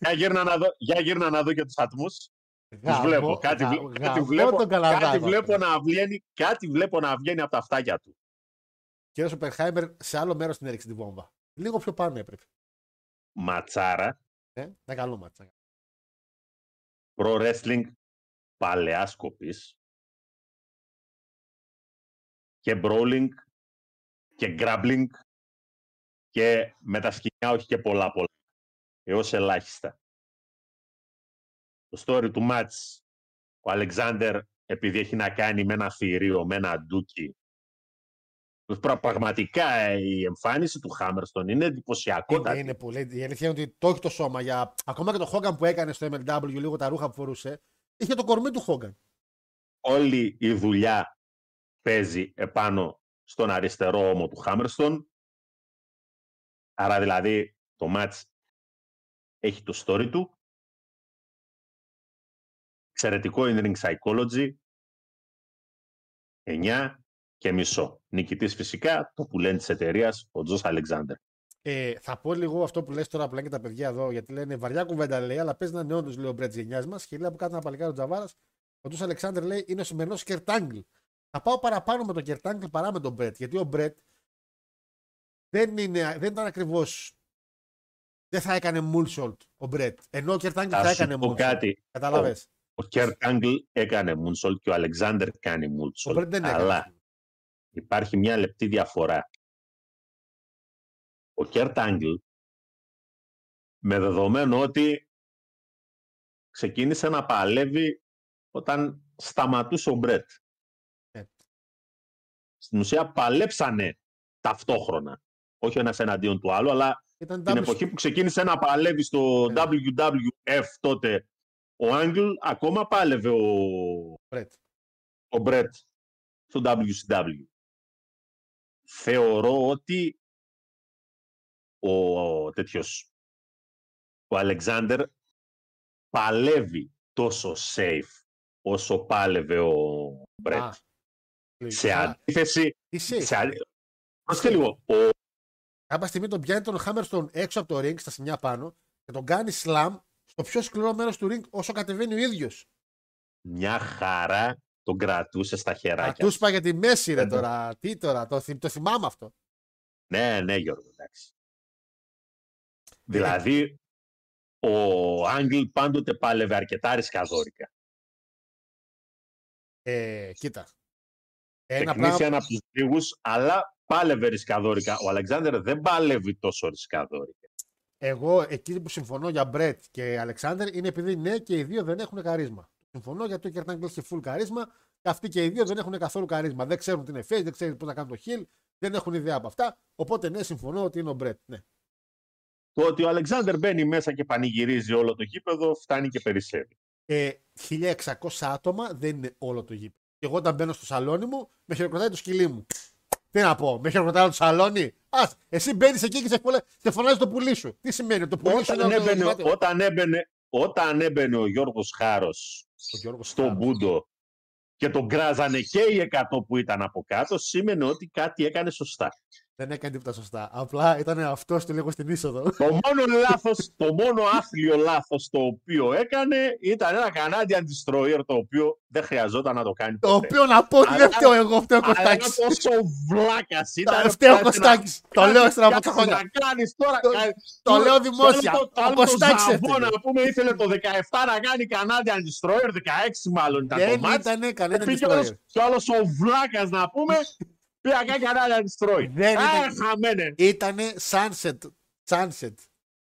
Για, γύρνα να δω, για γύρνα να δω και τους ατμούς. Τους γαμώ- βλέπω. Κάτι, γα- βλέ- κάτι γαμώ βλέπω, τον Καλαδάκο κάτι αυτό. βλέπω να βγαίνει, κάτι βλέπω να βγαίνει από τα αυτάκια του. Κύριο Οπερχάιμερ σε άλλο μέρος την έριξε τη βόμβα. Λίγο πιο πάνω έπρεπε. Ματσάρα, Ε, ήταν καλό μάτσα. pro wrestling παλαιάς κοπής και brawling και grappling και με τα σκηνιά όχι και πολλά πολλά έως ελάχιστα. Το story του match ο Αλεξάνδερ επειδή έχει να κάνει με ένα θηρίο, με ένα ντούκι πρα- πραγματικά ε, η εμφάνιση του Χάμερστον είναι εντυπωσιακότατη. Είναι, είναι πολύ. Η αλήθεια είναι ότι το έχει το σώμα. Για... Ακόμα και το Χόγκαν που έκανε στο MLW, λίγο τα ρούχα που φορούσε, είχε το κορμί του Χόγκαν. όλη η δουλειά παίζει επάνω στον αριστερό ώμο του Χάμερστον. Άρα δηλαδή το match έχει το story του. Εξαιρετικό in ring psychology. 9 και μισό. Νικητής φυσικά το που λένε της εταιρείας ο Τζος Αλεξάνδερ. Ε, θα πω λίγο αυτό που λες τώρα που λένε και τα παιδιά εδώ, γιατί λένε βαριά κουβέντα λέει, αλλά παίζει να είναι όντως λέει ο Μπρέτ γενιάς μας. Και λέει από κάτω ένα παλικάρι ο Τζαβάρας, ο Του Αλεξάνδρ λέει είναι ο σημερινός Κερτάγκλ. Θα πάω παραπάνω με τον Κερτάγκλ παρά με τον Μπρέτ, γιατί ο Μπρέτ δεν, είναι, δεν ήταν ακριβώς. Δεν θα έκανε moonsault ο Μπρέτ. Ενώ ο Κερτ Άγκλ θα, Θα σου έκανε πω moonsault. κάτι. Κατάλαβε. Ο Κέρτ Άγγλ έκανε moonsault και ο Αλεξάνδερ κάνει Ο moonsault. Μπρέτ δεν έκανε. αλλά υπάρχει μια λεπτή διαφορά. Ο Κέρτ Άγγλ, με δεδομένο ότι ξεκίνησε να παλεύει όταν σταματούσε ο Μπρέτ. Ε. Στην ουσία παλέψανε ταυτόχρονα. Όχι ο ένας εναντίον του άλλου, αλλά Ήταν την double- εποχή που ξεκίνησε να παλεύει στο Ναι. WWF τότε ο Άγγλ, ακόμα πάλευε ο, Μπρέτ. ο Μπρέτ στο WCW. Θεωρώ ότι ο τέτοιος, ο Αλεξάνδερ παλεύει τόσο safe όσο πάλευε ο Μπρέτ. Α, σε α, αντίθεση, τι safe. σε αντι- Πρόσεχε λίγο, ο, Κάποια στιγμή τον πιάνει τον Χάμερστον έξω από το ring, στα σημεία πάνω, και τον κάνει slam στο πιο σκληρό μέρος του ring όσο κατεβαίνει ο ίδιος. μια χαρά τον κρατούσε στα χεράκια. Τους για τη μέση, ρε Ε, ναι. τώρα. Τι τώρα, το, θυμ- το θυμάμαι αυτό. Ναι, ναι, Γιώργο, εντάξει. Δηλαδή, ο Άγγλ πάντοτε πάλευε αρκετά ρισκαδόρικα. Ε, κοίτα. Ένα Ένα Ξεκινήσει πράγμα. ένα από τους λίγους, αλλά πάλευε ρισκαδόρικα. Ο Αλεξάνδρ δεν παλεύει τόσο ρισκαδόρικα. Εγώ εκεί που συμφωνώ για Μπρετ και Αλεξάνδρ είναι επειδή ναι και οι δύο δεν έχουν καρίσμα. Συμφωνώ γιατί ο Κερτάνγκ έχει full καρίσμα και αυτοί και οι δύο δεν έχουν καθόλου καρίσμα. Δεν ξέρουν τι είναι face, δεν ξέρουν πώς να κάνουν το heal, δεν έχουν ιδέα από αυτά. Οπότε ναι, συμφωνώ ότι είναι ο Μπρετ. Ναι. Το ότι ο Αλεξάνδρ μπαίνει μέσα και πανηγυρίζει όλο το γήπεδο φτάνει και περισσεύει. Ε, 1600 άτομα δεν είναι όλο το γήπεδο. Και εγώ όταν μπαίνω στο σαλόνι μου, με χειροκροτάει το σκυλί μου. Τι να πω, με χειροκροτάει το σαλόνι; Α, εσύ μπαίνεις εκεί και σε, φωλε- σε φωνάζει το πουλί σου. Τι σημαίνει, το πουλί σου είναι Όταν όλο το έμπαινε, δωμάτιο. όταν, έμπαινε, όταν έμπαινε ο Γιώργος Χάρος Ο Γιώργος στο Χάρος. Μπούντο και τον κράζανε και οι 100 που ήταν από κάτω, σήμαινε ότι κάτι έκανε σωστά. Δεν έκανε τίποτα σωστά. Απλά ήταν αυτός του λίγο στην είσοδο. Το μόνο λάθος, το μόνο άθλιο λάθος το οποίο έκανε ήταν ένα Canadian Destroyer το οποίο δεν χρειαζόταν να το κάνει Το ποτέ. οποίο να πω ότι δεν Αλλά- φταίω εγώ, φταίω ο Αλλά Κωστάκης. τόσο βλάκας ήταν. Φταίω ο που Κωστάκης. Το κάτι- λέω ύστερα από κάτι τα χρόνια. να κάνεις τώρα. Το- κα- Το λέω δημόσια. Το άλλο το- το Ο άλλο το Κωστάκης Ζαβό, έφταιγε. να πούμε ήθελε το 17 να κάνει Canadian Destroyer, 16 μάλλον ήταν Δεν το μάτς. ήταν κανένα Πήγε ο άλλος- destroyer. και ο άλλος ο βλάκας να πούμε, πήγε να κάνει Canadian Destroyer. Δεν Α, ήταν- χαμένε. Ήτανε sunset. Sunset.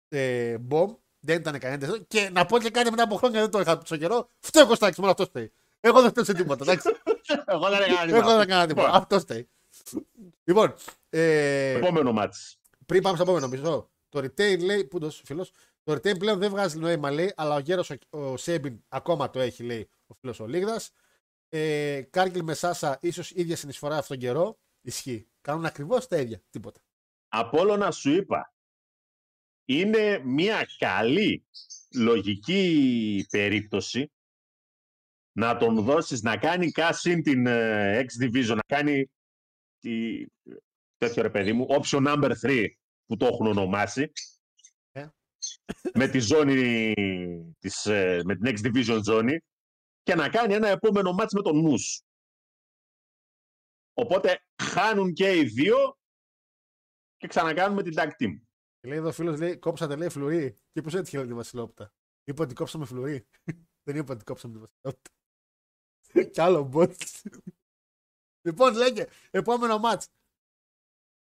ε, Μπομ. Δεν ήταν κανένα. Και να πω και κάτι μετά από χρόνια δεν το είχα τόσο καιρό. Φταίει ο Κωστάκης, μόνο αυτό φταίει. Εγώ δεν φταίω σε τίποτα. Εντάξει. Εγώ δεν έκανα Εγώ δεν τίποτα. έκανα τίποτα. Λοιπόν, Αυτό φταίει. Λοιπόν, ε, Επόμενο μάτς. πριν πάμε στο επόμενο, μισό. Το retail λέει, πού το φίλος, το retail πλέον δεν βγάζει νόημα λέει, αλλά ο γέρος ο, ο Σέμπιν ακόμα το έχει λέει ο φίλος ο Λίγδας. Ε, Κάργκελ με Σάσα, ίσως ίδια συνεισφορά αυτόν τον καιρό. Ισχύει. Κάνουν ακριβώς τα ίδια. Τίποτα. Απόλλωνα σου είπα. Είναι μια καλή λογική περίπτωση να τον δώσεις να κάνει κάσιν την ε, X Division, να κάνει τη, τέτοιο ρε παιδί μου, option number 3 που το έχουν ονομάσει Ε. με τη ζώνη της, ε, με την X Division ζώνη και να κάνει ένα επόμενο μάτς με τον Νους. Οπότε χάνουν και οι δύο και ξανακάνουμε την tag team. Και λέει εδώ ο φίλος, λέει, κόψατε λέει φλουρί. Και πώ έτυχε λέει, τη Βασιλόπτα. Είπε ότι κόψαμε φλουρί. Δεν είπε ότι κόψαμε τη Βασιλόπτα. Κι άλλο μποτ. λοιπόν, λέγε, επόμενο μάτς.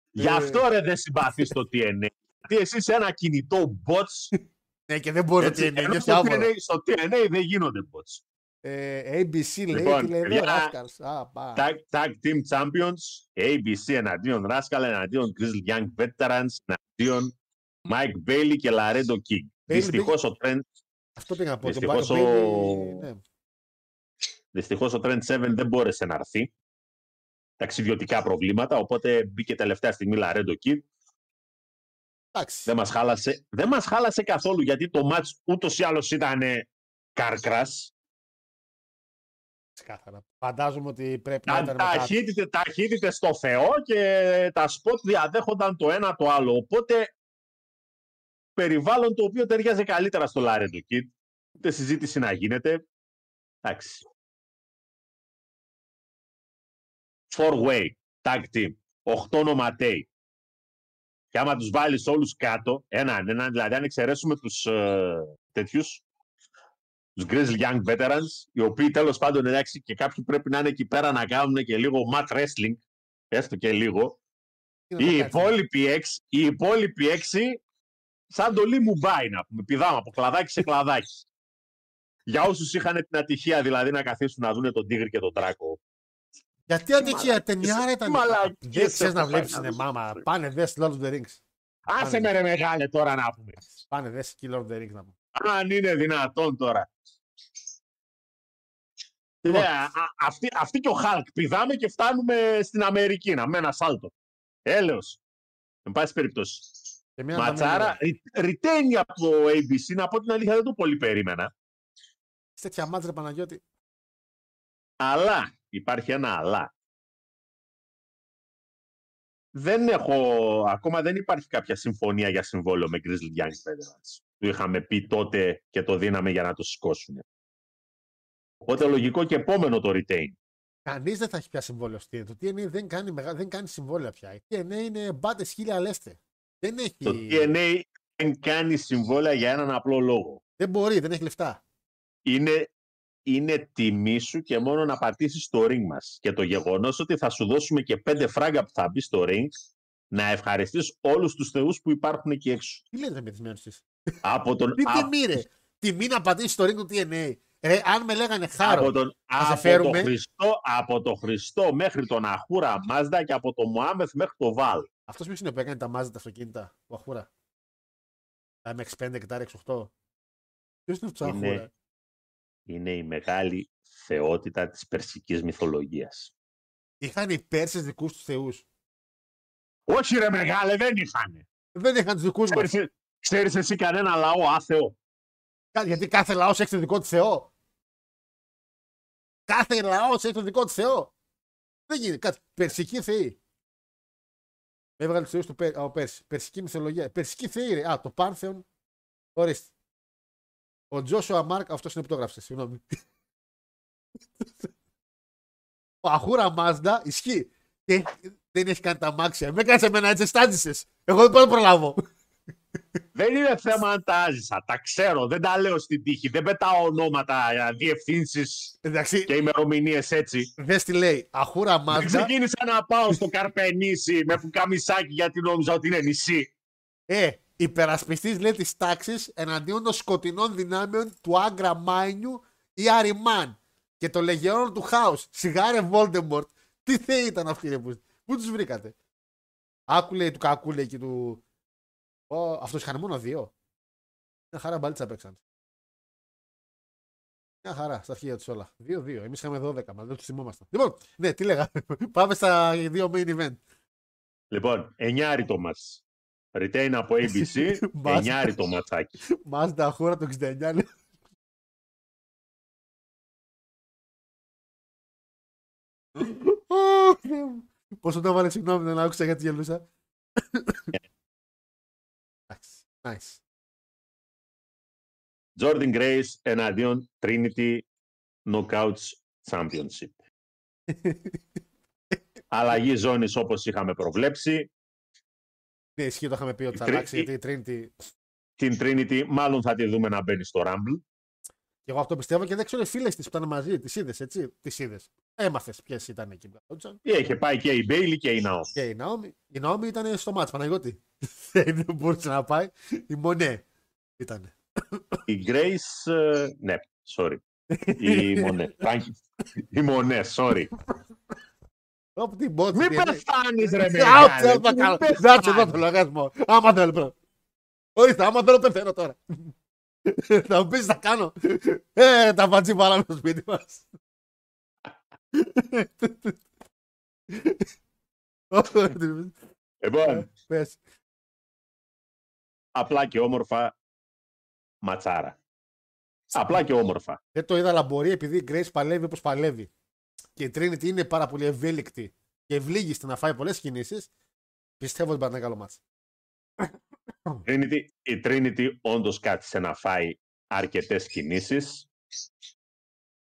Γι' Ε. αυτό ρε δεν συμπαθείς το TNA. Γιατί εσύ σε ένα κινητό bots, Ναι, και δεν μπορεί έτσι, να είναι. ενώ Είναι στο, άβολο. TNA, στο TNA δεν γίνονται bots. Ε, ABC λέει, Λοιπόν, τι λέει εδώ, παιδιά, Rascals. Α, πα. Tag, tag Team Champions, ABC εναντίον Rascal, εναντίον Grizzly Young Veterans, εναντίον Mike Bailey και Laredo King. Δυστυχώς ο, Trent, Αυτό πήγα να πω. Τον Δυστυχώς Bailey, ο- ναι. δυστυχώς ο Trent 7 δεν μπόρεσε να έρθει. Ταξιδιωτικά προβλήματα, οπότε μπήκε τελευταία στιγμή Laredo King. Εντάξει. Δεν μας χάλασε, δεν μας χάλασε καθόλου γιατί το match ούτως ή άλλως ήταν καρκράς. Ξεκάθαρα. Φαντάζομαι ότι πρέπει να Τα, ήταν μετά. ταχύτητε, ταχύτητες στο Θεό και τα σποτ διαδέχονταν το ένα το άλλο. Οπότε περιβάλλον το οποίο ταιριάζει καλύτερα στο Laredo Kid. Ούτε συζήτηση να γίνεται. Εντάξει. Four way, tag team, 8 οματέοι. Και άμα τους βάλεις όλους κάτω, έναν, έναν, δηλαδή αν εξαιρέσουμε τους ε, τέτοιους, τους Grizzly Young Veterans, οι οποίοι τέλος πάντων εντάξει και κάποιοι πρέπει να είναι εκεί πέρα να κάνουν και λίγο mat wrestling, έστω και λίγο, Τι να οι το κάτσει. υπόλοιποι έξι, οι υπόλοιποι έξι σαν το Μουμπάι να πούμε, πηδάμε από κλαδάκι σε κλαδάκι. Για όσους είχαν την ατυχία δηλαδή να καθίσουν να δουν τον Τίγρη και τον Τράκο. Γιατί αντικία ταινιάρα ήταν. μαλακίες Δεν ξέρεις να έχω βλέπεις πάει να σινεμά, δεις. μα πάνε δες Lord of the Rings. Άσε με ρε μεγάλε τώρα να πούμε. Πάνε δες και Lord of the Rings να πούμε. Αν είναι δυνατόν τώρα. Λοιπόν. Ναι, α- α- αυτή, αυτή και ο Χάλκ. Πηδάμε και φτάνουμε στην Αμερική να με ένα σάλτο. Έλεος. Εν πάση περιπτώσει. Και μία να τα Ματσάρα, μην- ριτένει από το ABC. Να πω την αλήθεια, δεν το πολύ περίμενα. Σε τέτοια μάτς, ρε Παναγιώτη. Αλλά, υπάρχει ένα αλλά. Δεν έχω, ακόμα δεν υπάρχει κάποια συμφωνία για συμβόλαιο με Grizzly Young Veterans. Του είχαμε πει τότε και το δίναμε για να το σηκώσουν. Οπότε λογικό και επόμενο το retain. Κανείς δεν θα έχει πια συμβόλαιο στη Το TNA δεν κάνει, μεγα... δεν κάνει συμβόλαια πια. Η TNA είναι μπάτες χίλια λέστε. Δεν έχει. Το TNA δεν κάνει συμβόλαια για έναν απλό λόγο. Δεν μπορεί, δεν έχει λεφτά. Είναι, είναι τιμή σου και μόνο να πατήσεις στο ring μας. Και το γεγονός ότι θα σου δώσουμε και πέντε φράγκα που θα μπει στο ring, να ευχαριστείς όλους τους θεούς που υπάρχουν εκεί έξω. Τι λέτε με τι μένου τη. Από τον, Τι α- τιμή, ρε; Τιμή να πατήσεις στο ring του TNA. Ρε, αν με λέγανε χάρο. από τον, Θα σε από, φέρουμε. το Χριστό, από το Χριστό μέχρι τον Αχούρα Μάζδα και από τον Μωάμεθ μέχρι τον Βάλ. Αυτός ποιος είναι που έκανε τα μάζα τα αυτοκίνητα, ο Αχούρα; Τα MX5 και τα RX8. Ποιος είναι αυτός ο Είναι- Αχούρα; Είναι η μεγάλη θεότητα της περσικής μυθολογίας. Είχαν οι Πέρσες δικούς τους θεούς. Όχι ρε μεγάλε, δεν είχαν. Δεν είχαν τους δικούς μας. Ξέρεις, ξέρεις εσύ κανένα λαό άθεο; Γιατί κάθε λαός έχει τον δικό του Θεό. Κάθε λαός έχει τον δικό του Θεό. Δεν γίνεται. Κάτσε. Περσική θεή. Έβγαλε τους θεούς του Πέρ, ο Πέρση. Περσική μυθολογία. Περσική θεή, ρε. Α, το Πάνθεον. Ορίστε. Ο Τζόσουα Μάρκ, αυτός είναι που το έγραψε. Συγγνώμη. ο Αχούρα Μάζντα ισχύει. Και δεν έχει κάνει τα μάξια. Με έκανε εμένα έτσι, στάντησε. Εγώ δεν μπορώ να προλάβω. Δεν είναι θέμα αν τα άζησα. Τα ξέρω, δεν τα λέω στην τύχη. Δεν πετάω ονόματα, διευθύνσεις Εντάξει, και ημερομηνίες έτσι. δες τι λέει. Αχούρα Δεν Μάζντα. ξεκίνησα να πάω στο Καρπενήσι με πουκαμισάκι γιατί νόμιζα ότι είναι νησί. Ε, υπερασπιστή λέει τη τάξη εναντίον των σκοτεινών δυνάμεων του Άγκρα Μάινιου ή Αριμάν και των λεγεώνων του Χάους. Σιγά ρε Βόλντεμορτ. Τι θέοι ήταν αυτοί, ρε, που, πού τους βρήκατε; Άκου λέει του κακού λέει και του. Ω, αυτός είχαν μόνο δύο. Μια χαρά μπαλίτσα παίξαν. Μια χαρά στα αρχεία τους όλα. Δύο-δύο. Εμείς είχαμε 12, μα δεν τους θυμόμασταν. Λοιπόν, ναι, τι λέγαμε. Πάμε στα δύο main event. Λοιπόν, εννιάρι το μας. Retain από ABC, Μπας. εννιάρι το ματσάκι. Μάζda χώρα το 69. λέει. Ω, Θεέ μου. Πόσο το έβαλες, συγγνώμη, δεν άκουσα γιατί γελούσα. Εντάξει, nice. Jordan Grace εναντίον Trinity Knockouts Championship. Αλλαγή ζώνης όπως είχαμε προβλέψει. Ναι, ισχύει, το είχαμε πει ότι θα Η Trin- αλλάξει γιατί η Trinity. Την Trinity μάλλον θα τη δούμε να μπαίνει στο Rumble. Και εγώ αυτό πιστεύω και δεν ξέρω οι φίλες της που ήταν μαζί. Τις είδες, έτσι. Τις είδες. Έμαθες ποιες ήταν εκεί που καθόντουσαν. Είχε πάει και η Bailey και η Naomi. Και η Ναόμι. Η Ναόμι ήταν στο μάτς, Παναγιώτη. Δεν μπορούσε να πάει. Η Μονέ ήταν. Η Grace, ε, ναι, sorry. Η Μονέ. Φράγκη. Η Μονέ, sorry. Όπου την πότση. Μην τι είναι. πεθάνεις ρε Α, μεγάλε. θέλω να κάνω. Δάτσε εδώ το λογαριασμό. Άμα θέλω πρέπει. Ορίστε, άμα θέλω πεθαίνω τώρα. Θα μου πεις θα κάνω. Ε, τα πατσί βάλαμε στο σπίτι μας. Λοιπόν, Πες. απλά και όμορφα ματσάρα. Απλά και όμορφα. Δεν το είδα, αλλά μπορεί επειδή η Grace παλεύει όπως παλεύει. Και η Trinity είναι πάρα πολύ ευέλικτη και ευλίγιστη να φάει πολλές κινήσεις. Πιστεύω ότι πάει να είναι καλό μάτς. Trinity, η Trinity όντως κάθισε να φάει αρκετές κινήσεις.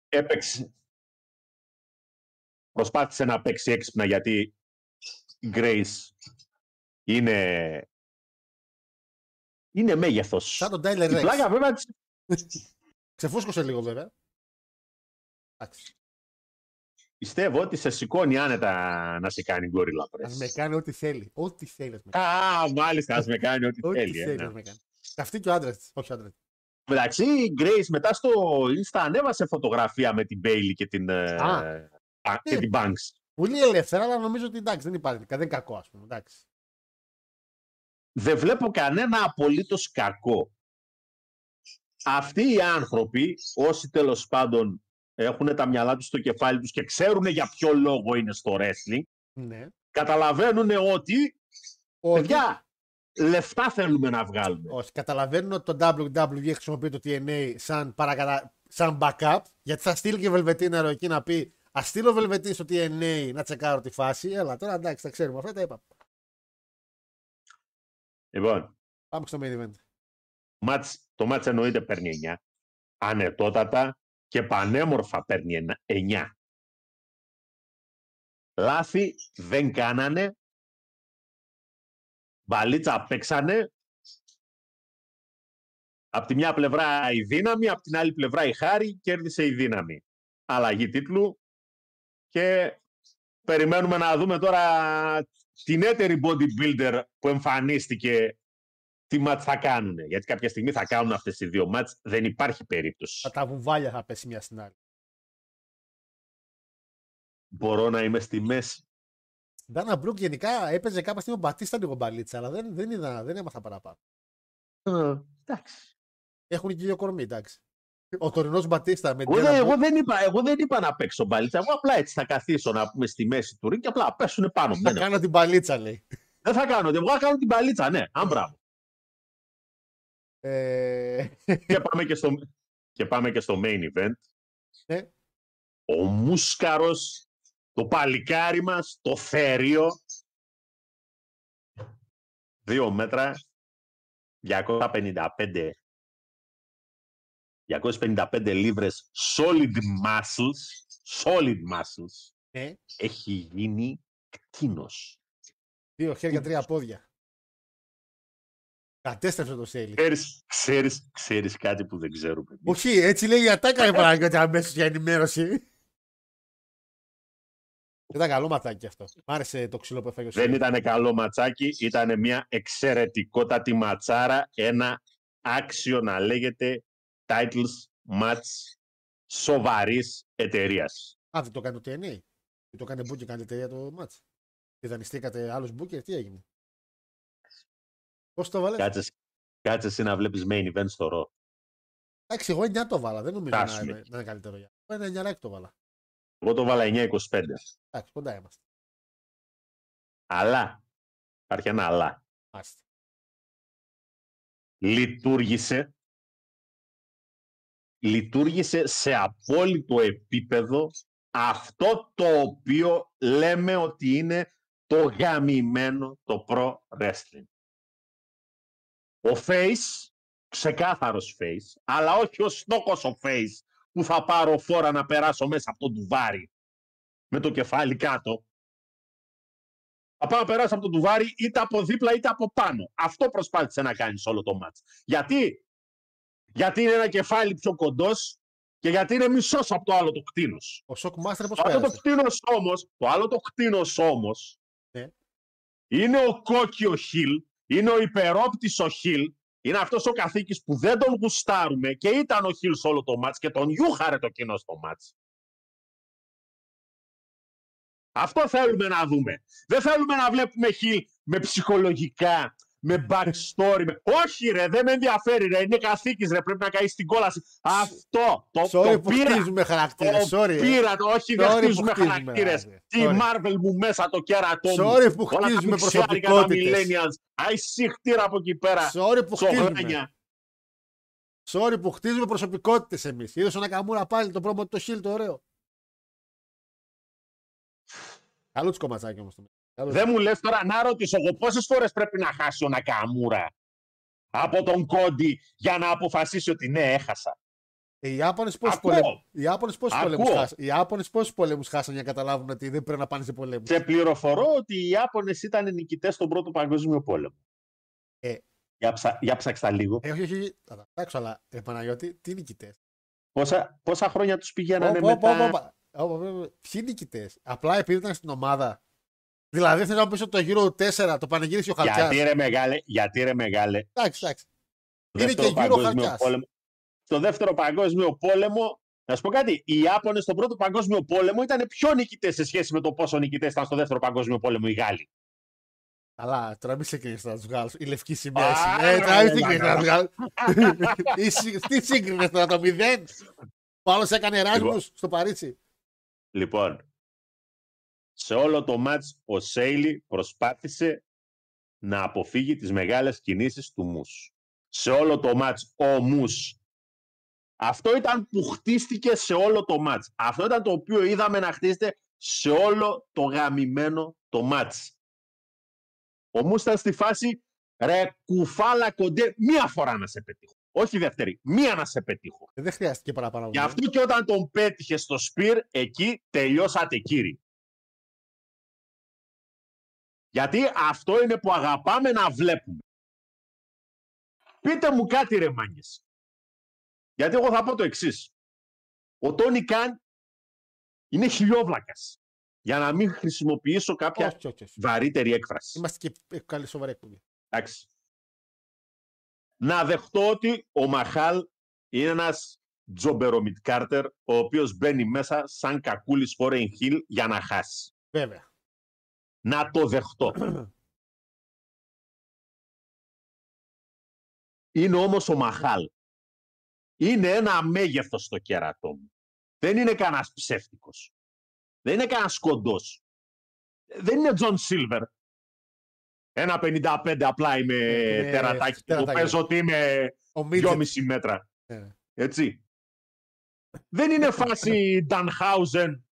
Έπαιξε. Προσπάθησε να παίξει έξυπνα γιατί η Grace είναι, είναι μέγεθος. Σαν τον Tyler Η Rex. πλάκα βέβαια της- Ξεφούσκωσε λίγο βέβαια. Εντάξει. Πιστεύω ότι σε σηκώνει άνετα να σε κάνει γκόριλα Α πρες. με κάνει ό,τι θέλει. Ό,τι θέλει. ας με κάνει. Α, μάλιστα, ας με κάνει ό,τι Ό,τι θέλει. ε, θέλει. ναι. ας με κάνει. Και αυτή και ο άντρας της. Όχι ο άντρας της. Εντάξει, η Grace μετά στο Insta ανέβασε φωτογραφία με την Bailey και την, ε, Α. α, και Ε. την Banks. Πολύ ελεύθερα, αλλά νομίζω ότι εντάξει, δεν υπάρχει. Δεν είναι κακό, ας πούμε. Εντάξει. δεν βλέπω κανένα απολύτως κακό. Αυτοί οι άνθρωποι, όσοι τέλος πάντων έχουν τα μυαλά τους στο κεφάλι τους και ξέρουν για ποιο λόγο είναι στο wrestling, Ναι. καταλαβαίνουν ότι, Όχι, παιδιά, λεφτά θέλουμε να βγάλουμε. όχι. Καταλαβαίνουν ότι το WWE χρησιμοποιεί το TNA σαν, παρακατα... σαν backup, γιατί θα στείλει και Βελβετίναρο εκεί να πει Α στείλω Βελβετίν στο TNA να τσεκάρω τη φάση. Έλα τώρα εντάξει, τα ξέρουμε. Αυτά τα είπα. Λοιπόν, Πάμε στο main event. μάτς, το μάτς εννοείται παίρνει 9. Ανετότατα και πανέμορφα παίρνει ένα- 9. Λάθη δεν κάνανε. Μπαλίτσα παίξανε. Απ' τη μια πλευρά η δύναμη, απ' την άλλη πλευρά η χάρη, κέρδισε η δύναμη. Αλλαγή τίτλου και περιμένουμε να δούμε τώρα την έτερη bodybuilder που εμφανίστηκε τι μάτς θα κάνουν. Γιατί κάποια στιγμή θα κάνουν αυτές οι δύο μάτς. Δεν υπάρχει περίπτωση. Θα τα βουβάλια θα πέσει μια στην άλλη. Μπορώ να είμαι στη μέση. Ντάνα Μπρουκ γενικά έπαιζε κάποια στιγμή ο Μπατίστα λίγο μπαλίτσα, αλλά δεν, δεν, είδα, δεν έμαθα παραπάνω. Εντάξει. Έχουν και δύο κορμί, εντάξει. Ο τωρινός Μπατίστα με Εγώ, την δεν, εγώ, δεν είπα, εγώ δεν είπα να παίξω μπαλίτσα. Εγώ απλά έτσι θα καθίσω να πούμε στη μέση του ring και απλά πέσουν πάνω μου. Θα Δεν, κάνω την μπαλίτσα, λέει. δεν θα κάνω. Εγώ θα κάνω την μπαλίτσα, ναι. Αν μπράβο. Ε, και, πάμε και, στο, και πάμε και στο main event. Ναι. Ο Μούσκαρος, το παλικάρι μας, το θέριο. Δύο μέτρα, 255 255 λίβρες solid muscles, solid muscles, ναι. έχει γίνει κτίνος. Δύο χέρια, τρία πόδια. Κατέστρεψε το Σέιλι. Ξέρεις, ξέρεις, ξέρεις κάτι που δεν ξέρουμε. εμείς. Όχι, έτσι λέει η ατάκα η Παναγιώτη αμέσως για ενημέρωση. Ήταν καλό ματάκι αυτό. Μ' άρεσε το ξύλο που έφαγε ο Δεν Σίλβερ. ήταν καλό ματσάκι, ήταν μια εξαιρετικότατη ματσάρα, ένα άξιο να λέγεται titles match σοβαρής εταιρείας. Α, δεν το κάνει το TNA. Δεν το κάνει μπούκερ, κάνει εταιρεία το μάτς. Και δανειστήκατε άλλους μπούκερ, τι έγινε; Πώς το βάλες; Κάτσε, κάτσε εσύ να βλέπεις main event στο ρο. Εντάξει, εγώ 9 το βάλα. Δεν νομίζω να, Φτάσουμε να, εκεί. να είναι καλύτερο για. Εγώ ένα 9 το βάλα. Εγώ το βάλα 9-25. Εντάξει, κοντά είμαστε. Αλλά, υπάρχει ένα αλλά. Μάλιστα. λειτουργήσε λειτουργήσε σε απόλυτο επίπεδο αυτό το οποίο λέμε ότι είναι το γαμημένο το pro wrestling. Ο face, ξεκάθαρος face, αλλά όχι ο στόχος ο face που θα πάρω φόρα να περάσω μέσα από το ντουβάρι με το κεφάλι κάτω. Θα πάω να περάσω από το ντουβάρι είτε από δίπλα είτε από πάνω. Αυτό προσπάθησε να κάνεις σε όλο το μάτς. Γιατί; Γιατί είναι ένα κεφάλι πιο κοντός και γιατί είναι μισός από το άλλο το κτίνος. Ο Σοκ Μάστερ πώς Το άλλο το πέρασε; κτίνος όμως, το άλλο το κτίνος όμως, Ναι. είναι ο κόκκιο χιλ, είναι ο υπερόπτης ο χιλ, είναι αυτός ο καθήκης που δεν τον γουστάρουμε και ήταν ο χιλ σε όλο το μάτς και τον γιούχαρε το κοινό στο μάτς. Αυτό θέλουμε να δούμε. Δεν θέλουμε να βλέπουμε χιλ με ψυχολογικά, με backstory. Με... Όχι ρε, δεν με ενδιαφέρει ρε, είναι καθήκης ρε, πρέπει να καεί στην κόλαση. Αυτό, το, Sorry το που πήρα. χτίζουμε χαρακτήρες. Το Sorry. ε. πήραν, όχι δεν Sorry που χτίζουμε χτίζουμε, χαρακτήρες. ρε. Τι η Sorry. Marvel μου μέσα το κέρατό μου. Sorry που Όλα τα χτίζουμε μιξιάρικα, τα προσωπικότητες. millennials. Άι εσύ χτύρα από εκεί πέρα. Sorry που χτίζουμε. Σογράνια. Sorry που χτίζουμε προσωπικότητες εμείς. Είδες ο Νακαμούρα πάλι το πρόμο το Shield το ωραίο. Καλό τους κομματσάκι όμως. Το Καλό Δεν μου λες τώρα να ρωτήσω εγώ πόσες φορές πρέπει να χάσει ο Νακαμούρα από τον Κόντι για να αποφασίσει ότι ναι έχασα; Ε, Οι Ιάπωνες πόσους Ακούω. πολέμους, οι Ιάπωνες πόσους Ακούω. πολέμους, χάσαν, οι Ιάπωνες πόσους πολέμους χάσαν για να καταλάβουν ότι δεν πρέπει να πάνε σε πολέμους; Σε πληροφορώ ότι οι Ιάπωνες ήταν νικητές στον Πρώτο Παγκόσμιο Πόλεμο. Ε. Για, ψα... για ψάξτα λίγο. Ε, όχι, όχι, θα τα ψάξω, αλλά ε, Παναγιώτη, τι νικητές; Πόσα, πόσα χρόνια τους πηγαίνανε Όπα, όπα, μετά... όπα, όπα, όπα, όπα. Ποιοι νικητές; Απλά επειδή ήταν στην ομάδα. Δηλαδή θες να μου πεις ότι το γύρο 4 το πανηγύρισε ο Χαλκιάς. Γιατί ρε μεγάλε, γιατί ρε μεγάλε, Εντάξει, εντάξει. στο Είναι δεύτερο και γύρω παγκόσμιο χαρτιάς. πόλεμο. Στο δεύτερο παγκόσμιο πόλεμο, να σου πω κάτι, οι Ιάπωνες στον πρώτο παγκόσμιο πόλεμο ήταν πιο νικητές σε σχέση με το πόσο νικητές ήταν στο δεύτερο παγκόσμιο πόλεμο οι Γάλλοι. Αλλά τώρα μην συγκρίνεις τώρα τους Γάλλους. Η λευκή σημαία. Α, εσύ. Ε, ναι, τώρα μην ναι, συγκρίνεις ναι. τώρα τους Γάλλους. Τι συ- Τι σύγκρινες τώρα το 0. Ο άλλος έκανε Εράσμους στο Παρίσι. Λοιπόν, σε όλο το μάτς ο Σέιλι προσπάθησε να αποφύγει τις μεγάλες κινήσεις του Μους. Σε όλο το μάτς ο Μους. Αυτό ήταν που χτίστηκε σε όλο το μάτς. Αυτό ήταν το οποίο είδαμε να χτίζεται σε όλο το γαμημένο το μάτς. Ο Μους ήταν στη φάση ρε κουφάλα κοντέ μία φορά να σε πετύχω. Όχι δεύτερη, μία να σε πετύχω. Ε, Δεν χρειάστηκε παραπάνω. Γι' αυτό και όταν τον πέτυχε στο σπιρ, εκεί τελειώσατε κύριοι. Γιατί αυτό είναι που αγαπάμε να βλέπουμε. Πείτε μου κάτι ρε μάγκες. Γιατί εγώ θα πω το εξής. Ο Τόνι Καν είναι χιλιόβλακας. Για να μην χρησιμοποιήσω κάποια Όχι, όχι, όχι. βαρύτερη έκφραση. Είμαστε και ε, καλή σοβαρή εκπομπή. Εντάξει. Να δεχτώ ότι ο Μαχάλ είναι ένας jobber ο midcarder, ο οποίος μπαίνει μέσα σαν κακούλης foreign heel για να χάσει. Βέβαια. Να το δεχτώ. είναι όμως ο Μαχάλ. Είναι ένα μέγεθος στο κέρατό μου. Δεν είναι κανένας ψεύτικος. Δεν είναι κανένας κοντός. Δεν είναι Τζον Σίλβερ. Ένα 55 απλά είμαι Είναι τερατάκι. που τερατάκι. παίζω ότι είμαι Ο midget. 2,5 μέτρα. Ε. Έτσι. Δεν είναι φάση Ντανχάουζεν.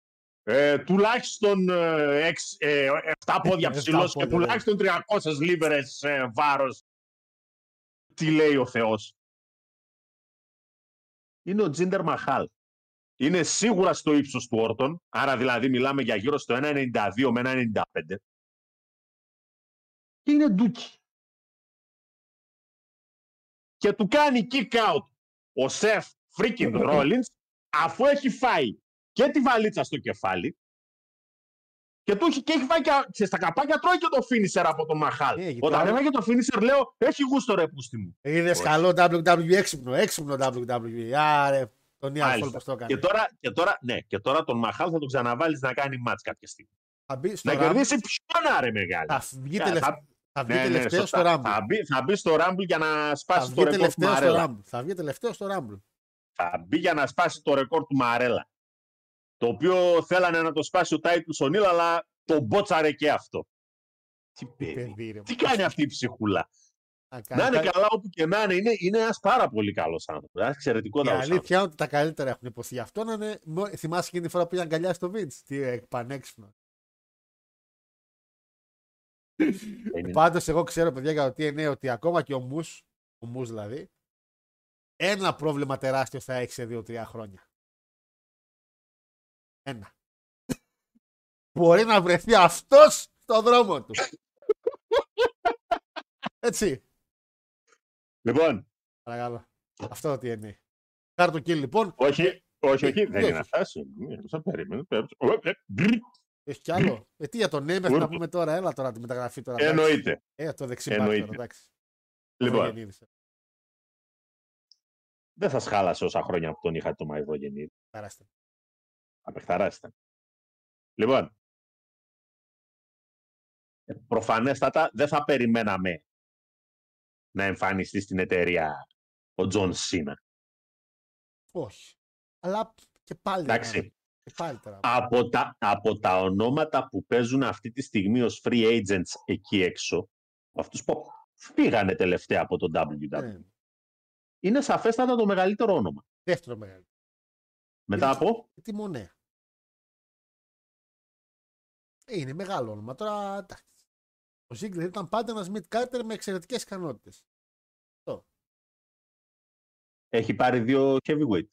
Ε, τουλάχιστον ε, εξ- ε, 7 πόδια Εφτά ψηλός και πόδια, ναι. τουλάχιστον 300 λίβερες ε, βάρος. Τι λέει ο Θεός; Είναι ο Τζίντερ Μαχάλ. Είναι σίγουρα στο ύψος του Όρτον, άρα δηλαδή μιλάμε για γύρω στο 1,92 με 1,95. Και είναι ντούκι. Και του κάνει kick out ο Σεφ freaking Rollins αφού έχει φάει και τη βαλίτσα στο κεφάλι Και, του έχει, και έχει φάει και, και στα καπάκια τρώει και το finisher από τον Μαχάλ. Ε, γιατί Όταν άλλο- έφαγε το finisher λέω έχει γούστο ρε πούστη μου. Είδες Όχι. καλό WWE έξυπνο, έξυπνο WWE. Άρε, τον Ιαν Φόλ Μάλιστα. πώς το έκανε. Και τώρα, και, τώρα, ναι, και τώρα τον Μαχάλ θα τον ξαναβάλεις να κάνει μάτς κάποια στιγμή. Θα μπει στο να Rumble, κερδίσει ποιον άρε μεγάλη. θα βγει, Θα- τελευ... θα- θα βγει Ναι, ναι, τελευταίος στο σωστά. Rumble. Θα μπει, θα μπει στο Rumble για να Θα σπάσει βγει το ρεκόρ του τελευταίος στο Μαρέλα. Rumble. Θα βγει τελευταίος στο Rumble. Θα μπει για να σπάσει το ρεκόρ του Μαρέλα. Το οποίο θέλανε να το σπάσει ο Τάιτλ Σονίλ, αλλά το μπότσαρε και αυτό. Τι παιδί. Παιδί, ρε. Τι κάνει αυτή η ψυχούλα; Να κάνει. Να είναι Τα- καλά όπου και να είναι. Είναι, είναι ένας πάρα πολύ καλός άνθρωπος. Ένας εξαιρετικός Η άνθρωπος. αλήθεια είναι ότι τα καλύτερα έχουν υποθεί. Αυτό να είναι. μο- Θυμάσαι εκείνη τη φορά που είχε αγκαλιά στο Vince. Τι ε, πανέξυπνο. Πάντως, εγώ ξέρω, παιδιά, για το TNA ότι ακόμα και ο Μους, ο Μούς δηλαδή, ένα πρόβλημα τεράστιο θα έχει σε 2-3 χρόνια. Ένα. Μπορεί να βρεθεί αυτός στο δρόμο του. Έτσι. Λοιπόν, Παρακαλώ. Αυτό το TNA. Κάρτο kill λοιπόν. όχι, όχι, όχι, Ε, δεν όχι. είναι φτάσει. Θα περίμενε. περίμενε. Ε, μπρρ. Έχει κι άλλο. Ε, τι για τον Νέμεθ να Ούρκο. πούμε τώρα, έλα τώρα τη μεταγραφή τώρα. εντάξει. Εννοείται. Ε, το δεξί μπακ Εννοείται. τώρα, εντάξει. Λοιπόν, Μαυρογεννίδης. δεν θα σχάλασε όσα χρόνια που τον είχα το Μαυρογεννή. Περάστε. Απεχθαράστα. Λοιπόν, ε, προφανέστατα δεν θα περιμέναμε να εμφανιστεί στην εταιρεία ο Τζον Σίνα. Όχι. Αλλά και πάλι. δεν Εντάξει. είναι. Και πάλι τώρα. Από τα, από τα ονόματα που παίζουν αυτή τη στιγμή ως free agents εκεί έξω, αυτούς που φύγανε τελευταία από το WWE, Ε, είναι σαφέστατα το μεγαλύτερο όνομα. δεύτερο μεγάλο. Μετά από, Τι μονέα. Ε, είναι μεγάλο όνομα. Τώρα εντάξει. Ο Ζίγκλερ ήταν πάντα ένας mid carter με εξαιρετικές ικανότητες. έχει πάρει δύο heavyweight.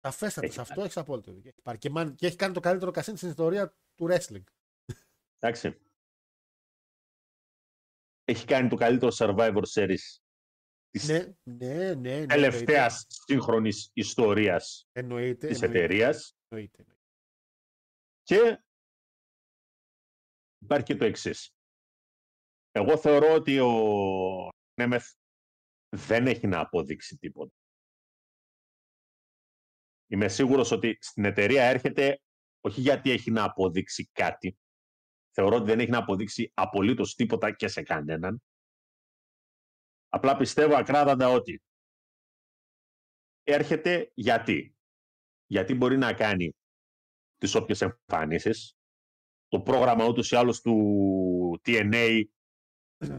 Σαφέστατα. Έχει Σε αυτό έχεις απόλυτο δίκιο. Έχει πάρει Και, μάν- και έχει κάνει το καλύτερο κασίν στην ιστορία του wrestling. Εντάξει. Έχει κάνει το καλύτερο Survivor Series της Ναι, ναι, ναι. ναι τελευταίας σύγχρονης ιστορίας Εννοείται. της εννοείται, εταιρείας εννοείται, εννοείται. και υπάρχει και το εξής. Εγώ θεωρώ ότι ο Νέμεθ δεν έχει να αποδείξει τίποτα. Είμαι σίγουρος ότι στην εταιρεία έρχεται όχι γιατί έχει να αποδείξει κάτι. Θεωρώ ότι δεν έχει να αποδείξει απολύτως τίποτα και σε κανέναν. Απλά πιστεύω ακράδαντα ότι έρχεται γιατί. Γιατί μπορεί να κάνει τις όποιες εμφανίσεις. Το πρόγραμμα ούτως ή άλλως του TNA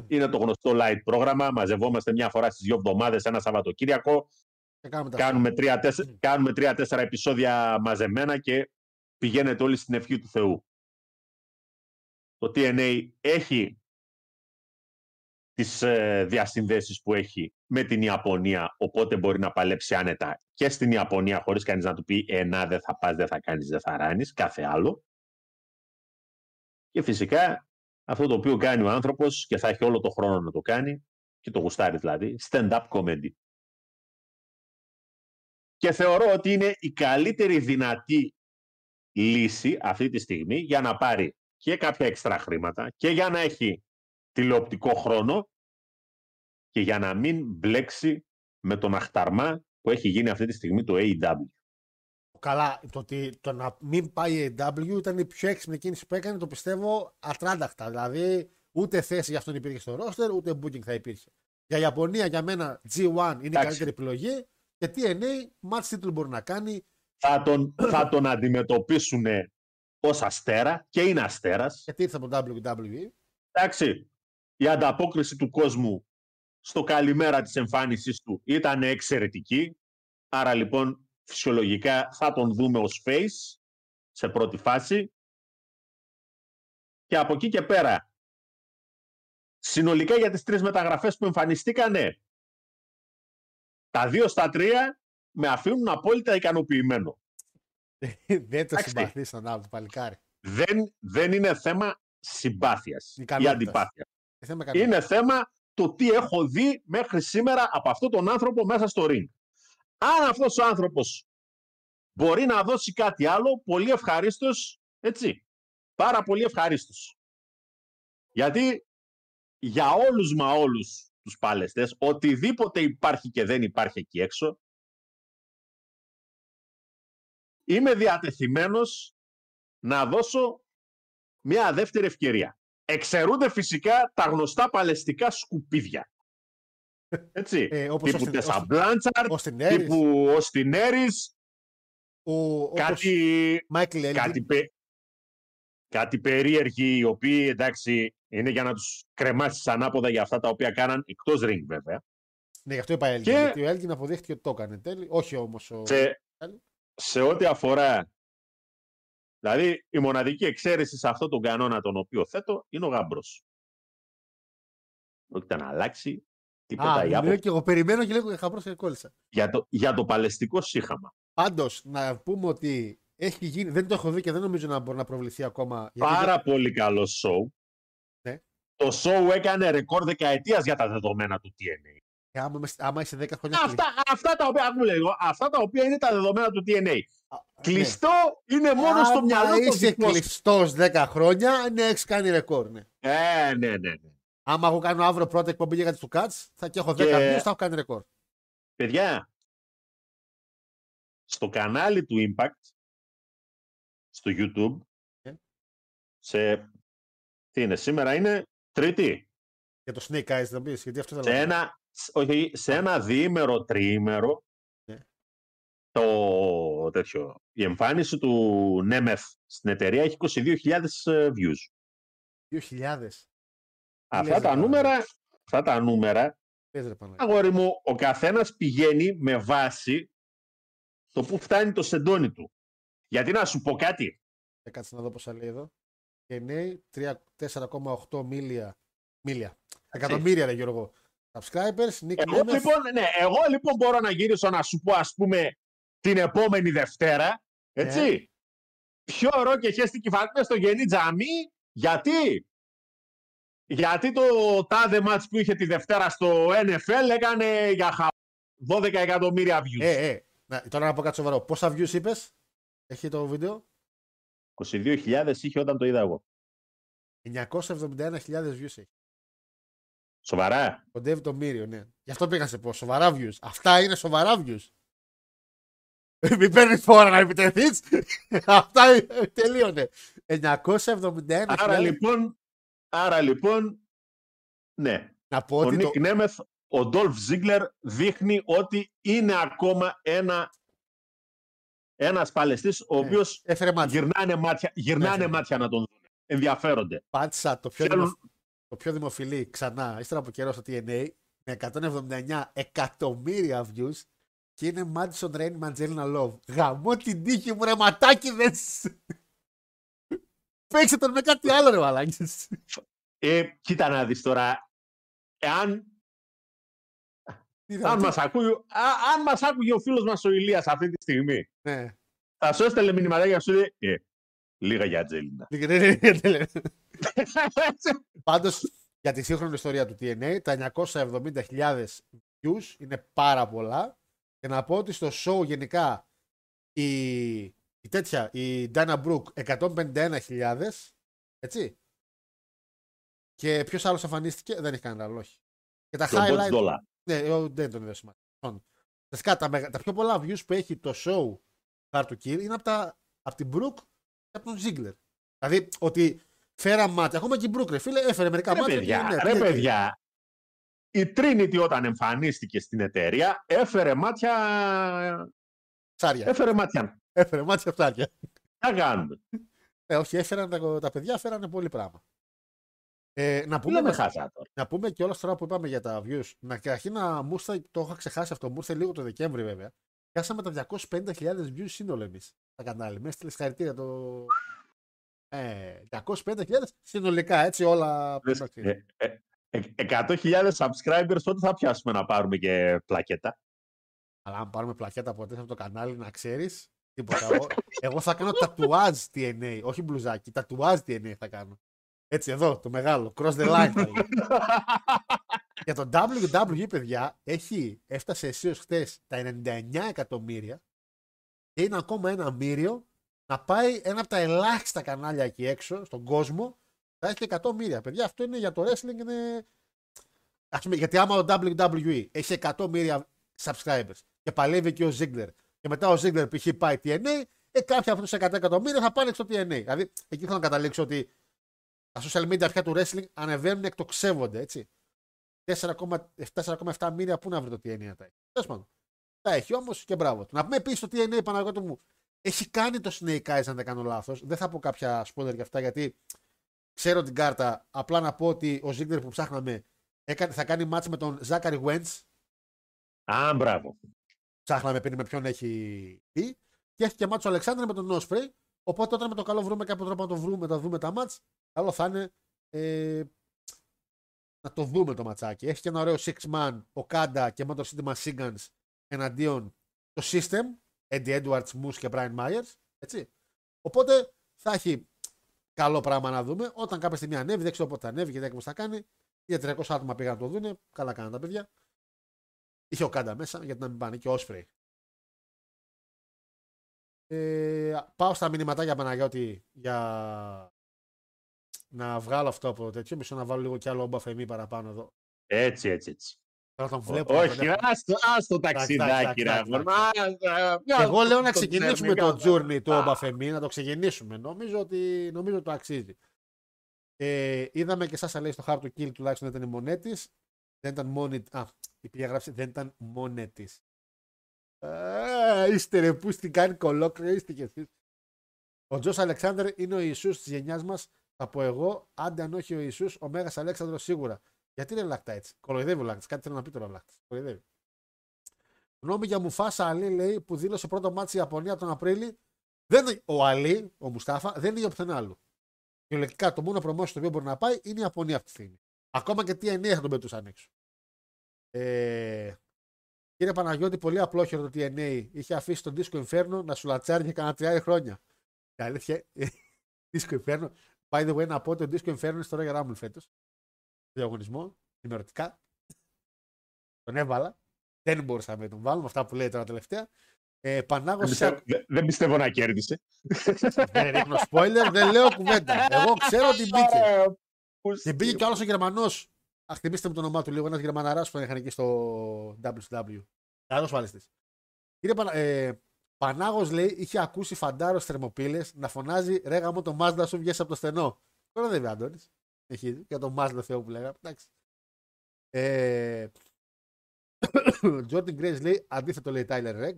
είναι το γνωστό light πρόγραμμα. Μαζευόμαστε μια φορά στις δύο εβδομάδες, ένα Σαββατοκύριακο. Και κάνουμε τα Κάνουμε τρία-τέσσερα κάνουμε τρία-τέσσερα επεισόδια μαζεμένα και πηγαίνετε όλοι στην ευχή του Θεού. Το TNA έχει τις ε, διασυνδέσεις που έχει με την Ιαπωνία, οπότε μπορεί να παλέψει άνετα και στην Ιαπωνία χωρίς κανείς να του πει «Ε, να, δεν θα πας, δεν θα κάνεις, δεν θα ράνεις», κάθε άλλο. Και φυσικά αυτό το οποίο κάνει ο άνθρωπος και θα έχει όλο το χρόνο να το κάνει και το γουστάρει δηλαδή, stand-up comedy. Και θεωρώ ότι είναι η καλύτερη δυνατή λύση αυτή τη στιγμή για να πάρει και κάποια εξτρά χρήματα και για να έχει τηλεοπτικό χρόνο και για να μην μπλέξει με τον αχταρμά που έχει γίνει αυτή τη στιγμή το AEW. Καλά, το, ότι, το να μην πάει η AW ήταν η πιο έξυπνη κίνηση που έκανε, το πιστεύω ατράνταχτα. Δηλαδή, ούτε θέση για αυτόν υπήρχε στο roster, ούτε booking θα υπήρχε. Για Ιαπωνία, για μένα, G1 είναι η καλύτερη επιλογή. Και TNA, match title μπορεί να κάνει. Θα τον, θα τον αντιμετωπίσουν ως αστέρα και είναι αστέρας. Γιατί ήρθε από WWE. Εντάξει, η ανταπόκριση του κόσμου στο καλημέρα της εμφάνισής του ήταν εξαιρετική. Άρα λοιπόν φυσιολογικά θα τον δούμε ως face σε πρώτη φάση. Και από εκεί και πέρα, συνολικά για τις τρεις μεταγραφές που εμφανιστήκανε, τα δύο στα τρία με αφήνουν απόλυτα ικανοποιημένο. Δεν το Εντάξει. συμπαθείς στον άλλο, το παλικάρι. Δεν, δεν είναι θέμα συμπάθειας ή Ικανότητας. αντιπάθειας. Ε, θέμα κανένα. Είναι θέμα το τι έχω δει μέχρι σήμερα από αυτόν τον άνθρωπο μέσα στο ring. Αν αυτός ο άνθρωπος μπορεί να δώσει κάτι άλλο, πολύ ευχαρίστως, έτσι. πάρα πολύ ευχαρίστως. Γιατί για όλους μα όλους τους παλαιστές, οτιδήποτε υπάρχει και δεν υπάρχει εκεί έξω, είμαι διατεθειμένος να δώσω μια δεύτερη ευκαιρία. Εξαιρούνται φυσικά τα γνωστά παλαιστικά σκουπίδια. Έτσι. Ε, όπως τύπου ο Στιν- ο Τεσσαμπλάντσαρ, Ο Στινέρης, τύπου ο Στινέρης, ο, όπως κάτι, Μάικλ Έλγιν. κάτι, πε- κάτι περίεργοι οι οποίοι εντάξει είναι για να τους κρεμάσεις ανάποδα για αυτά τα οποία κάναν εκτός ring βέβαια. Ναι, γι' αυτό είπα Έλγιν. Και- Γιατί ο Έλγιν αποδείχτηκε ότι το έκανε εν τέλει. Όχι όμως ο. Σε, Άλλη. σε ό,τι αφορά δηλαδή η μοναδική εξαίρεση σε αυτόν τον κανόνα τον οποίο θέτω είναι ο γάμπρος. Πρόκειται να αλλάξει τίποτα Α, η λέω άποψη και εγώ περιμένω και λέγω χαμπρός και κόλλησα. για, το, για το παλαιστικό σύγχαμα. Πάντως, να πούμε ότι έχει γίνει. Δεν το έχω δει και δεν νομίζω να μπορεί να προβληθεί ακόμα. γιατί Πάρα πολύ καλό show. Ναι. Το show έκανε ρεκόρ δεκαετίας για τα δεδομένα του TNA. δεν- άμα, είμαι- άμα είσαι 10 χρόνια. Αυτά, αυτά, τα οποία, άκου λίγο, αυτά τα οποία είναι τα δεδομένα του TNA. κλει- Κλειστό είναι μόνο στο Άμα μυαλό του είσαι δικό σου. κλειστός 10 χρόνια, ναι, έχεις κάνει ρεκόρ. Ναι. Ε, ναι, ναι, ναι. Άμα εγώ κάνω αύριο πρώτη εκπομπή για του Cats, θα και έχω 10 Και- views, θα έχω κάνει ρεκόρ. Παιδιά, στο κανάλι του Impact, στο YouTube, Ε. σε, τι είναι, σήμερα είναι τρίτη, Για το Snake Eyes να πει, γιατί αυτό σε θέλω να πω. ένα, σ- όχι, σε ένα διήμερο, τριήμερο, Ναι. το τέτοιο, η εμφάνιση του Νέμεθ στην εταιρεία έχει 22.000 ε, views. 2.000. Αυτά λες, τα ρε, νούμερα, αυτά τα νούμερα, Πες ρε Παναγία. αγόρι μου, ο καθένας πηγαίνει με βάση το που φτάνει το σεντόνι του. Γιατί να σου πω κάτι, Ε, Κάτσε να δω πόσα λέει εδώ. Και ναι, 3 4,8 μίλια. Μίλια. Εκατομμύρια, λέει Γιώργο. Subscribers, Nick Εγώ Nemeth. λοιπόν, ναι, εγώ λοιπόν μπορώ να γυρίσω να σου πω ας πούμε την επόμενη Δευτέρα, έτσι. Ναι. Πιο ωραίο και χέστηκε φάτμα στο γενή τζαμί. Γιατί; Γιατί το τάδε μάτς που είχε τη Δευτέρα στο NFL έκανε για χα... 12 εκατομμύρια views. Ε, ε. Να, τώρα να πω κάτι σοβαρό. Πόσα views είπες, έχει το βίντεο; 22.000 είχε όταν το είδα εγώ. 971.000 views έχει. Σοβαρά. Κοντεύει το μύριο, ναι. Γι' αυτό πήγα σε πω. Σοβαρά views. Αυτά είναι σοβαρά views. Μην παίρνεις φόρα να επιτεθείς. Αυτά ε, τελείωνε. 971.000. Άρα λοιπόν, άρα λοιπόν, ναι. να πω Ο ότι το, Νίκ Νέμεθ, ο Ντόλφ Ζίγκλερ δείχνει ότι είναι ακόμα ένα ένας παλαιστής ο Ναι, οποίος έφερε μάτια. γυρνάνε μάτια, γυρνάνε Ναι, μάτια να τον δουν. Ενδιαφέρονται. Πάτησα το πιο, Θέλουν- δημο... το πιο δημοφιλή ξανά, ύστερα από καιρό στο TNA, με 179 εκατομμύρια views και είναι Madison Rain με Angelina Love. Γαμώ την τύχη μου ρε ματάκι δεν... σ- Παίξε τον με κάτι άλλο ρε μαλάκες. Ε, κοίτα να δεις τώρα, εάν Τι θα- αν τι- μας, ακούει, α, αν μας άκουγε ο φίλος μας ο Ηλίας αυτή τη στιγμή, Ναι. θα σου έστελε μηνυματάκια να σου λέει ε, λίγα για Ατζέλινα. Ναι, ναι, ναι, ναι, ναι. Πάντως για τη σύγχρονη ιστορία του TNA τα 970.000 views είναι πάρα πολλά και να πω ότι στο show γενικά η, η τέτοια, η Dana Brooke 151.000 έτσι και ποιος άλλος εμφανίστηκε δεν έχει κανένα άλλο όχι και τα Και ο Bots highlight Dollar. ναι, εγώ δεν τον είδα σημαντικό. Λοιπόν, Βασικά, τα, μεγα- τα πιο πολλά views που έχει το show Hard to Kill είναι από, τα, από την Brook και από τον Ziggler. Δηλαδή ότι φέρα μάτια. Ακόμα και η Brook, ρε φίλε, έφερε μερικά Ρε μάτια. παιδιά, και, ναι, ρε ναι, παιδιά, η Trinity όταν εμφανίστηκε στην εταιρεία έφερε μάτια, Ψάρια. έφερε μάτια. Έφερε μάτια φτάρια. Τι να κάνουμε; Ε, όχι, έφεραν τα, τα παιδιά, έφεραν πολύ πράγμα. Ε, να, Τι πούμε, λέμε χάσα τώρα. να πούμε και όλα τώρα που είπαμε για τα views. Να καταρχήν να μου ήρθε, το είχα ξεχάσει αυτό, μου ήρθε λίγο το Δεκέμβρη βέβαια. Πιάσαμε τα 250.000 views σύνολο εμείς στα κανάλια. Μέσα στη συγχαρητήρια το. Ε, 250.000 συνολικά έτσι όλα. Λες, εντάξει. ε, ε, ε, 100.000 subscribers τότε θα πιάσουμε να πάρουμε και πλακέτα. Αλλά αν πάρουμε πλακέτα ποτέ σε αυτό το κανάλι, να ξέρεις. Τίποτα. εγώ, εγώ θα κάνω τατουάζ TNA, όχι μπλουζάκι. Τατουάζ TNA θα κάνω. Έτσι εδώ, το μεγάλο. Cross the line. θα λέγαμε. Για το WWE, παιδιά, έχει, έφτασε αισίως χτε τα 99 εκατομμύρια και είναι ακόμα ένα μύριο να πάει ένα από τα ελάχιστα κανάλια εκεί έξω, στον κόσμο, θα έχει εκατομμύρια. Παιδιά, αυτό είναι για το wrestling. Είναι... Ας πούμε, γιατί άμα το WWE έχει εκατομμύρια subscribers και παλεύει και ο Ziggler και μετά ο Ziggler π.χ. πάει TNA, ε, κάποια από τους 100 εκατομμύρια θα πάνε στο TNA. Δηλαδή, εκεί θέλω να καταλήξω ότι τα social media πια του wrestling ανεβαίνουν, εκτοξεύονται, έτσι. 4,7 μίλια πού να βρει το TNA τα έχει. Τέλος πάντων. Τα έχει όμως και μπράβο του. Να πούμε επίσης το TNA Παναγιώτο μου. Έχει κάνει το Snake Eyes, αν δεν κάνω λάθος. Δεν θα πω κάποια spoiler για αυτά γιατί ξέρω την κάρτα. Απλά να πω ότι ο Ziggler που ψάχναμε έκανε, θα κάνει μάτς με τον Zachary Wentz. Α, μπράβο. Ψάχναμε πριν με ποιον έχει πει. Και έχει και μάτς ο Αλεξάνδρ με τον Osprey. Οπότε όταν με το καλό βρούμε κάποιο τρόπο να το βρούμε, να δούμε τα μάτς, καλό θα είναι ε, να το δούμε το ματσάκι. Έχει και ένα ωραίο six man, ο Κάντα και με το σύντημα Σίγκανς εναντίον το System, Eddie Edwards, Moose και Brian Myers. Έτσι. Οπότε θα έχει καλό πράγμα να δούμε. Όταν κάποια στιγμή ανέβει, δεν ξέρω πότε θα ανέβει και δεν ξέρω θα κάνει. Για 300 άτομα πήγαν να το δουν. Καλά κάναν τα παιδιά. Είχε ο Κάντα μέσα, γιατί να μην πάνε και ο Osprey. Ε, πάω στα μηνυματάκια Παναγιώτη για να βγάλω αυτό από το τέτοιο. Μισό να βάλω λίγο κι άλλο όμπα φεμή παραπάνω εδώ. Έτσι, έτσι, έτσι. Τώρα τον βλέπω. Όχι, τον έχω- άστο, άστο ταξιδάκι, ρε εντάξει, αγόρι. Και εγώ λέω να ξεκινήσουμε το journey journey του όμπα φεμή, να το ξεκινήσουμε. Νομίζω ότι νομίζω το αξίζει. Ε, είδαμε και εσάς λέει στο Hard to Kill τουλάχιστον ήταν η μονέ της. Δεν ήταν μόνη. Α, η διαγράψη δεν ήταν μόνη της. Είστε ρε, πού στην κάνει κολόκριο, είστε κι εσείς. Ο Τζος Αλεξάνδρ είναι ο Ιησούς της γενιάς μας. Θα πω εγώ, άντε αν όχι ο Ιησούς, ο Μέγας Αλέξανδρος σίγουρα. Γιατί είναι λακτά έτσι. Κολοειδεύει ο Λάκτα. Κάτι θέλω να πει τώρα ο Λάκτα. Κολοειδεύει. Γνώμη για Μουφάσα Αλή λέει που δήλωσε πρώτο μάτι η Ιαπωνία τον Απρίλη. Δεν, ο Αλή, ο Μουστάφα, δεν είναι για πουθενά άλλου. Κυριολεκτικά το μόνο promotion το οποίο μπορεί να πάει είναι η Ιαπωνία αυτή τη στιγμή. Ακόμα και TNA θα τον πετούσαν έξω. Ε, κύριε Παναγιώτη, πολύ απλόχερο το TNA είχε αφήσει τον Disco Inferno να σου λατσάρει για κανένα τριάρι χρόνια. Η αλήθεια, Disco Inferno. By the way, να πω ότι ο Disco Inferno είναι στο Royal Rumble φέτος. Διαγωνισμό, ενημερωτικά. Τον έβαλα. Δεν μπορούσα να τον βάλω με αυτά που λέει τώρα τελευταία. Ε, Πανάγος Δεν πιστεύω- δεν- Δεν πιστεύω να κέρδισε. δεν ρίχνω spoiler, δεν λέω κουβέντα. Εγώ ξέρω ότι μπήκε. Και μπήκε και άλλος ο Γερμανός. Αχ, θυμίστε μου το όνομά του λίγο. Ένας Γερμαναράς που είχαν εκεί στο WCW. Καλός ασφαλιστή. Κύριε Πανα... ε, Πανάγος λέει είχε ακούσει φαντάρος θερμοπύλες να φωνάζει ρε γαμώ το Μάζδα σου βγαίνει από το στενό. Τώρα δεν είναι Αντώνη. Έχει για το Μάζδα Θεό που λέγαμε. Εντάξει. Ε... Jordan Grace λέει αντίθετο λέει Tyler Rex.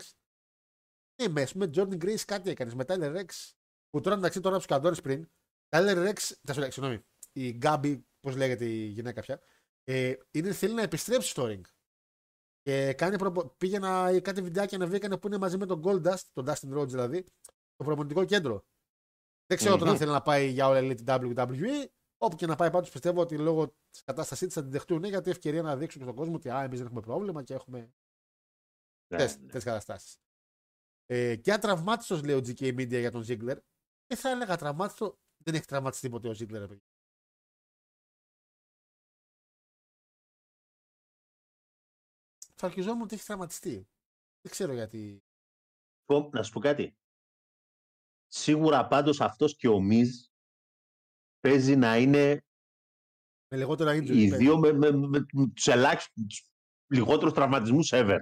Ναι, με με Jordan Grace κάτι έκανες. Με Tyler Rex που τώρα μεταξύ τώρα τους καντώνει πριν. Tyler Rex, θα σου λέει, συγγνώμη, η Γκάμπι, πώς λέγεται η γυναίκα πια, ε, είναι, θέλει να επιστρέψει στο ring. Και κάνει προπο... πήγε να, κάτι βιντεάκια να βγήκανε που είναι μαζί με τον Goldust, τον Dustin Rhodes δηλαδή, το προπονητικό κέντρο. Δεν ξέρω τώρα αν θέλει να πάει για όλα Elite WWE. Όπου και να πάει πάντως πιστεύω ότι λόγω της κατάστασής της θα την δεχτούν γιατί ευκαιρία να δείξουν και στον κόσμο ότι εμείς δεν έχουμε πρόβλημα και έχουμε Ναι, τέτοιες καταστάσεις. Ε, και αν τραυμάτιστο λέει ο GK Media για τον Ziggler, δεν θα έλεγα τραυμάτιστο. Δεν έχει τραυματιστεί ποτέ ο Ziggler. Ρε παιδιά. Θα αρχιζόμουν ότι έχει τραυματιστεί. Δεν ξέρω γιατί. Πω, Να σου πω κάτι. Σίγουρα πάντως αυτός και ο Μιζ παίζει να είναι Με λιγότερα injury. οι παίζει. δύο με, με, με, με τους ελάχιστους, τους λιγότερους τραυματισμούς ever.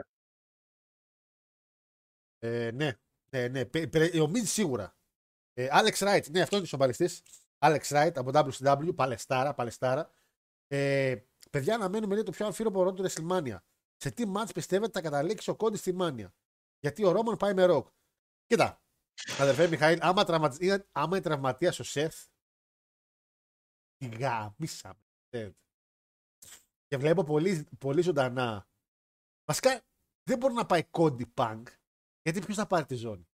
Ε, ναι, ναι, ναι. Πε- πε- Ο Μιντ σίγουρα. Ε, Alex Wright, ναι, αυτός είναι ο σοπαλιστής. Alex Wright από WCW, Παλαιστάρα, Παλαιστάρα. Ε, παιδιά, αναμένουμε λέει, το πιο αμφίροπο ρόλο του WrestleMania. Σε τι match πιστεύετε θα καταλήξει ο Κόντι στη Μάνια; Γιατί ο Ρόμαν πάει με ροκ. Κοίτα, αδερφέ Μιχαήλ, άμα, τραυματι... είναι- άμα είναι τραυματίας ο Σεφ, τη γαμίσαμε. ξέρετε. Και βλέπω πολύ, πολύ ζωντανά. Βασικά, δεν μπορεί να πάει Κόντι Πανκ, γιατί ποιος θα πάρει τη ζώνη;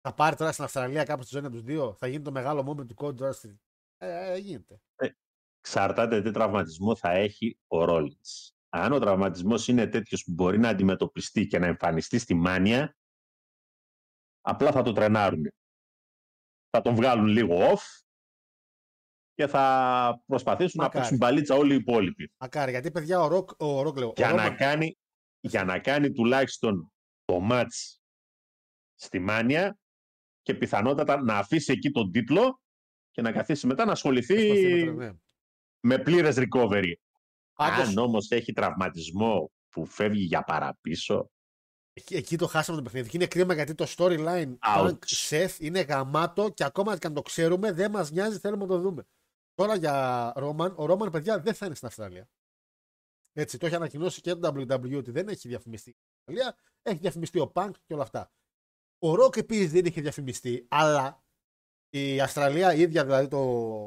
Θα πάρει τώρα στην Αυστραλία κάπου στη ζώνη από τους δύο, θα γίνει το μεγάλο moment του Κόντι τώρα στη. Ε, ε, γίνεται. Εξαρτάται τι τραυματισμό θα έχει ο Ρόλινς. Αν ο τραυματισμός είναι τέτοιος που μπορεί να αντιμετωπιστεί και να εμφανιστεί στη μάνια, απλά θα το τρενάρουν. Θα τον βγάλουν λίγο off και θα προσπαθήσουν Μακάρι. να παίξουν μπαλίτσα όλοι οι υπόλοιποι. Μακάρι, γιατί παιδιά ο Ροκ, ο Ροκ λέω. ο για, να Ρόμαν- κάνει, για να κάνει τουλάχιστον το μάτς στη Μάνια και πιθανότατα να αφήσει εκεί τον τίτλο και να καθίσει μετά να ασχοληθεί Ναι. με πλήρες recovery. Πάντως, Αν όμως έχει τραυματισμό που φεύγει για παραπίσω, εκεί, εκεί το χάσαμε το παιχνίδι. Και είναι κρίμα γιατί το storyline Ouch. Punk Seth είναι γαμάτο και ακόμα και αν το ξέρουμε δεν μας νοιάζει, θέλουμε να το δούμε. Τώρα για Ρόμαν, ο Ρόμαν, παιδιά, δεν θα είναι στην Αυστραλία. Έτσι, το έχει ανακοινώσει και το WWE ότι δεν έχει διαφημιστεί στην Αυστραλία. Έχει διαφημιστεί ο Punk και όλα αυτά. Ο Ροκ επίσης δεν είχε διαφημιστεί, αλλά η Αυστραλία, η ίδια δηλαδή το,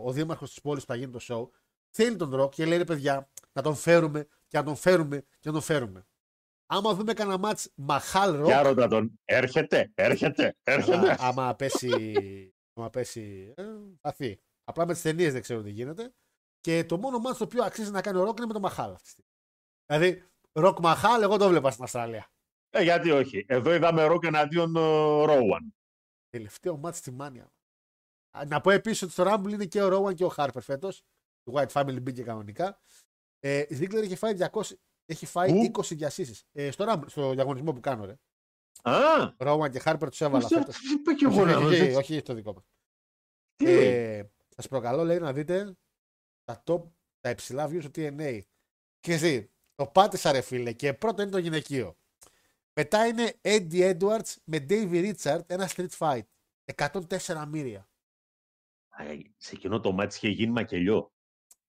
ο δήμαρχος της πόλης που θα γίνει το show, θέλει τον Ροκ και λέει ρε παιδιά να τον φέρουμε και να τον φέρουμε και να τον φέρουμε. Άμα δούμε κανένα μάτς Μαχάλ Ροκ, για ρώτα τον, έρχεται, έρχεται, έρχεται. Α, άμα πέσει. άμα πέσει. Ε, θα θεί. Απλά με τις ταινίες δεν ξέρω τι γίνεται. Και το μόνο ματς το οποίο αξίζει να κάνει ο Ροκ είναι με τον Μαχάλ αυτή τη στιγμή. Δηλαδή, Ροκ Μαχάλ, εγώ το βλέπα στην Αυστραλία. Ε, γιατί όχι. Εδώ είδαμε Ροκ εναντίον Ρόουαν. Τελευταίο ματς στη Μάνια. Α, Να πω επίσης ότι στο Rumble είναι και ο Ρόουαν και ο Χάρπερ φέτος. Το Wyatt Family μπήκε κανονικά. Ε, η Ziggler έχει φάει 200. Έχει φάει Πού; 20 διασύσεις. Ε, στο, Rumble, στο διαγωνισμό που κάνω, ρε. Α, Ρόουαν και Χάρπερ τους έβαλα πώς φέτος. είπα και εγώ όχι, να όχι, ρωτήσω. όχι, όχι, το δικό μα. Τι λέει; Ε, Σας προκαλώ, λέει, να δείτε τα, top, τα υψηλά views του TNA. Και εσύ, το πάτησα ρε φίλε και πρώτο είναι το γυναικείο. Μετά είναι Eddie Edwards με Davey Richard, ένα street fight. 104 μοίρια. Ε, Σε εκείνο το μάτι είχε γίνει μακελιό.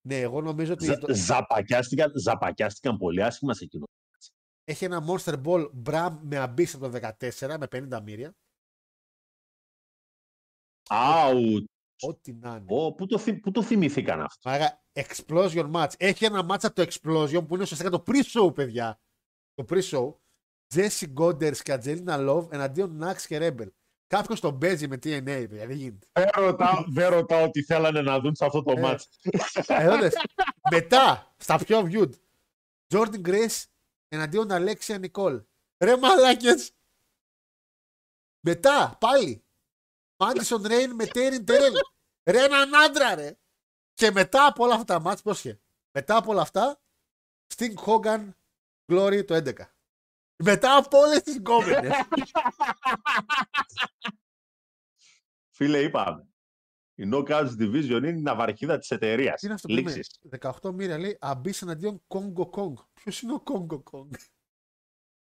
Ναι, εγώ νομίζω ότι Ζα- το- Ζαπακιάστηκαν, ζαπακιάστηκαν πολύ άσχημα σε εκείνο. έχει ένα Monster Ball Bram με Abyss από το 14 με 50 μοίρια. Αου, Ό,τι να είναι. Ω, πού το, θυ- πού το θυμηθήκαν αυτό; Μάγα, Explosion Match. Έχει ένα match από το Explosion που είναι ουσιαστικά το pre-show, παιδιά. Το pre-show. Jesse Goders και Angelina Love εναντίον Nax και Rebel. Κάποιο τον παίζει με TNA, παιδιά. Δεν γίνεται. Δεν ρωτάω, δεν ρωτάω τι θέλανε να δουν σε αυτό το Ε, μάτς. Εδώ λες. Μετά, στα πιο viewed. Jordan Grace εναντίον Alexia Nicole. Ρε μαλάκες. Μετά, πάλι. Madison Rain με Terry Terrell. Ρε έναν άντρα ρε. Και μετά από όλα αυτά τα μάτς, πώς είχε. Μετά από όλα αυτά, Sting Hogan Glory το 11. Μετά από όλες τις γκόμενες. Φίλε, είπαμε. Η Knockouts Division είναι η ναυαρχίδα της εταιρείας. Τι είναι αυτό που είναι. Λήξεις. 18 μοίρια λέει Abyss εναντίον Congo Kong. Ποιος είναι ο Congo Kong;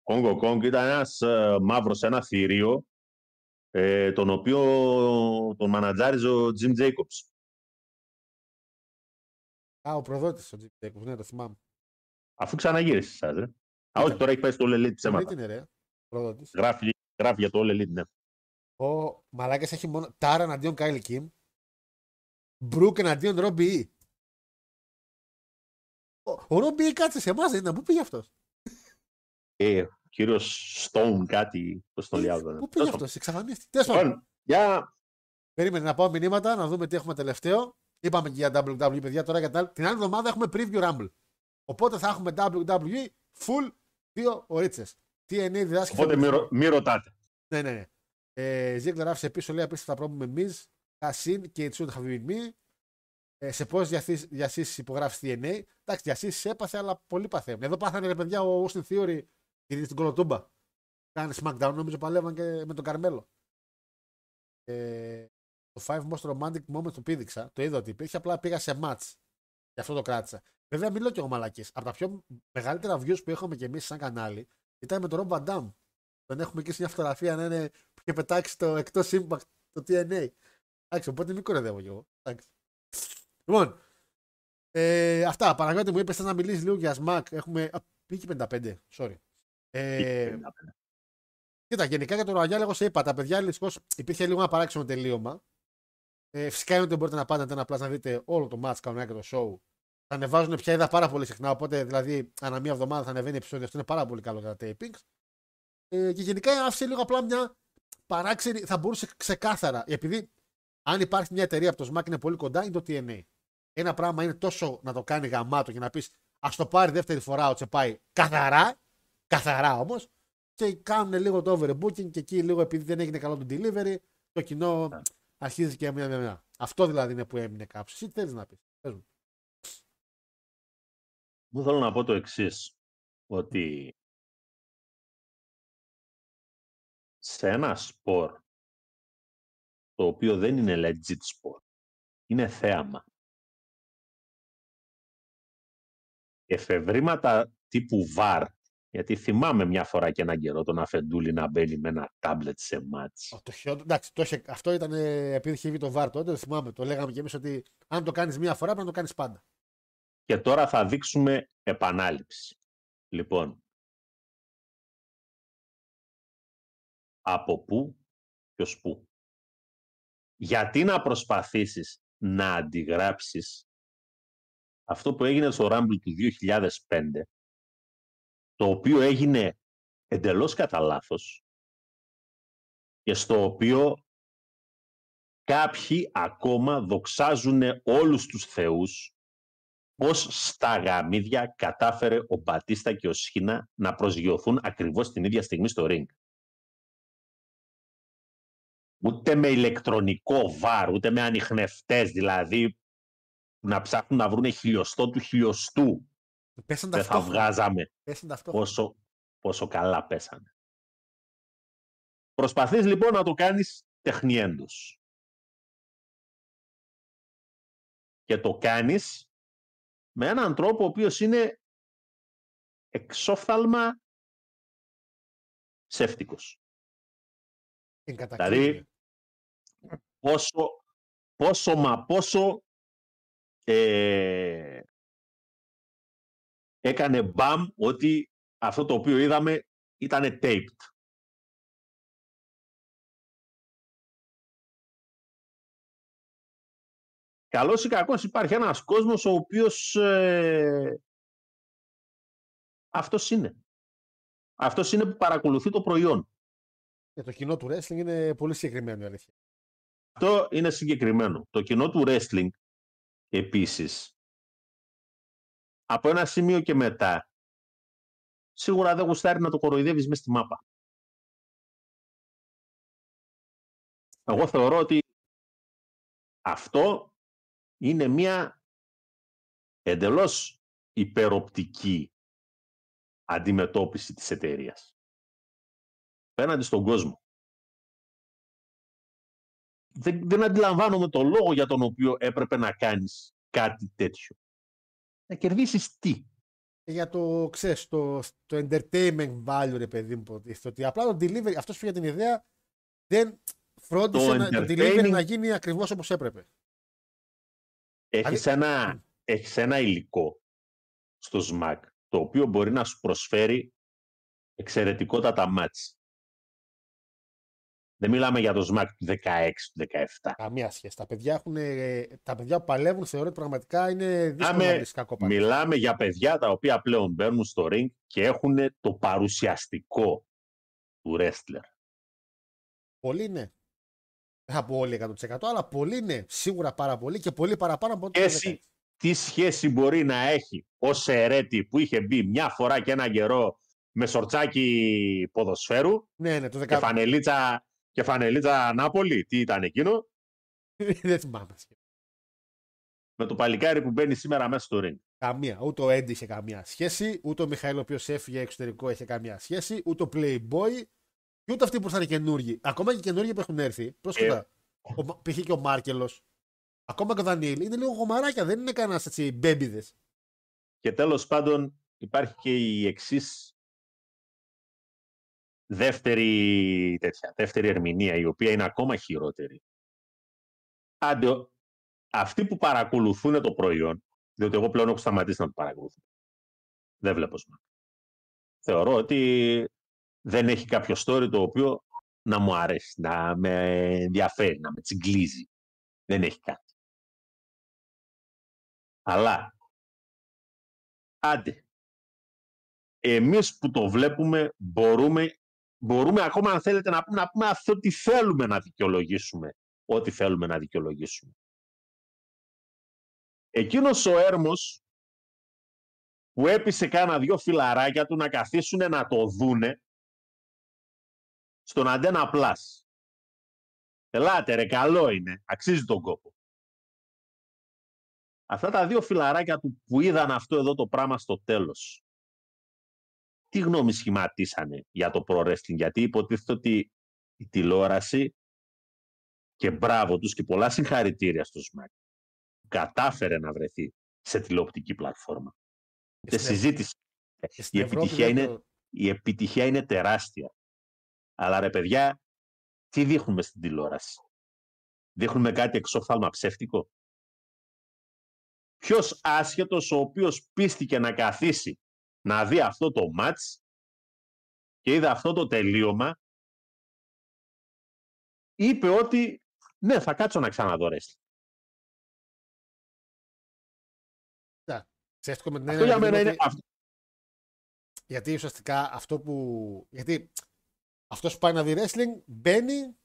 Κόγκο Κόγκ ήταν ένας ε, μαύρος, ένα θηρίο, ε, τον οποίο τον μανατζάριζε ο Jim Jacobs. Α, ο προδότης ο Jim Jacobs. Ναι, το θυμάμαι. Αφού ξαναγύρισες εσάς, ρε. Α, όχι, τώρα έχει πάει στο All Elite Δεν ψέματα. είναι ρε. Προδότης. Γράφει, γράφει για το All Elite, ναι. Ο Μαλάκας έχει μόνο Τάρα εναντίον Κάιλ Κιμ. Μπρουκ εναντίον Ρόμπι Ι. Ο- Ο Ρόμπι Ι κάτσε σε εμάς, δεν είναι. Πού πήγε αυτός; Ε, ο κύριος Stone κάτι, πώς τον λιάζω. Πού πήγε αυτός, εξαφανίστηκε. Τέλος πάντων. Λοιπόν, για Περίμενε να πάω μηνύματα, να δούμε τι έχουμε τελευταίο. Είπαμε και για WWE, παιδιά, τώρα για τα άλλη. Την άλλη εβδομάδα έχουμε preview Rumble. Οπότε θα έχουμε WWE full δύο ωρίτσες. TNA διδάσκει. Οπότε μη, ρω- μη ρωτάτε. Ναι, ναι, ναι. Ε, Ζίγκλερ άφησε πίσω, λέει απίστευτα πρόβλημα με Miz, Κασίν και η Τσούντ Χαβιμπιν Ε, σε πόσε διασύσεις υπογράφεις TNA. Εντάξει, διασύσεις έπαθε, αλλά πολύ παθαίνουν. Εδώ πάθανε ρε παιδιά ο Austin Theory γιατί στην Κολοτούμπα. Κάνει SmackDown, νομίζω παλεύαν και με τον Καρμέλο. Ε, το Five Most Romantic Moments που πήδηξα, το είδα ότι υπήρχε, απλά πήγα σε match. Γι' αυτό το κράτησα. Βέβαια, μιλώ και εγώ μαλακή. Από τα πιο μεγαλύτερα views που είχαμε και εμείς σαν κανάλι ήταν με τον Rob Van Dam. Τον έχουμε εκεί σε μια φωτογραφία να είναι που είχε πετάξει το εκτός impact το TNA. Εντάξει, οπότε μην κορεδεύω κι εγώ. Εντάξει. Λοιπόν, ε, αυτά. Παναγιώτη μου είπες θες να μιλήσεις λίγο για SMAC. Έχουμε. Α, πήγε 55, sorry. Ε, κοίτα, γενικά για τον Ραγιάλ, εγώ σε είπα, τα παιδιά δυστυχώ υπήρχε λίγο ένα παράξενο τελείωμα. Ε, φυσικά είναι ότι μπορείτε να πάτε ένα απλά να δείτε όλο το match κανονικά και το show. Θα ανεβάζουν πια είδα πάρα πολύ συχνά. Οπότε δηλαδή ανά μία εβδομάδα θα ανεβαίνει επεισόδιο. Αυτό είναι πάρα πολύ καλό για τα tapings. Ε, και γενικά άφησε λίγο απλά μια παράξενη. Θα μπορούσε ξεκάθαρα. Επειδή αν υπάρχει μια εταιρεία από το SMAC είναι πολύ κοντά, είναι το TNA. Ένα πράγμα είναι τόσο να το κάνει γαμάτο και να πεις Α το πάρει δεύτερη φορά ο Τσεπάη καθαρά. Καθαρά όμως. Και κάνουν λίγο το overbooking και εκεί λίγο επειδή δεν έγινε καλό το delivery, το κοινό αρχίζει και μια, μια, μια. Αυτό δηλαδή είναι που έμεινε κάποιο. Εσύ τι θέλεις να πεις. Μου θέλω να πω το εξής ότι σε ένα σπορ το οποίο δεν είναι legit sport. Είναι θέαμα. Εφευρήματα τύπου VAR, γιατί θυμάμαι μια φορά και έναν καιρό τον Αφεντούλη να μπαίνει με ένα τάμπλετ σε μάτς. Ο, Το χειρότερο- εντάξει, το είχε- αυτό ήταν ε, επειδή είχε βγει το βάρ τότε, το θυμάμαι. Το λέγαμε κι εμείς ότι αν το κάνεις μία φορά πρέπει να το κάνεις πάντα. Και τώρα θα δείξουμε επανάληψη. Λοιπόν, από πού και ως πού. Γιατί να προσπαθήσεις να αντιγράψεις αυτό που έγινε στο Rumble του 2005, το οποίο έγινε εντελώς κατά λάθος και στο οποίο κάποιοι ακόμα δοξάζουν όλους τους θεούς πώς στα γαμίδια κατάφερε ο Μπατίστα και ο Σχίνα να προσγειωθούν ακριβώς την ίδια στιγμή στο ring. Ούτε με ηλεκτρονικό βάρ, ούτε με ανιχνευτές, δηλαδή που να ψάχνουν να βρουν χιλιοστό του χιλιοστού. Πέσαν Δεν θα ταυτόχρονα. βγάζαμε Πέσαν ταυτόχρονα. πόσο, πόσο καλά πέσανε. Προσπαθείς λοιπόν να το κάνεις τεχνιέντος. Και το κάνεις με έναν τρόπο ο οποίος είναι εξόφθαλμα ψεύτικος. Εν Δηλαδή, κατακλείδη. πόσο, πόσο μα πόσο ε, έκανε μπαμ ότι αυτό το οποίο είδαμε ήταν taped. Καλός ή κακός υπάρχει ένας κόσμος ο οποίος ε, αυτός είναι. Αυτός είναι που παρακολουθεί το προϊόν. Και το κοινό του wrestling είναι πολύ συγκεκριμένο η αλήθεια. Αυτό είναι συγκεκριμένο. Το κοινό του wrestling επίσης από ένα σημείο και μετά σίγουρα δεν γουστάρει να το κοροϊδεύεις μες στη μάπα. Εγώ θεωρώ ότι αυτό είναι μια εντελώς υπεροπτική αντιμετώπιση της εταιρείας. Πέναντι στον κόσμο. Δεν, δεν αντιλαμβάνομαι το λόγο για τον οποίο έπρεπε να κάνεις κάτι τέτοιο. Να κερδίσεις τι; Και για το, ξέρεις, το, το entertainment value, ρε παιδί μου, υποτίθεται, ότι απλά το delivery, αυτός που είχε την ιδέα, δεν φρόντισε Το να, το entertaining- delivery να γίνει ακριβώς όπως έπρεπε. Έχεις Δηλαδή- ένα, έχεις ένα υλικό στο ΣΜΑΚ το οποίο μπορεί να σου προσφέρει εξαιρετικότατα μάτς. Δεν μιλάμε για το ΣΜΑΚ του 16, του 17. Καμία σχέση. Τα παιδιά, έχουν, ε, τα παιδιά που παλεύουν θεωρώ ότι πραγματικά είναι δύσκολο Μιλάμε- να βρεις κακό πάντα. Μιλάμε για παιδιά τα οποία πλέον μπαίνουν στο ring και έχουν το παρουσιαστικό του wrestler. Πολλοί είναι. Δεν θα πω όλοι 100% αλλά πολλοί είναι σίγουρα πάρα πολλοί και πολύ παραπάνω από ό,τι Και το εσύ, 16. τι σχέση μπορεί να έχει ο Σερέτη που είχε μπει μια φορά και ένα καιρό με σορτσάκι ποδοσφαίρου Ναι, ναι, το και 10. φανελίτσα, και φανελίτσα Νάπολη. Τι ήταν εκείνο, Δεν θυμάμαι. με το παλικάρι που μπαίνει σήμερα μέσα στο ring. Καμία. Ούτε ο Έντι είχε καμία σχέση, ούτε ο Μιχαήλ ο οποίος έφυγε εξωτερικό είχε καμία σχέση, ούτε ο Playboy, και ούτε αυτοί που ήρθαν καινούργοι. Ακόμα και οι καινούργοι που έχουν έρθει. Πρόσεχε. Ο Μα- π.χ. και ο Μάρκελος. Ακόμα και ο Δανίλη είναι λίγο γομαράκια, δεν είναι κανένας έτσι μπέμπιδες. Και τέλος πάντων υπάρχει και η εξής δεύτερη, τέτοια, δεύτερη ερμηνεία, η οποία είναι ακόμα χειρότερη. Άντε, ο- αυτοί που παρακολουθούν το προϊόν, διότι εγώ πλέον έχω σταματήσει να το παρακολουθώ. Δεν βλέπω σμακ. Θεωρώ ότι δεν έχει κάποιο story το οποίο να μου αρέσει, να με ενδιαφέρει, να με τσιγκλίζει. Δεν έχει κάτι. Αλλά Άντε. Εμείς που το βλέπουμε μπορούμε, μπορούμε ακόμα αν θέλετε να πούμε, να πούμε αυτό τι θέλουμε να δικαιολογήσουμε. Ό,τι θέλουμε να δικαιολογήσουμε. Εκείνος ο έρμος που έπεισε κάνα δυο φιλαράκια του να καθίσουν να το δούνε στον Αντένα Plus. Ελάτε ρε, καλό είναι. Αξίζει τον κόπο. Αυτά τα δύο φιλαράκια του που είδαν αυτό εδώ το πράγμα στο τέλος. Τι γνώμη σχηματίσανε για το pro wrestling, γιατί υποτίθεται ότι η τηλεόραση Και μπράβο τους και πολλά συγχαρητήρια στο SmackDown. Κατάφερε να βρεθεί σε τηλεοπτική πλατφόρμα. Και Δεν στην Ευ- συζήτηση. και στην Η Ευρώπη επιτυχία, δεν είναι, το- η επιτυχία είναι τεράστια. Αλλά ρε παιδιά, τι δείχνουμε στην τηλεόραση; Δείχνουμε κάτι εξόφθαλμα ψεύτικο. Ποιος άσχετος ο οποίος πίστηκε να καθίσει να δει αυτό το μάτς και είδε αυτό το τελείωμα είπε ότι ναι θα κάτσω να ξαναδώ wrestling. Ψεύτικο με την Αυτό έννοια για ρε παιδί μένα μου, είναι... ότι- αυτό- Γιατί ουσιαστικά αυτό που. Γιατί αυτός που πάει να δει wrestling μπαίνει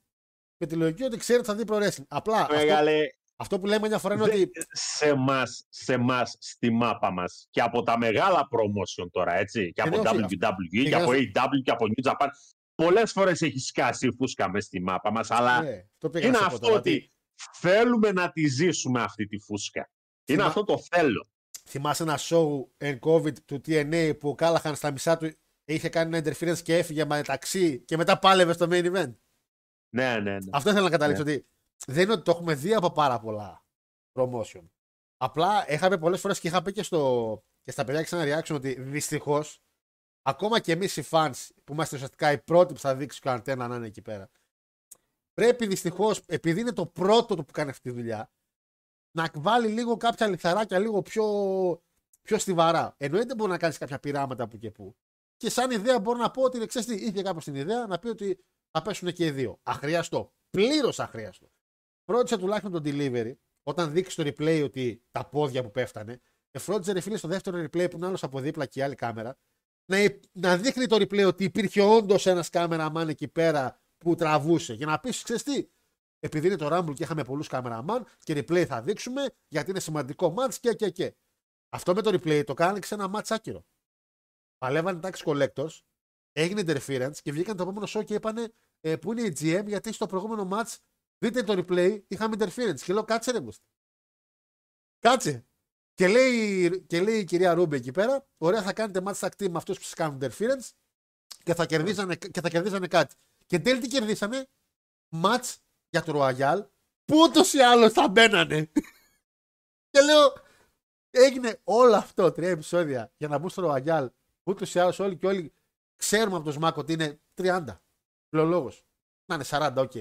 με τη λογική ότι ξέρει ότι θα δει προ wrestling. Απλά αυτό, Μεγάλε, αυτό που λέμε μια φορά είναι Δεν- ότι. σε μας, σε μας, στη μάπα μας και από τα μεγάλα promotion τώρα, έτσι, και από ναι, όχι, WWE, και αυτό- από AEW και από New Japan, πολλές φορές έχει σκάσει η φούσκα μες στη μάπα μας, αλλά Ναι, το πήγα είναι να σου πω αυτό τώρα, ότι θέλουμε να τη ζήσουμε αυτή τη φούσκα. Είναι Θυμά- αυτό το θέλω. Θυμάσαι ένα show εν COVID του TNA που ο Κάλαχαν στα μισά του είχε κάνει ένα interference και έφυγε μεταξύ και μετά πάλευε στο main event. Ναι, ναι, ναι. Αυτό ήθελα να καταλήξω ότι δεν είναι ότι το έχουμε δει από πάρα πολλά promotion. Απλά είχαμε πολλές φορές και είχα πει και, στο, και στα παιδιά και σε ένα reaction ότι δυστυχώς ακόμα και εμείς οι fans που είμαστε ουσιαστικά οι πρώτοι που θα δείξουν καραντένα να είναι εκεί πέρα. Πρέπει δυστυχώς, επειδή είναι το πρώτο του που κάνει αυτή τη δουλειά, να βάλει λίγο κάποια λιθαράκια λίγο πιο, πιο στιβαρά. Εννοείται μπορεί να κάνεις κάποια πειράματα που και που. Και σαν ιδέα μπορώ να πω ότι ξέρεις τι, είχε κάποιο την ιδέα να πει ότι θα πέσουν και οι δύο. Αχρίαστο. Πλήρως αχρίαστο. Φρόντισε τουλάχιστον τον delivery, όταν δείξει το replay ότι τα πόδια που πέφτανε, και φρόντισε ρε φίλε στο δεύτερο replay που είναι άλλος από δίπλα και η άλλη κάμερα, να, να δείχνει το replay ότι υπήρχε όντως ένας κάμεραμαν εκεί πέρα που τραβούσε. Για να πεις, ξέρεις τι, επειδή είναι το Rumble και είχαμε πολλούς κάμεραμαν και replay θα δείξουμε γιατί είναι σημαντικό match και και και. Αυτό με το replay το κάνανε και σε ένα match άκυρο. Παλεύανε tax collectors, έγινε interference και βγήκαν το επόμενο show και είπανε ε, που είναι η GM γιατί στο προηγούμενο match δείτε το replay είχαμε interference και λέω κάτσε ρε Γκούστη. Κάτσε. Και λέει, και λέει η κυρία Ρούμπε εκεί πέρα, ωραία θα κάνετε match tag team με αυτούς που σας κάνουν interference και θα κερδίζανε, και θα κερδίζανε κάτι. Και εν τέλει τι κερδίσανε, match για το Royal που ούτως ή άλλως θα μπαίνανε. και λέω, έγινε όλο αυτό, τρία επεισόδια για να μπουν στο Royal που ούτως ή άλλως όλοι και όλοι ξέρουμε από το ΣΜΑΚ ότι είναι 30. Φιλολόγος. Να είναι 40, οκ.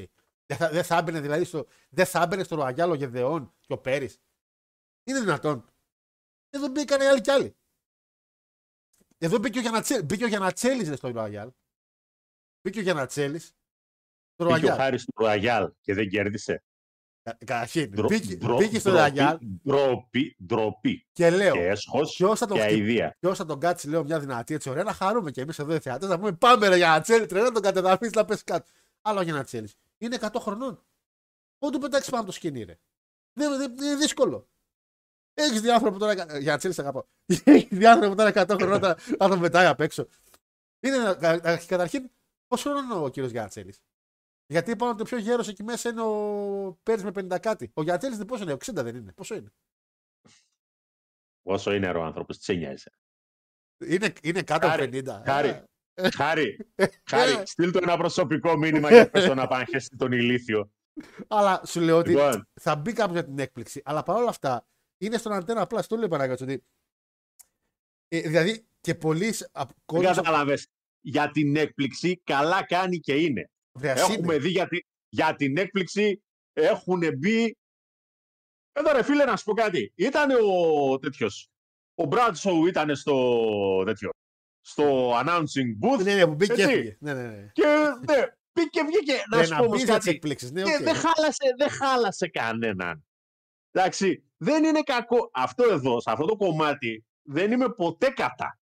Δεν θα, δεν θα έμπαινε δηλαδή στο, δεν θα έμπαινε στο Royal ο Γεδεών και ο Πέρις. Είναι δυνατόν. Εδώ μπήκαν οι άλλοι κι άλλοι. Εδώ μπήκε ο Γιανατσέλης, μπήκε ο Γιανατσέλης ρε, στο Royal. Μπήκε ο Γιανατσέλης. Στο Πήγε ο Royal. Χάρης του Royal και δεν κέρδισε. Κα- Καταρχήν, Ντρο- μπήκε, ντρο- μπήκε στο ντροπή- Royal Ντροπή, ντροπή. και λέω, Και έσχος ποιος θα τον και χτυπήσει. αηδία. Ποιο θα τον κάτσει, λέω, μια δυνατή έτσι ωραία να χαρούμε και εμείς εδώ οι θεατέ να πούμε πάμε ρε Γιανατσέλη, τρελά τον κατεδαφεί να πέσει κάτω. Αλλά ο Γιανατσέλη είναι 100 χρονών. Πού του πετάξεις πάνω από το σκηνή, ρε. Δεν, δεν, είναι δύσκολο. Έχεις διάφορο που τώρα. Γιανατσέλη, σε αγαπώ. Έχεις διάφορο που τώρα 100 χρονών να να τον πετάει απ' έξω. Είναι, κα- κα- καταρχήν, πόσο χρόνο είναι ο κύριος Γιανατσέλη. Γιατί είπαν ότι ο πιο γέρος εκεί μέσα είναι ο Πέρι με 50 κάτι. Ο Γιανατσέλη πόσο είναι, 60 δεν είναι. Πόσο είναι; Όσο είναι ο άνθρωπος, τι σε νοιάζει; Είναι, είναι κάτω από Χάρη, 50. Χάρη, Ε, Χάρη, ε, Χάρη, στείλ του ένα προσωπικό μήνυμα και πες το να πάνε τον ηλίθιο. Αλλά σου λέω ότι Λοιπόν, θα μπει κάποιος για την έκπληξη. Αλλά παρόλα αυτά είναι στον αντένα απλά. Το λέω παράγοντα ότι. Ε, δηλαδή και πολλοί σ- απ- δεν κόσμος- κατάλαβες. Για την έκπληξη καλά κάνει και είναι. Βρεασίνη. Έχουμε δει για, τη- για την έκπληξη έχουν μπει. Εδώ ρε φίλε να σου πω κάτι. Ήταν ο τέτοιος. Ο Μπράτσοου ήταν στο τέτοιο. Στο announcing booth. Ναι, ναι, που μπήκε και Έτσι. έφυγε. Ναι, ναι, ναι. Και ναι, πήγε βγήκε. Να Ναι, σου πω όμως μπεις για τις κάτι. εκπλήξεις. Ναι, Και οκ. δεν, χάλασε, δεν χάλασε κανέναν. Εντάξει, δεν είναι κακό. Αυτό εδώ, σε αυτό το κομμάτι, δεν είμαι ποτέ κατά.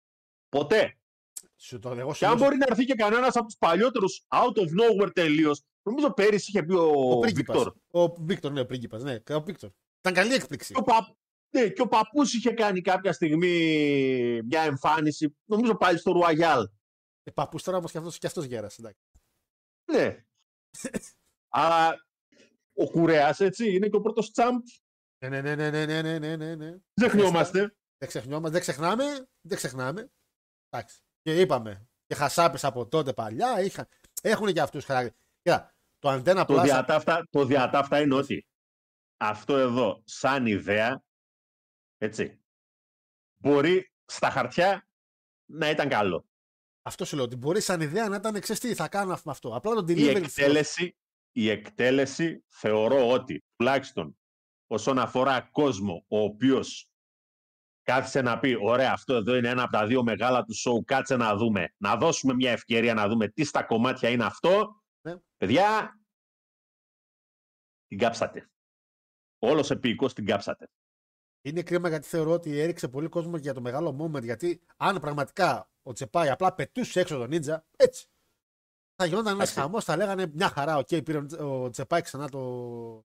Ποτέ. Σου το και αν μπορεί να έρθει και κανένας από τους παλιότερους out of nowhere τελείως. Νομίζω πέρυσι είχε πει ο, ο Βίκτορ. Ο Βίκτορ, ναι, ο πρίγκιπας, ναι. Ο Βίκτορ. Ήταν καλή έκπληξη. Και ο, πα... ναι, και ο παππούς είχε κάνει κάποια στιγμή μια εμφάνιση, νομίζω πάλι στο Ρουαγιάλ. Ε, παππούς τώρα και αυτός και αυτός εντάξει. Ναι. Αλλά ο κουρέας έτσι, είναι και ο πρώτος τσάμπ. Ναι, ναι, ναι, ναι, ναι, ναι, ναι, ναι, ναι. Δεν ξεχνιόμαστε. Δεν ξεχνιόμαστε, δεν ξεχνάμε, δεν ξεχνάμε. Εντάξει. Και είπαμε, και χασάπες από τότε παλιά, είχαν, έχουν και αυτούς χαρακτήρες. Κοίτα, Το αντένα Το Plus. διατάφτα, το διατάφτα είναι ότι αυτό εδώ, σαν ιδέα, έτσι, μπορεί στα χαρτιά να ήταν καλό. Αυτό σου λέω ότι μπορεί σαν ιδέα να ήταν ξέρεις τι θα κάνω αυτό. αυτό. Απλά το Η delivery. εκτέλεση, η εκτέλεση θεωρώ ότι τουλάχιστον όσον αφορά κόσμο ο οποίος κάθισε να πει ωραία αυτό εδώ είναι ένα από τα δύο μεγάλα του σοου κάτσε να δούμε να δώσουμε μια ευκαιρία να δούμε τι στα κομμάτια είναι αυτό Ναι. παιδιά την κάψατε όλος επίοικος την κάψατε Είναι κρίμα γιατί θεωρώ ότι έριξε πολύ κόσμο για το μεγάλο moment. Γιατί αν πραγματικά ο Τσεπάη απλά πετούσε έξω τον Νίτζα, έτσι. Θα γινόταν ένας Εντάξει. χαμός, θα λέγανε μια χαρά. Οκ, πήρε ο Τζε- ο Τσεπάη ξανά το.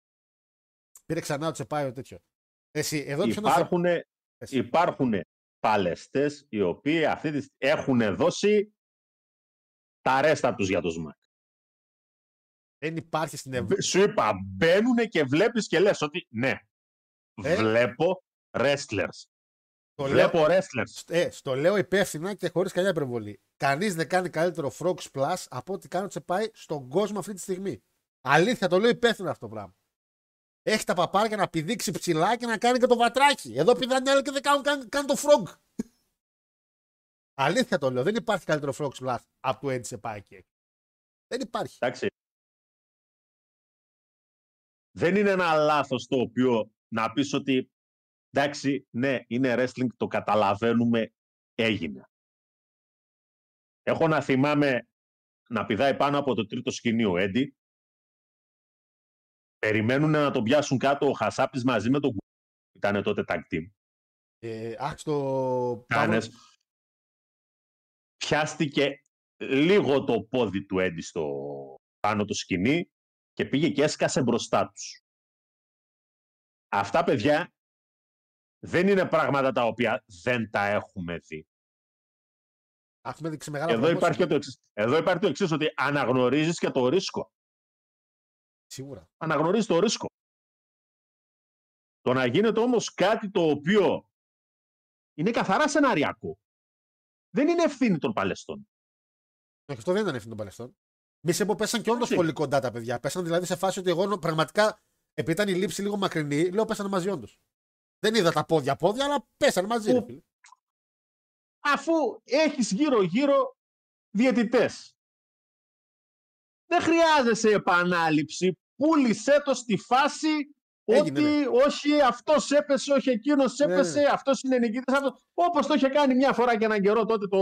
Πήρε ξανά ο Τσεπάη το τέτοιο. Εσύ, εδώ ποιο να υπάρχουν, Εσύ. υπάρχουν παλαιστές οι οποίοι αυτή τη... στι- έχουν δώσει τα ρέστα τους για το ΣΜΑΚ. Δεν υπάρχει στην Ευρώπη. Μπ- Σου είπα, μπαίνουν και βλέπεις και λες ότι ναι, Ε. βλέπω wrestlers. Το λέω, Βλέπω wrestlers. ε, στο λέω υπεύθυνα και χωρίς καμιά υπερβολή. Κανείς δεν κάνει καλύτερο Frog Splash από ό,τι κάνει ο Τσεπάη στον κόσμο αυτή τη στιγμή. Αλήθεια, το λέω υπεύθυνα αυτό το πράγμα. Έχει τα παπάρια να πηδήξει ψηλά και να κάνει και το βατράκι. Εδώ πηδάνε άλλοι και δεν κάνουν καν, καν το Frog. Αλήθεια το λέω. Δεν υπάρχει καλύτερο Frog Splash από το Eddie Τσεπάη εκεί. έξω. Δεν υπάρχει. Εντάξει. Δεν είναι ένα λάθος το οποίο να πεις ότι εντάξει, ναι, είναι wrestling, το καταλαβαίνουμε, έγινε. Έχω να θυμάμαι να πηδάει πάνω από το τρίτο σκηνή ο Έντι. Περιμένουν να τον πιάσουν κάτω ο Χασάπης μαζί με τον Γκου. Ήταν τότε tag team. Ε, αχ, στο. Κάνες. Πιάστηκε λίγο το πόδι του Έντι στο πάνω το σκηνή και πήγε και έσκασε μπροστά τους. Αυτά, παιδιά, δεν είναι πράγματα τα οποία δεν τα έχουμε δει. Έχουμε δείξει μεγάλα Εδώ promotion. υπάρχει, και το εξής. Εδώ υπάρχει το εξής ότι αναγνωρίζεις και το ρίσκο. Σίγουρα. Αναγνωρίζεις το ρίσκο. Το να γίνεται όμως κάτι το οποίο είναι καθαρά σεναριακό. Δεν είναι ευθύνη των παλαιστών. Όχι, αυτό δεν ήταν ευθύνη των Παλαιστών. Μη σε πω, πέσαν και όντως Εντάξει. πολύ κοντά τα παιδιά. Πέσαν δηλαδή σε φάση ότι εγώ νο- πραγματικά, επειδή ήταν η λήψη λίγο μακρινή, λέω πέσαν μαζί όντως. Δεν είδα τα πόδια-πόδια, αλλά πέσαν μαζί. Ρε, Που- φίλε. αφού έχεις γύρω-γύρω διαιτητές. Δεν χρειάζεσαι επανάληψη. Πούλησέ το στη φάση Έγινε, ότι όχι αυτός έπεσε, όχι εκείνος Ναι, ναι. έπεσε, αυτός είναι νικητής. Αυτός... Όπως το είχε κάνει μια φορά και έναν καιρό τότε το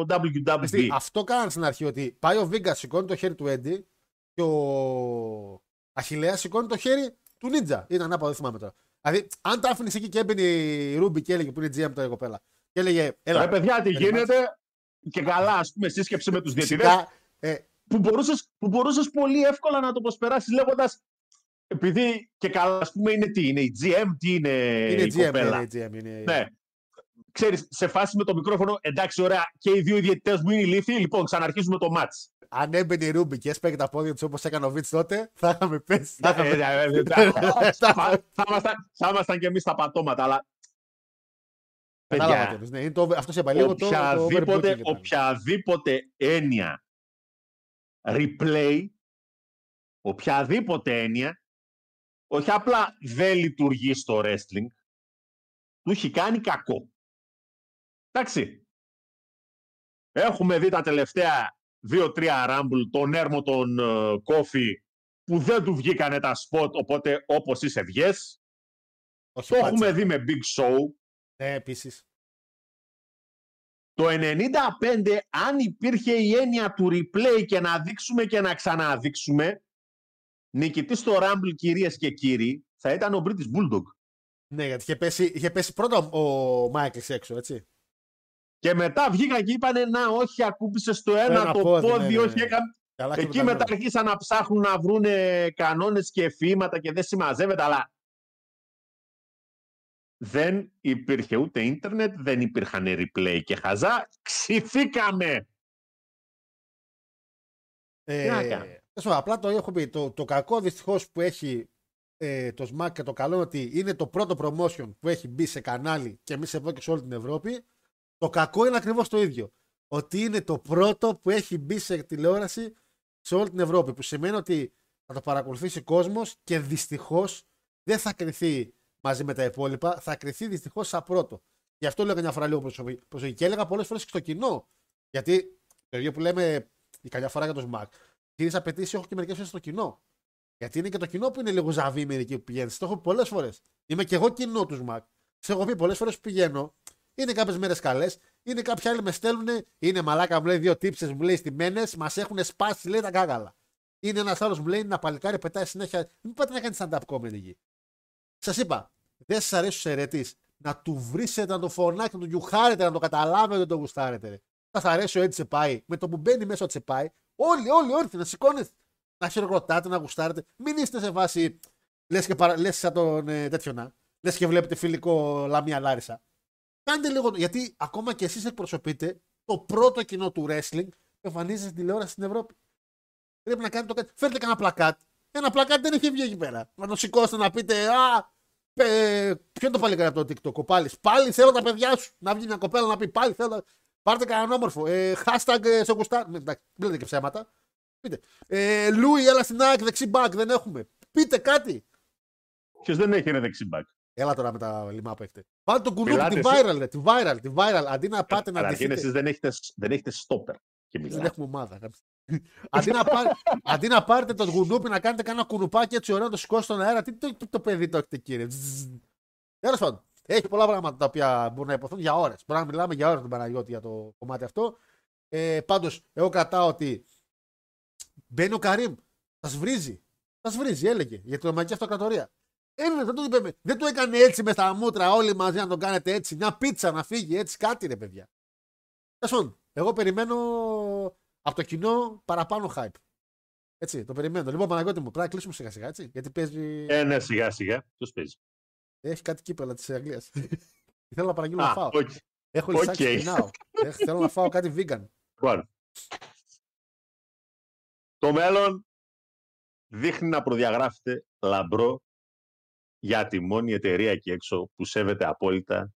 WWE. Εσύ, αυτό κάνανε στην αρχή ότι πάει ο Βίγκα, σηκώνει το χέρι του Έντι και ο Αχηλέας σηκώνει το χέρι του Νίτζα. Ήταν ανάποδο, δεν θυμάμαι τώρα. Δηλαδή, αν τα άφηνες εκεί και έμπαινε η Ρούμπι και έλεγε που είναι GM τώρα η κοπέλα. Και έλεγε, Έλα, Ρε παιδιά, τι περιμένεις. γίνεται; και καλά, ας πούμε, σύσκεψη με τους διαιτητές φυσικά, ε, που μπορούσες, που μπορούσες πολύ εύκολα να το προσπεράσεις λέγοντας επειδή και καλά, ας πούμε, είναι τι, είναι η GM, τι είναι, είναι η GM. κοπέλα. Είναι GM είναι... Ναι. Ξέρεις, σε φάση με το μικρόφωνο, εντάξει, ωραία, και οι δύο διαιτητές μου είναι ηλίθιοι, λοιπόν, ξαναρχίζουμε το μάτς. Αν έμπαινε η Ρούμπι και έσπαγε τα πόδια του όπω έκανε ο Βίτ τότε, θα είχαμε πέσει. Θα Ε, είχαμε... ε, ε, ε, θα- Θα ήμασταν- θα ήμασταν και εμείς τα πατώματα, αλλά Κατάλαβα παιδιά, τι εννοείς, ναι, είναι το, αυτό σε είπα λίγο το, το οποιαδήποτε, overbooking και πάλι. οποιαδήποτε έννοια replay, οποιαδήποτε έννοια, όχι απλά δεν λειτουργεί στο wrestling, του έχει κάνει κακό. Εντάξει. Έχουμε δει τα τελευταία δύο-τρία Rumble, τον έρμο τον ε, Κόφι, που δεν του βγήκανε τα σποτ, οπότε όπως είσαι βγες. Όχι, Το πάτσα. έχουμε δει με Big Show. Ναι, επίσης. Το 95, αν υπήρχε η έννοια του replay και να δείξουμε και να ξαναδείξουμε, νικητής στο Rumble, κυρίες και κύριοι, θα ήταν ο British Bulldog. Ναι, γιατί είχε πέσει, είχε πέσει πρώτα ο Μάικλ έξω, έτσι. Και μετά βγήκαν και είπανε, να όχι, ακούμπησε στο ένα, Ένα το πόδι, πόδι, ναι, ναι, όχι, ναι. έκαμε... Καλά Εκεί κρυβτανμένο. μετά αρχίσαν να ψάχνουν να βρούνε κανόνες και εφήματα και δεν συμμαζεύεται, αλλά δεν υπήρχε ούτε ίντερνετ, δεν υπήρχαν replay και χαζά, ξηθήκαμε. Ε, Τι να κάνω. τέλος πάντων, απλά το έχω πει. Το, το κακό δυστυχώς που έχει ε, το SMAC και το καλό είναι ότι είναι το πρώτο promotion που έχει μπει σε κανάλι και εμείς εδώ και σε όλη την Ευρώπη. Το κακό είναι ακριβώς το ίδιο. Ότι είναι το πρώτο που έχει μπει σε τηλεόραση σε όλη την Ευρώπη. Που σημαίνει ότι θα το παρακολουθήσει κόσμος και δυστυχώς δεν θα κρυθεί μαζί με τα υπόλοιπα, θα κρυθεί δυστυχώς σαν πρώτο. Γι' αυτό λέω μια φορά λίγο προσωπική. προσωπική. Και έλεγα πολλές φορές και στο κοινό. Γιατί το ίδιο που λέμε η καλιά φορά για το ΣΜΑΚ. Τις απαιτήσεις έχω και μερικές φορές στο κοινό. Γιατί είναι και το κοινό που είναι λίγο ζαβή μερικοί που πηγαίνει. Το έχω πει πολλές φορές. Είμαι και εγώ κοινό τους ΣΜΑΚ. Σε έχω πει πολλές φορές που πηγαίνω. Είναι κάποιες μέρες καλές. Είναι κάποιοι άλλοι με στέλνουν. Είναι μαλάκα, μου λέει δύο τύψες, μου λέει στημένε. Μας έχουν σπάσει, λέει τα κάγαλα. Είναι ένας άλλος μου λέει ένα παλικάρι πετάει συνέχεια. Μην πάτε να κάνει stand-up comedy εκεί. Σας είπα, δεν σας αρέσει ο αιρετής να του βρίσετε, να το φωνάξετε, να το γιουχάρετε, να το καταλάβετε ότι το γουστάρετε. Ρε. Θα σας αρέσει ο έτσι πάει. Με το που μπαίνει μέσα ο τσεπάει, όλοι, όλοι, όλοι να σηκώνετε, να χειροκροτάτε, να γουστάρετε. Μην είστε σε βάση. Λες και παρα... λες σαν τον ε, τέτοιο να. Λες και βλέπετε φιλικό Λαμία Λάρισα. Κάντε λίγο. Γιατί ακόμα και εσείς εκπροσωπείτε το πρώτο κοινό του wrestling που εμφανίζεται στην τηλεόραση στην Ευρώπη. Πρέπει να κάνετε το κάτι. Φέρτε κανένα πλακάτ. Ένα πλακάτ δεν έχει βγει εκεί πέρα. Να το σηκώσετε να πείτε Α, ε, ποιο είναι το παλικάρι από το TikTok, ο πάλι. Πάλι θέλω τα παιδιά σου. Να βγει μια κοπέλα να πει πάλι θέλω. Πάρτε κανέναν όμορφο. Ε, hashtag ε, σε γουστά. Ναι, εντάξει, μην λέτε και ψέματα. Πείτε. Ε, Λούι, έλα στην ΑΕΚ, δεξί μπακ, δεν έχουμε. Πείτε κάτι. Ποιος δεν έχει ένα δεξί μπακ; Έλα τώρα με τα λιμά που έχετε. Πάτε το κουνούπι, τη viral, ρε, τη viral, τη viral. Αντί να πάτε να Καταρχήν ντυθείτε. εσείς δεν έχετε, δεν έχετε stopper και Δεν μιλάτε. έχουμε ομάδα. Αντί, να πάρ, αντί να πάρετε το κουνούπι να κάνετε κάνα κουνουπάκι έτσι ωραίο να το σηκώσετε στον αέρα, τι το, το, το παιδί το έχετε κύριε; Τέλος πάντων. Έχει πολλά πράγματα τα οποία μπορούν να υποθούν για ώρες. Μπορούμε να μιλάμε για ώρες τον Παναγιώτη για το κομμάτι αυτό. Ε, Πάντως, εγώ κρατάω ότι μπαίνει ο Καρύμ, σας βρίζει. Σας βρίζει, έλεγε για την ομαδική αυτοκρατορία. Έλυνε, δεν, το είπε, δεν το έκανε έτσι με τα μούτρα όλοι μαζί να τον κάνετε έτσι. Μια πίτσα να φύγει έτσι, κάτι ρε παιδιά. Τέλος πάντων, εγώ περιμένω από το κοινό παραπάνω hype. Έτσι, το περιμένω. Λοιπόν, Παναγιώτη μου, πρέπει να κλείσουμε σιγά σιγά, έτσι. Γιατί παίζει. Ε, ναι, σιγά σιγά. Ποιος παίζει; Έχει κάτι κύπελα της Αγγλίας. Θέλω να παραγγείλω Α, να φάω. οκ. Έχω οκ. λυσάξει πεινάω. Ε, Θέλω να φάω κάτι vegan. Λοιπόν. Το μέλλον δείχνει να προδιαγράφεται λαμπρό για τη μόνη εταιρεία εκεί έξω που σέβεται απόλυτα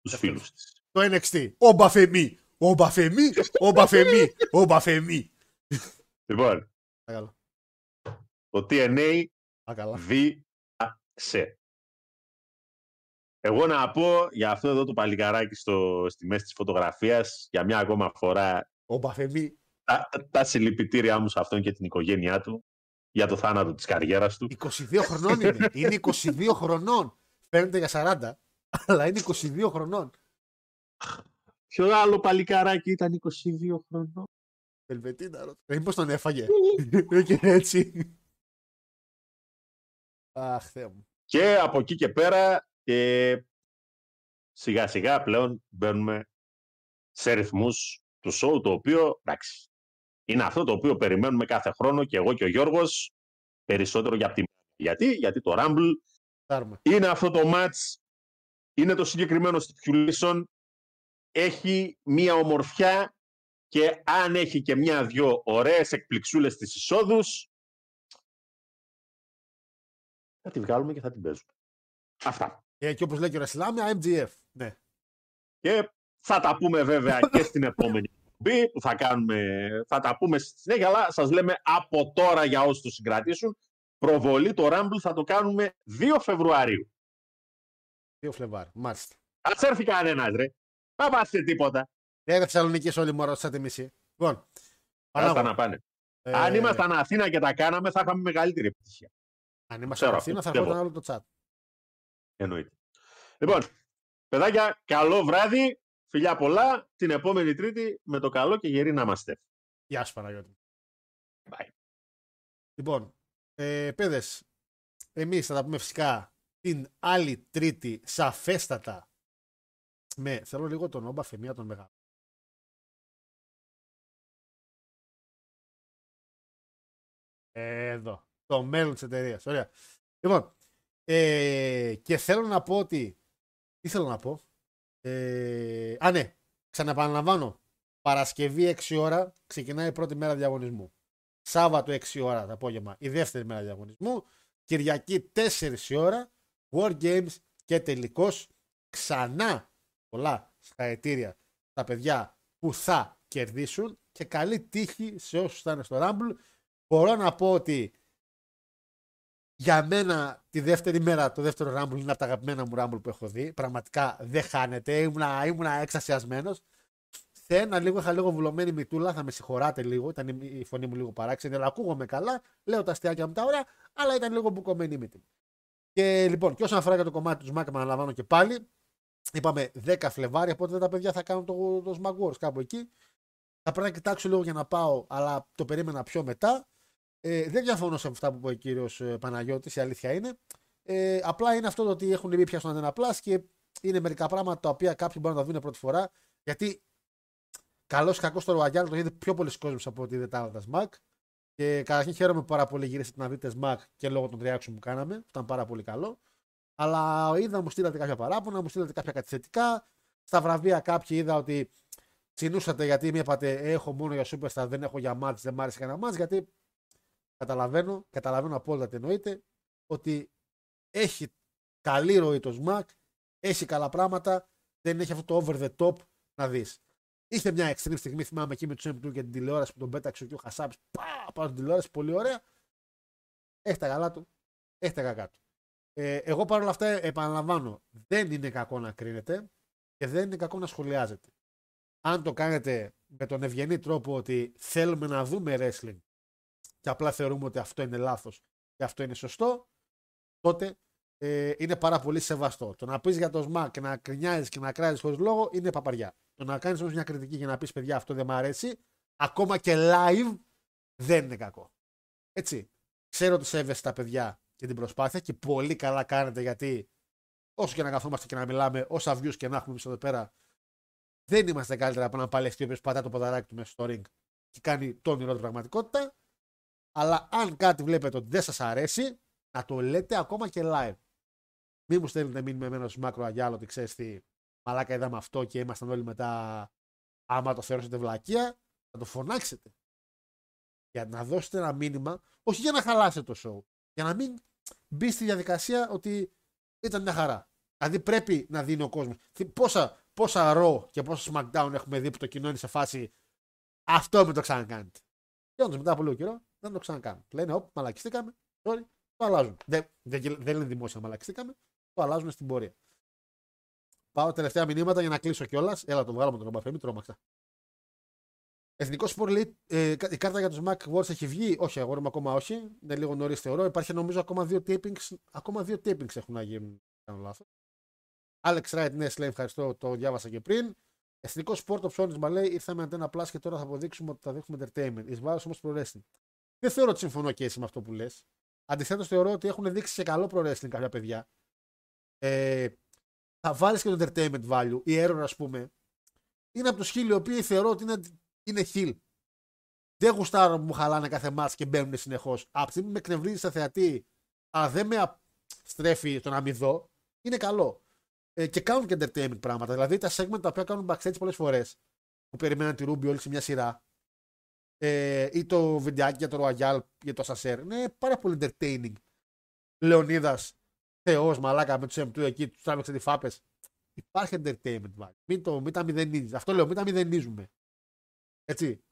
τους φίλους της. Το NXT. Ο Μπαφεμί. Ο Μπαφεμί. Ο Μπαφεμί. Ο Μπαφεμί. Λοιπόν, Παρακαλώ. το TNA Α, καλά. βίασε. Εγώ να πω για αυτό εδώ το παλικαράκι στο, στη μέση της φωτογραφίας για μια ακόμα φορά Ο Μπαφεμί. τα, τα, τα συλληπιτήριά μου σε αυτόν και την οικογένειά του για το θάνατο της καριέρας του. 22 χρονών είναι. Είναι 22 χρονών. Φαίνεται για 40, αλλά είναι 22 χρονών. Ποιο άλλο παλικαράκι ήταν 22 χρονών; Βελβετίνα, ρωτώ. Ε, Μήπως τον έφαγε. και έτσι. Αχ, Θεέ μου. Και από εκεί και πέρα ε, σιγά σιγά πλέον μπαίνουμε σε ρυθμούς του σοου το οποίο εντάξει είναι αυτό το οποίο περιμένουμε κάθε χρόνο και εγώ και ο Γιώργος περισσότερο για την γιατί, γιατί το Rumble Τάρμα. είναι αυτό το match είναι το συγκεκριμένο stipulation έχει μία ομορφιά και αν έχει και μια-δυο ωραίες εκπληξούλες στις εισόδους θα τη βγάλουμε και θα την παίζουμε. Αυτά. Ε, και όπως λέει και ο Ρεσλάμια, MGF. Ναι. Και θα τα πούμε βέβαια και στην επόμενη εκπομπή που θα κάνουμε, θα τα πούμε στη συνέχεια, αλλά σας λέμε από τώρα για όσους το συγκρατήσουν, προβολή το Rumble θα το κάνουμε 2 Φεβρουαρίου. 2 Φλεβάρ. Μάλιστα. Ας έρθει κανένας ρε. Θα πάτε τίποτα. Ε, Θεσσαλονίκης όλοι μου ρωτήσατε μισή. Λοιπόν. Άστα Πανάγο. να πάνε. Ε, Αν ήμασταν Αθήνα και τα κάναμε, θα είχαμε μεγαλύτερη επιτυχία. Αν ήμασταν ξέρω, Αθήνα, θα πιστεύω. έρχονταν όλο το chat. Εννοείται. Λοιπόν, παιδάκια, καλό βράδυ. Φιλιά πολλά. Την επόμενη Τρίτη με το καλό και γερή να είμαστε. Γεια σου Παναγιώτη. Bye. Λοιπόν, ε, παιδες, εμείς θα τα πούμε φυσικά την άλλη τρίτη σαφέστατα με, θέλω λίγο τον Όμπα Φεμία τον Μεγάλο. Εδώ. Το μέλλον της εταιρείας. Ωραία. Λοιπόν, ε, και θέλω να πω ότι, τι θέλω να πω, ε, α ναι, ξαναπαναλαμβάνω, Παρασκευή 6 ώρα ξεκινάει η πρώτη μέρα διαγωνισμού. Σάββατο 6 ώρα το απόγευμα η δεύτερη μέρα διαγωνισμού. Κυριακή 4 η ώρα War Games και τελικός ξανά πολλά συγχαρητήρια στα παιδιά που θα κερδίσουν και καλή τύχη σε όσους θα είναι στο Rumble. Μπορώ να πω ότι Για μένα τη δεύτερη μέρα, το δεύτερο Rumble είναι από τα αγαπημένα μου Rumble που έχω δει. Πραγματικά δεν χάνεται. Ήμουνα, ήμουνα εξασιασμένος. Σε ένα λίγο είχα λίγο βουλωμένη μητούλα, θα με συγχωράτε λίγο. Ήταν η η φωνή μου λίγο παράξενη, αλλά ακούγομαι καλά. Λέω τα αστιάκια μου τα ωραία, αλλά ήταν λίγο μπουκωμένη η μύτη μου. Και λοιπόν, και όσον αφορά για το κομμάτι τους Smack, επαναλαμβάνω και πάλι, είπαμε 10 Φλεβάρι, οπότε τα παιδιά θα κάνουν το, το Smack Wars κάπου εκεί. Θα πρέπει να κοιτάξω λίγο για να πάω, αλλά το περίμενα πιο μετά. Ε, δεν διαφωνώ σε αυτά που είπε ο κύριος Παναγιώτης, η αλήθεια είναι. Ε, απλά είναι αυτό το ότι έχουν μπει πια στον Αντένα Plus και είναι μερικά πράγματα τα οποία κάποιοι μπορούν να τα δουν πρώτη φορά. Γιατί καλός ή κακός στο Ροαγιάλ το είδε πιο πολλοί κόσμο από ότι είδε τα άλλα τα Smack. Και καταρχήν χαίρομαι πάρα πολύ γυρίσατε να δείτε Smack και λόγω των reaction που κάναμε. που Ήταν πάρα πολύ καλό. Αλλά είδα, μου στείλατε κάποια παράπονα, μου στείλατε κάποια κάτι θετικά. Στα βραβεία κάποιοι είδα ότι τσινούσατε γιατί μου είπατε έχω μόνο για Superstar, δεν έχω για match, δεν μ' άρεσε κανένα match. Γιατί καταλαβαίνω, καταλαβαίνω απόλυτα τι εννοείται, ότι έχει καλή ροή το SMAC, έχει καλά πράγματα, δεν έχει αυτό το over the top να δεις. Είχε μια extreme στιγμή, θυμάμαι εκεί με τους M2 και την τηλεόραση που τον πέταξε και ο Χασάπης. Πά, πάνω στην τηλεόραση, πολύ ωραία. Έχει τα καλά του, έχει τα κακά του. Ε, εγώ παρόλα αυτά επαναλαμβάνω, δεν είναι κακό να κρίνετε και δεν είναι κακό να σχολιάζετε. Αν το κάνετε με τον ευγενή τρόπο ότι θέλουμε να δούμε wrestling και απλά θεωρούμε ότι αυτό είναι λάθος και αυτό είναι σωστό, τότε ε, είναι πάρα πολύ σεβαστό. Το να πεις για το ΣΜΑ και να κρινιάζεις και να κράζεις χωρίς λόγο είναι παπαριά. Το να κάνεις όμως μια κριτική για να πεις παιδιά αυτό δεν μου αρέσει, ακόμα και live δεν είναι κακό. Έτσι. Ξέρω ότι σέβεσαι τα παιδιά και την προσπάθεια και πολύ καλά κάνετε γιατί όσο και να καθόμαστε και να μιλάμε, όσα views και να έχουμε εμείς εδώ πέρα, δεν είμαστε καλύτερα από έναν παλαιστή ο οποίος πατά το ποδαράκι του μέσα στο ring και κάνει το όνειρο του πραγματικότητα. Αλλά αν κάτι βλέπετε ότι δεν σας αρέσει, να το λέτε ακόμα και live. Μην μου στέλνετε μήνυμα εμένα στου μάκρο αγιάλο ότι ξέρεις τι, μαλάκα είδαμε αυτό και ήμασταν όλοι μετά. Άμα το θεωρήσετε βλακεία, θα το φωνάξετε. Για να δώσετε ένα μήνυμα, όχι για να χαλάσετε το show, για να μην μπει στη διαδικασία ότι ήταν μια χαρά. Δηλαδή πρέπει να δίνει ο κόσμος. Πόσα, πόσα Raw και πόσα SmackDown έχουμε δει που το κοινό είναι σε φάση αυτό με το ξανακάνετε. Και όντως μετά από λίγο καιρό δεν το ξανακάνουν. Λένε, Ωπ, μαλακιστήκαμε. Sorry, το αλλάζουν. Δεν, δεν, δεν είναι δημόσια μαλακιστήκαμε. Το αλλάζουν στην πορεία. Πάω τελευταία μηνύματα για να κλείσω κιόλας. Έλα, το βγάλω με τον Ομπαφέ, μην τρόμαξα. Εθνικός Σπορ λέει ε, η κάρτα για τους Mac Wars έχει βγει; Όχι, αγόρι μου ακόμα όχι. Είναι λίγο νωρίς θεωρώ. Υπάρχει νομίζω ακόμα δύο tapings, ακόμα δύο tapings έχουν να γίνουν. Κάνω λάθος. Alex Wright, ναι, λέει, ευχαριστώ, το διάβασα και πριν. Εθνικός Sport το ψώνισμα λέει ήρθαμε αντένα Plus και τώρα θα αποδείξουμε ότι θα δείχνουμε entertainment. Εις βάρος όμως pro wrestling. Δεν θεωρώ ότι συμφωνώ και εσύ με αυτό που λες. Αντιθέτως, θεωρώ ότι έχουν δείξει σε καλό pro wrestling κάποια παιδιά. Ε, θα βάλεις και το entertainment value. Η Error, ας πούμε, είναι από τους χίλιοι οι οποίοι θεωρώ ότι είναι, είναι χιλ. Δεν γουστάρω που μου χαλάνε κάθε μάτς και μπαίνουν συνεχώς. Από τη στιγμή που με εκνευρίζει σαν θεατή, αλλά δεν με α- στρέφει το να μην δω, είναι καλό. Ε, και κάνουν και entertainment πράγματα. Δηλαδή τα segment τα οποία κάνουν backstage πολλές φορές, που περιμέναν τη Ruby όλη σε μια σειρά, ε, ή το βιντεάκι για το Royal για το Σασέρ, είναι πάρα πολύ entertaining. Λεωνίδας, Θεός, μαλάκα με τους M2 εκεί, τους τράβηξε τις φάπες. Υπάρχει entertainment value. Μην, το, μην τα μηδενίζεις. Αυτό λέω, μην τα μηδενίζουμε. Έτσι.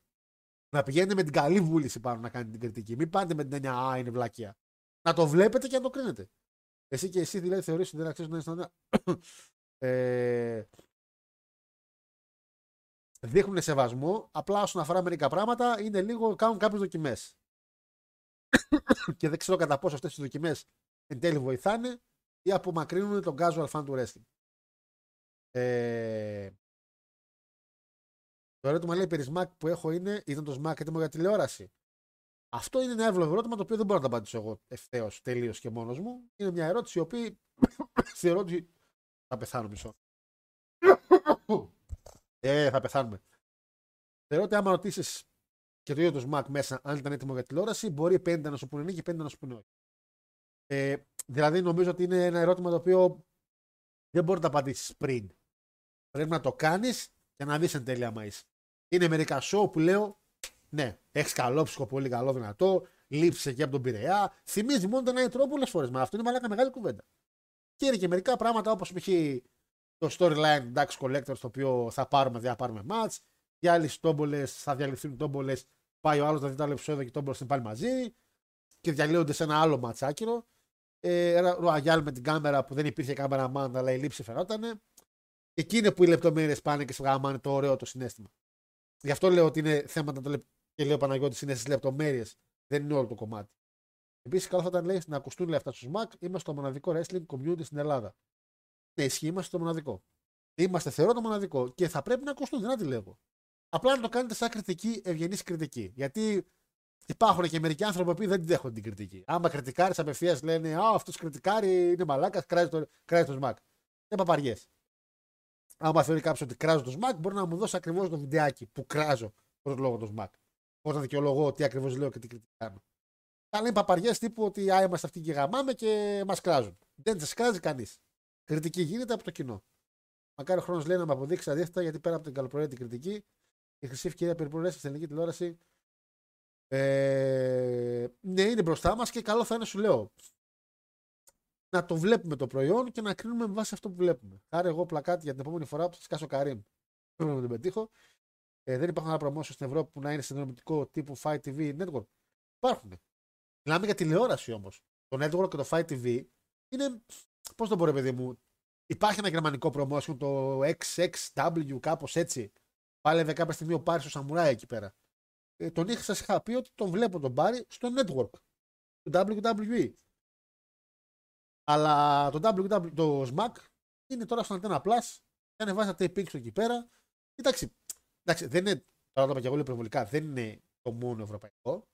Να πηγαίνετε με την καλή βούληση πάνω να κάνετε την κριτική. Μην πάτε με την έννοια Α, είναι βλακεία. Να το βλέπετε και να το κρίνετε. Εσύ και εσύ δηλαδή θεωρείς ότι δεν αξίζει να είσαι ε, Δείχνουν σεβασμό. Απλά όσον αφορά μερικά πράγματα είναι λίγο κάνουν κάποιες δοκιμές. και δεν ξέρω κατά πόσο αυτές τι δοκιμές εν τέλει βοηθάνε ή απομακρύνουν τον casual fan του wrestling. Ε, το ερώτημα λέει περί Smack που έχω είναι ήταν το Smack έτοιμο για τηλεόραση. Αυτό είναι ένα εύλογο ερώτημα το οποίο δεν μπορώ να το απαντήσω εγώ ευθέως, τελείως και μόνος μου. Είναι μια ερώτηση η οποία θεωρώ ότι θα πεθάνω μισό. ε, θα πεθάνουμε. Θεωρώ ότι άμα ρωτήσεις και το ίδιο το Smack μέσα αν ήταν έτοιμο για τηλεόραση, μπορεί 50 να σου πούνε ναι και 50 να σου πούνε όχι. Ε, δηλαδή νομίζω ότι είναι ένα ερώτημα το οποίο δεν μπορεί να το απαντήσεις πριν. Πρέπει να το κάνεις και να δεις εν τέλει άμα είσαι. Είναι μερικά show που λέω ναι, έχεις καλό ψυχο, πολύ καλό, δυνατό. Λείψε και από τον Πειραιά. Θυμίζει μόνο τον Nitro πολλές φορές. Μα αυτό είναι μαλάκα μεγάλη κουβέντα. Και είναι και μερικά πράγματα όπως π.χ. το storyline Dax Collector, το οποίο θα πάρουμε, δεν θα πάρουμε match. Οι άλλοι τόμπολε θα διαλυθούν τόμπολες. Πάει ο άλλος να δει το άλλο επεισόδιο και οι τόμπολες είναι πάλι μαζί. Και διαλύονται σε ένα άλλο match άκυρο. Ε, Ροαγιάλ με την κάμερα που δεν υπήρχε κάμερα μάντα, αλλά η λήψη φαινότανε. Εκεί είναι που οι λεπτομέρειες πάνε και σγαμάνε το ωραίο το συνέστημα. Γι' αυτό λέω ότι είναι θέματα το λεπ... και λέω Παναγιώτης είναι στις λεπτομέρειες. Δεν είναι όλο το κομμάτι. Επίσης, καλό θα ήταν λέει, να ακουστούν λέει, αυτά στους Mac. Είμαστε το μοναδικό wrestling community στην Ελλάδα. Ναι, ισχύει, είμαστε το μοναδικό. Είμαστε, θεωρώ, το μοναδικό και θα πρέπει να ακουστούν, δεν αντιλέγω. Απλά να το κάνετε σαν κριτική, ευγενής κριτική. Γιατί υπάρχουν και μερικοί άνθρωποι που δεν την δέχονται την κριτική. Άμα κριτικάρεις απευθείας λένε Α, αυτός κριτικάρει, είναι μαλάκας, κράζει το, κράζει το Smack. Δεν παπαριές. Άμα θεωρεί κάποιος ότι κράζω το Smack, μπορεί να μου δώσει ακριβώς το βιντεάκι που κράζω προ λόγο το Smack. Πώ να δικαιολογώ τι ακριβώς λέω και τι κριτική κάνω. Αλλά είναι παπαριές τύπου ότι α, είμαστε αυτοί και γαμάμε και μας κράζουν. Δεν σα κράζει κανείς. Κριτική γίνεται από το κοινό. Μακάρι ο χρόνος λέει να με αποδείξει αντίθετα γιατί πέρα από την καλοπροαίρετη κριτική, η χρυσή ευκαιρία περιπολέ στην ελληνική τηλεόραση ε, ναι, είναι μπροστά μας και καλό θα είναι, σου λέω, να το βλέπουμε το προϊόν και να κρίνουμε με βάση αυτό που βλέπουμε. Άρα, εγώ πλακάτι για την επόμενη φορά που θα σκάσω Καρύμ. Πρέπει να τον πετύχω. Ε, δεν υπάρχουν άλλα promotion στην Ευρώπη που να είναι συνδρομητικό τύπου Fight TV Network. Υπάρχουν. Μιλάμε για τηλεόραση όμως. Το Network και το Fight TV είναι. Πώς το πω, παιδί μου. Υπάρχει ένα γερμανικό promotion, το XXW, κάπως έτσι. Πάλευε κάποια στιγμή ο Πάρης ο Σαμουράι εκεί πέρα. Ε, τον είχα, σας είχα πει ότι τον βλέπω τον Πάρη στο network του WWE. Αλλά το WWE, το SMAC είναι τώρα στο Antenna Plus και ανεβάζει τα tapings εκεί πέρα. Κοιτάξτε, εντάξει, δεν είναι, τώρα το είπα και εγώ υπερβολικά, δεν είναι το μόνο ευρωπαϊκό.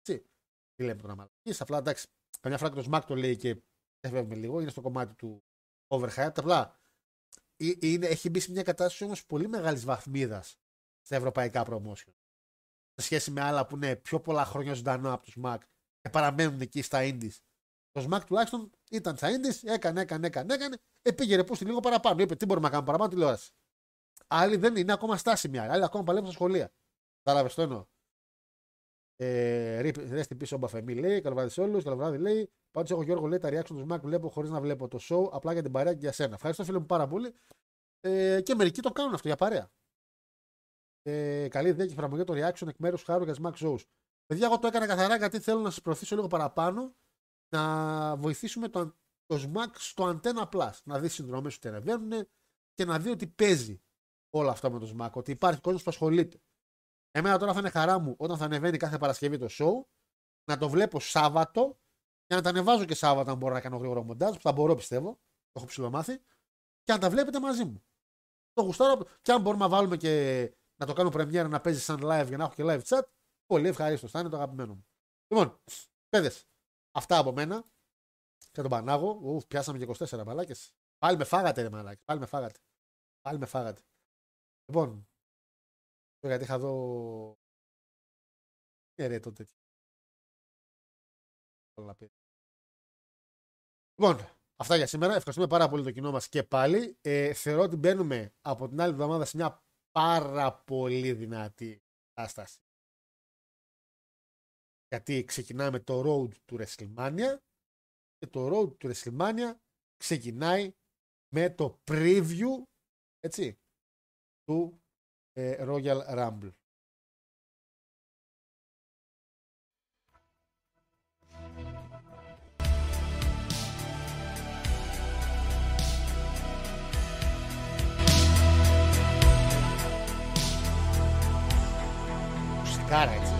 Έτσι, τι λέμε τώρα μαλακής, απλά εντάξει, καμιά φορά και το SMAC το λέει και έφευγε λίγο, είναι στο κομμάτι του overhype. Απλά είναι, έχει μπει σε μια κατάσταση όμως πολύ μεγάλης βαθμίδας στα ευρωπαϊκά promotion σε σχέση με άλλα που είναι πιο πολλά χρόνια ζωντανό από τους Mac και παραμένουν εκεί στα Indies. Το Smack τουλάχιστον ήταν στα Indies, έκανε, έκανε, έκανε, έκανε, ε, πήγε ρε πούστη λίγο παραπάνω. Είπε τι μπορούμε να κάνουμε παραπάνω τηλεόραση. Άλλοι δεν είναι ακόμα στάσιμοι, άλλοι ακόμα παλεύουν στα σχολεία. Κατάλαβες το εννοώ. Ε, Ρέστη πίσω ο Μπαφεμή λέει, καλό βράδυ σε όλους, καλό βράδυ λέει. Πάντως έχω Γιώργο λέει τα reaction του Smack βλέπω χωρίς να βλέπω το show, απλά για την παρέα και για σένα. Ευχαριστώ φίλε μου πάρα πολύ. Ε, και μερικοί το κάνουν αυτό για παρέα. Ε, καλή ιδέα και εφαρμογή το reaction εκ μέρους χάρου για τι Max Shows. Παιδιά, εγώ το έκανα καθαρά γιατί θέλω να σας προωθήσω λίγο παραπάνω να βοηθήσουμε το, το SMAC στο Antenna Plus. Να δει συνδρομές που ανεβαίνουν και να δει ότι παίζει όλα αυτά με το SMAC. Ότι υπάρχει κόσμος που ασχολείται. Εμένα τώρα θα είναι χαρά μου όταν θα ανεβαίνει κάθε Παρασκευή το show να το βλέπω Σάββατο και να τα ανεβάζω και Σάββατο αν μπορώ να κάνω γρήγορο μοντάζ που θα μπορώ πιστεύω. Το έχω ψηλομάθει και να τα βλέπετε μαζί μου. Το γουστάρω και αν μπορούμε να βάλουμε και να το κάνω πρεμιέρα να παίζει σαν live για να έχω και live chat, πολύ ευχαρίστως. Θα είναι το αγαπημένο μου. Λοιπόν, παιδες, αυτά από μένα. Και τον Πανάγο. Ουφ, πιάσαμε και 24 μαλάκες. Πάλι με φάγατε, ρε μαλάκες. Πάλι με φάγατε. Πάλι με φάγατε. Λοιπόν, γιατί είχα δω. Ναι, ρε, το τέτοιο. Λοιπόν, αυτά για σήμερα. Ευχαριστούμε πάρα πολύ το κοινό μας και πάλι. Ε, θεωρώ ότι μπαίνουμε από την άλλη εβδομάδα σε μια πάρα πολύ δυνατή κατάσταση. Γιατί ξεκινάμε το road του WrestleMania και το road του WrestleMania ξεκινάει με το preview έτσι, του ε, Royal Rumble. Μουσικάρα έτσι.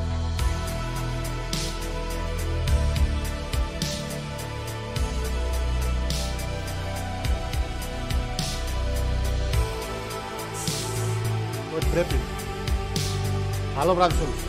Ό,τι πρέπει. Καλό βράδυ σε όλους.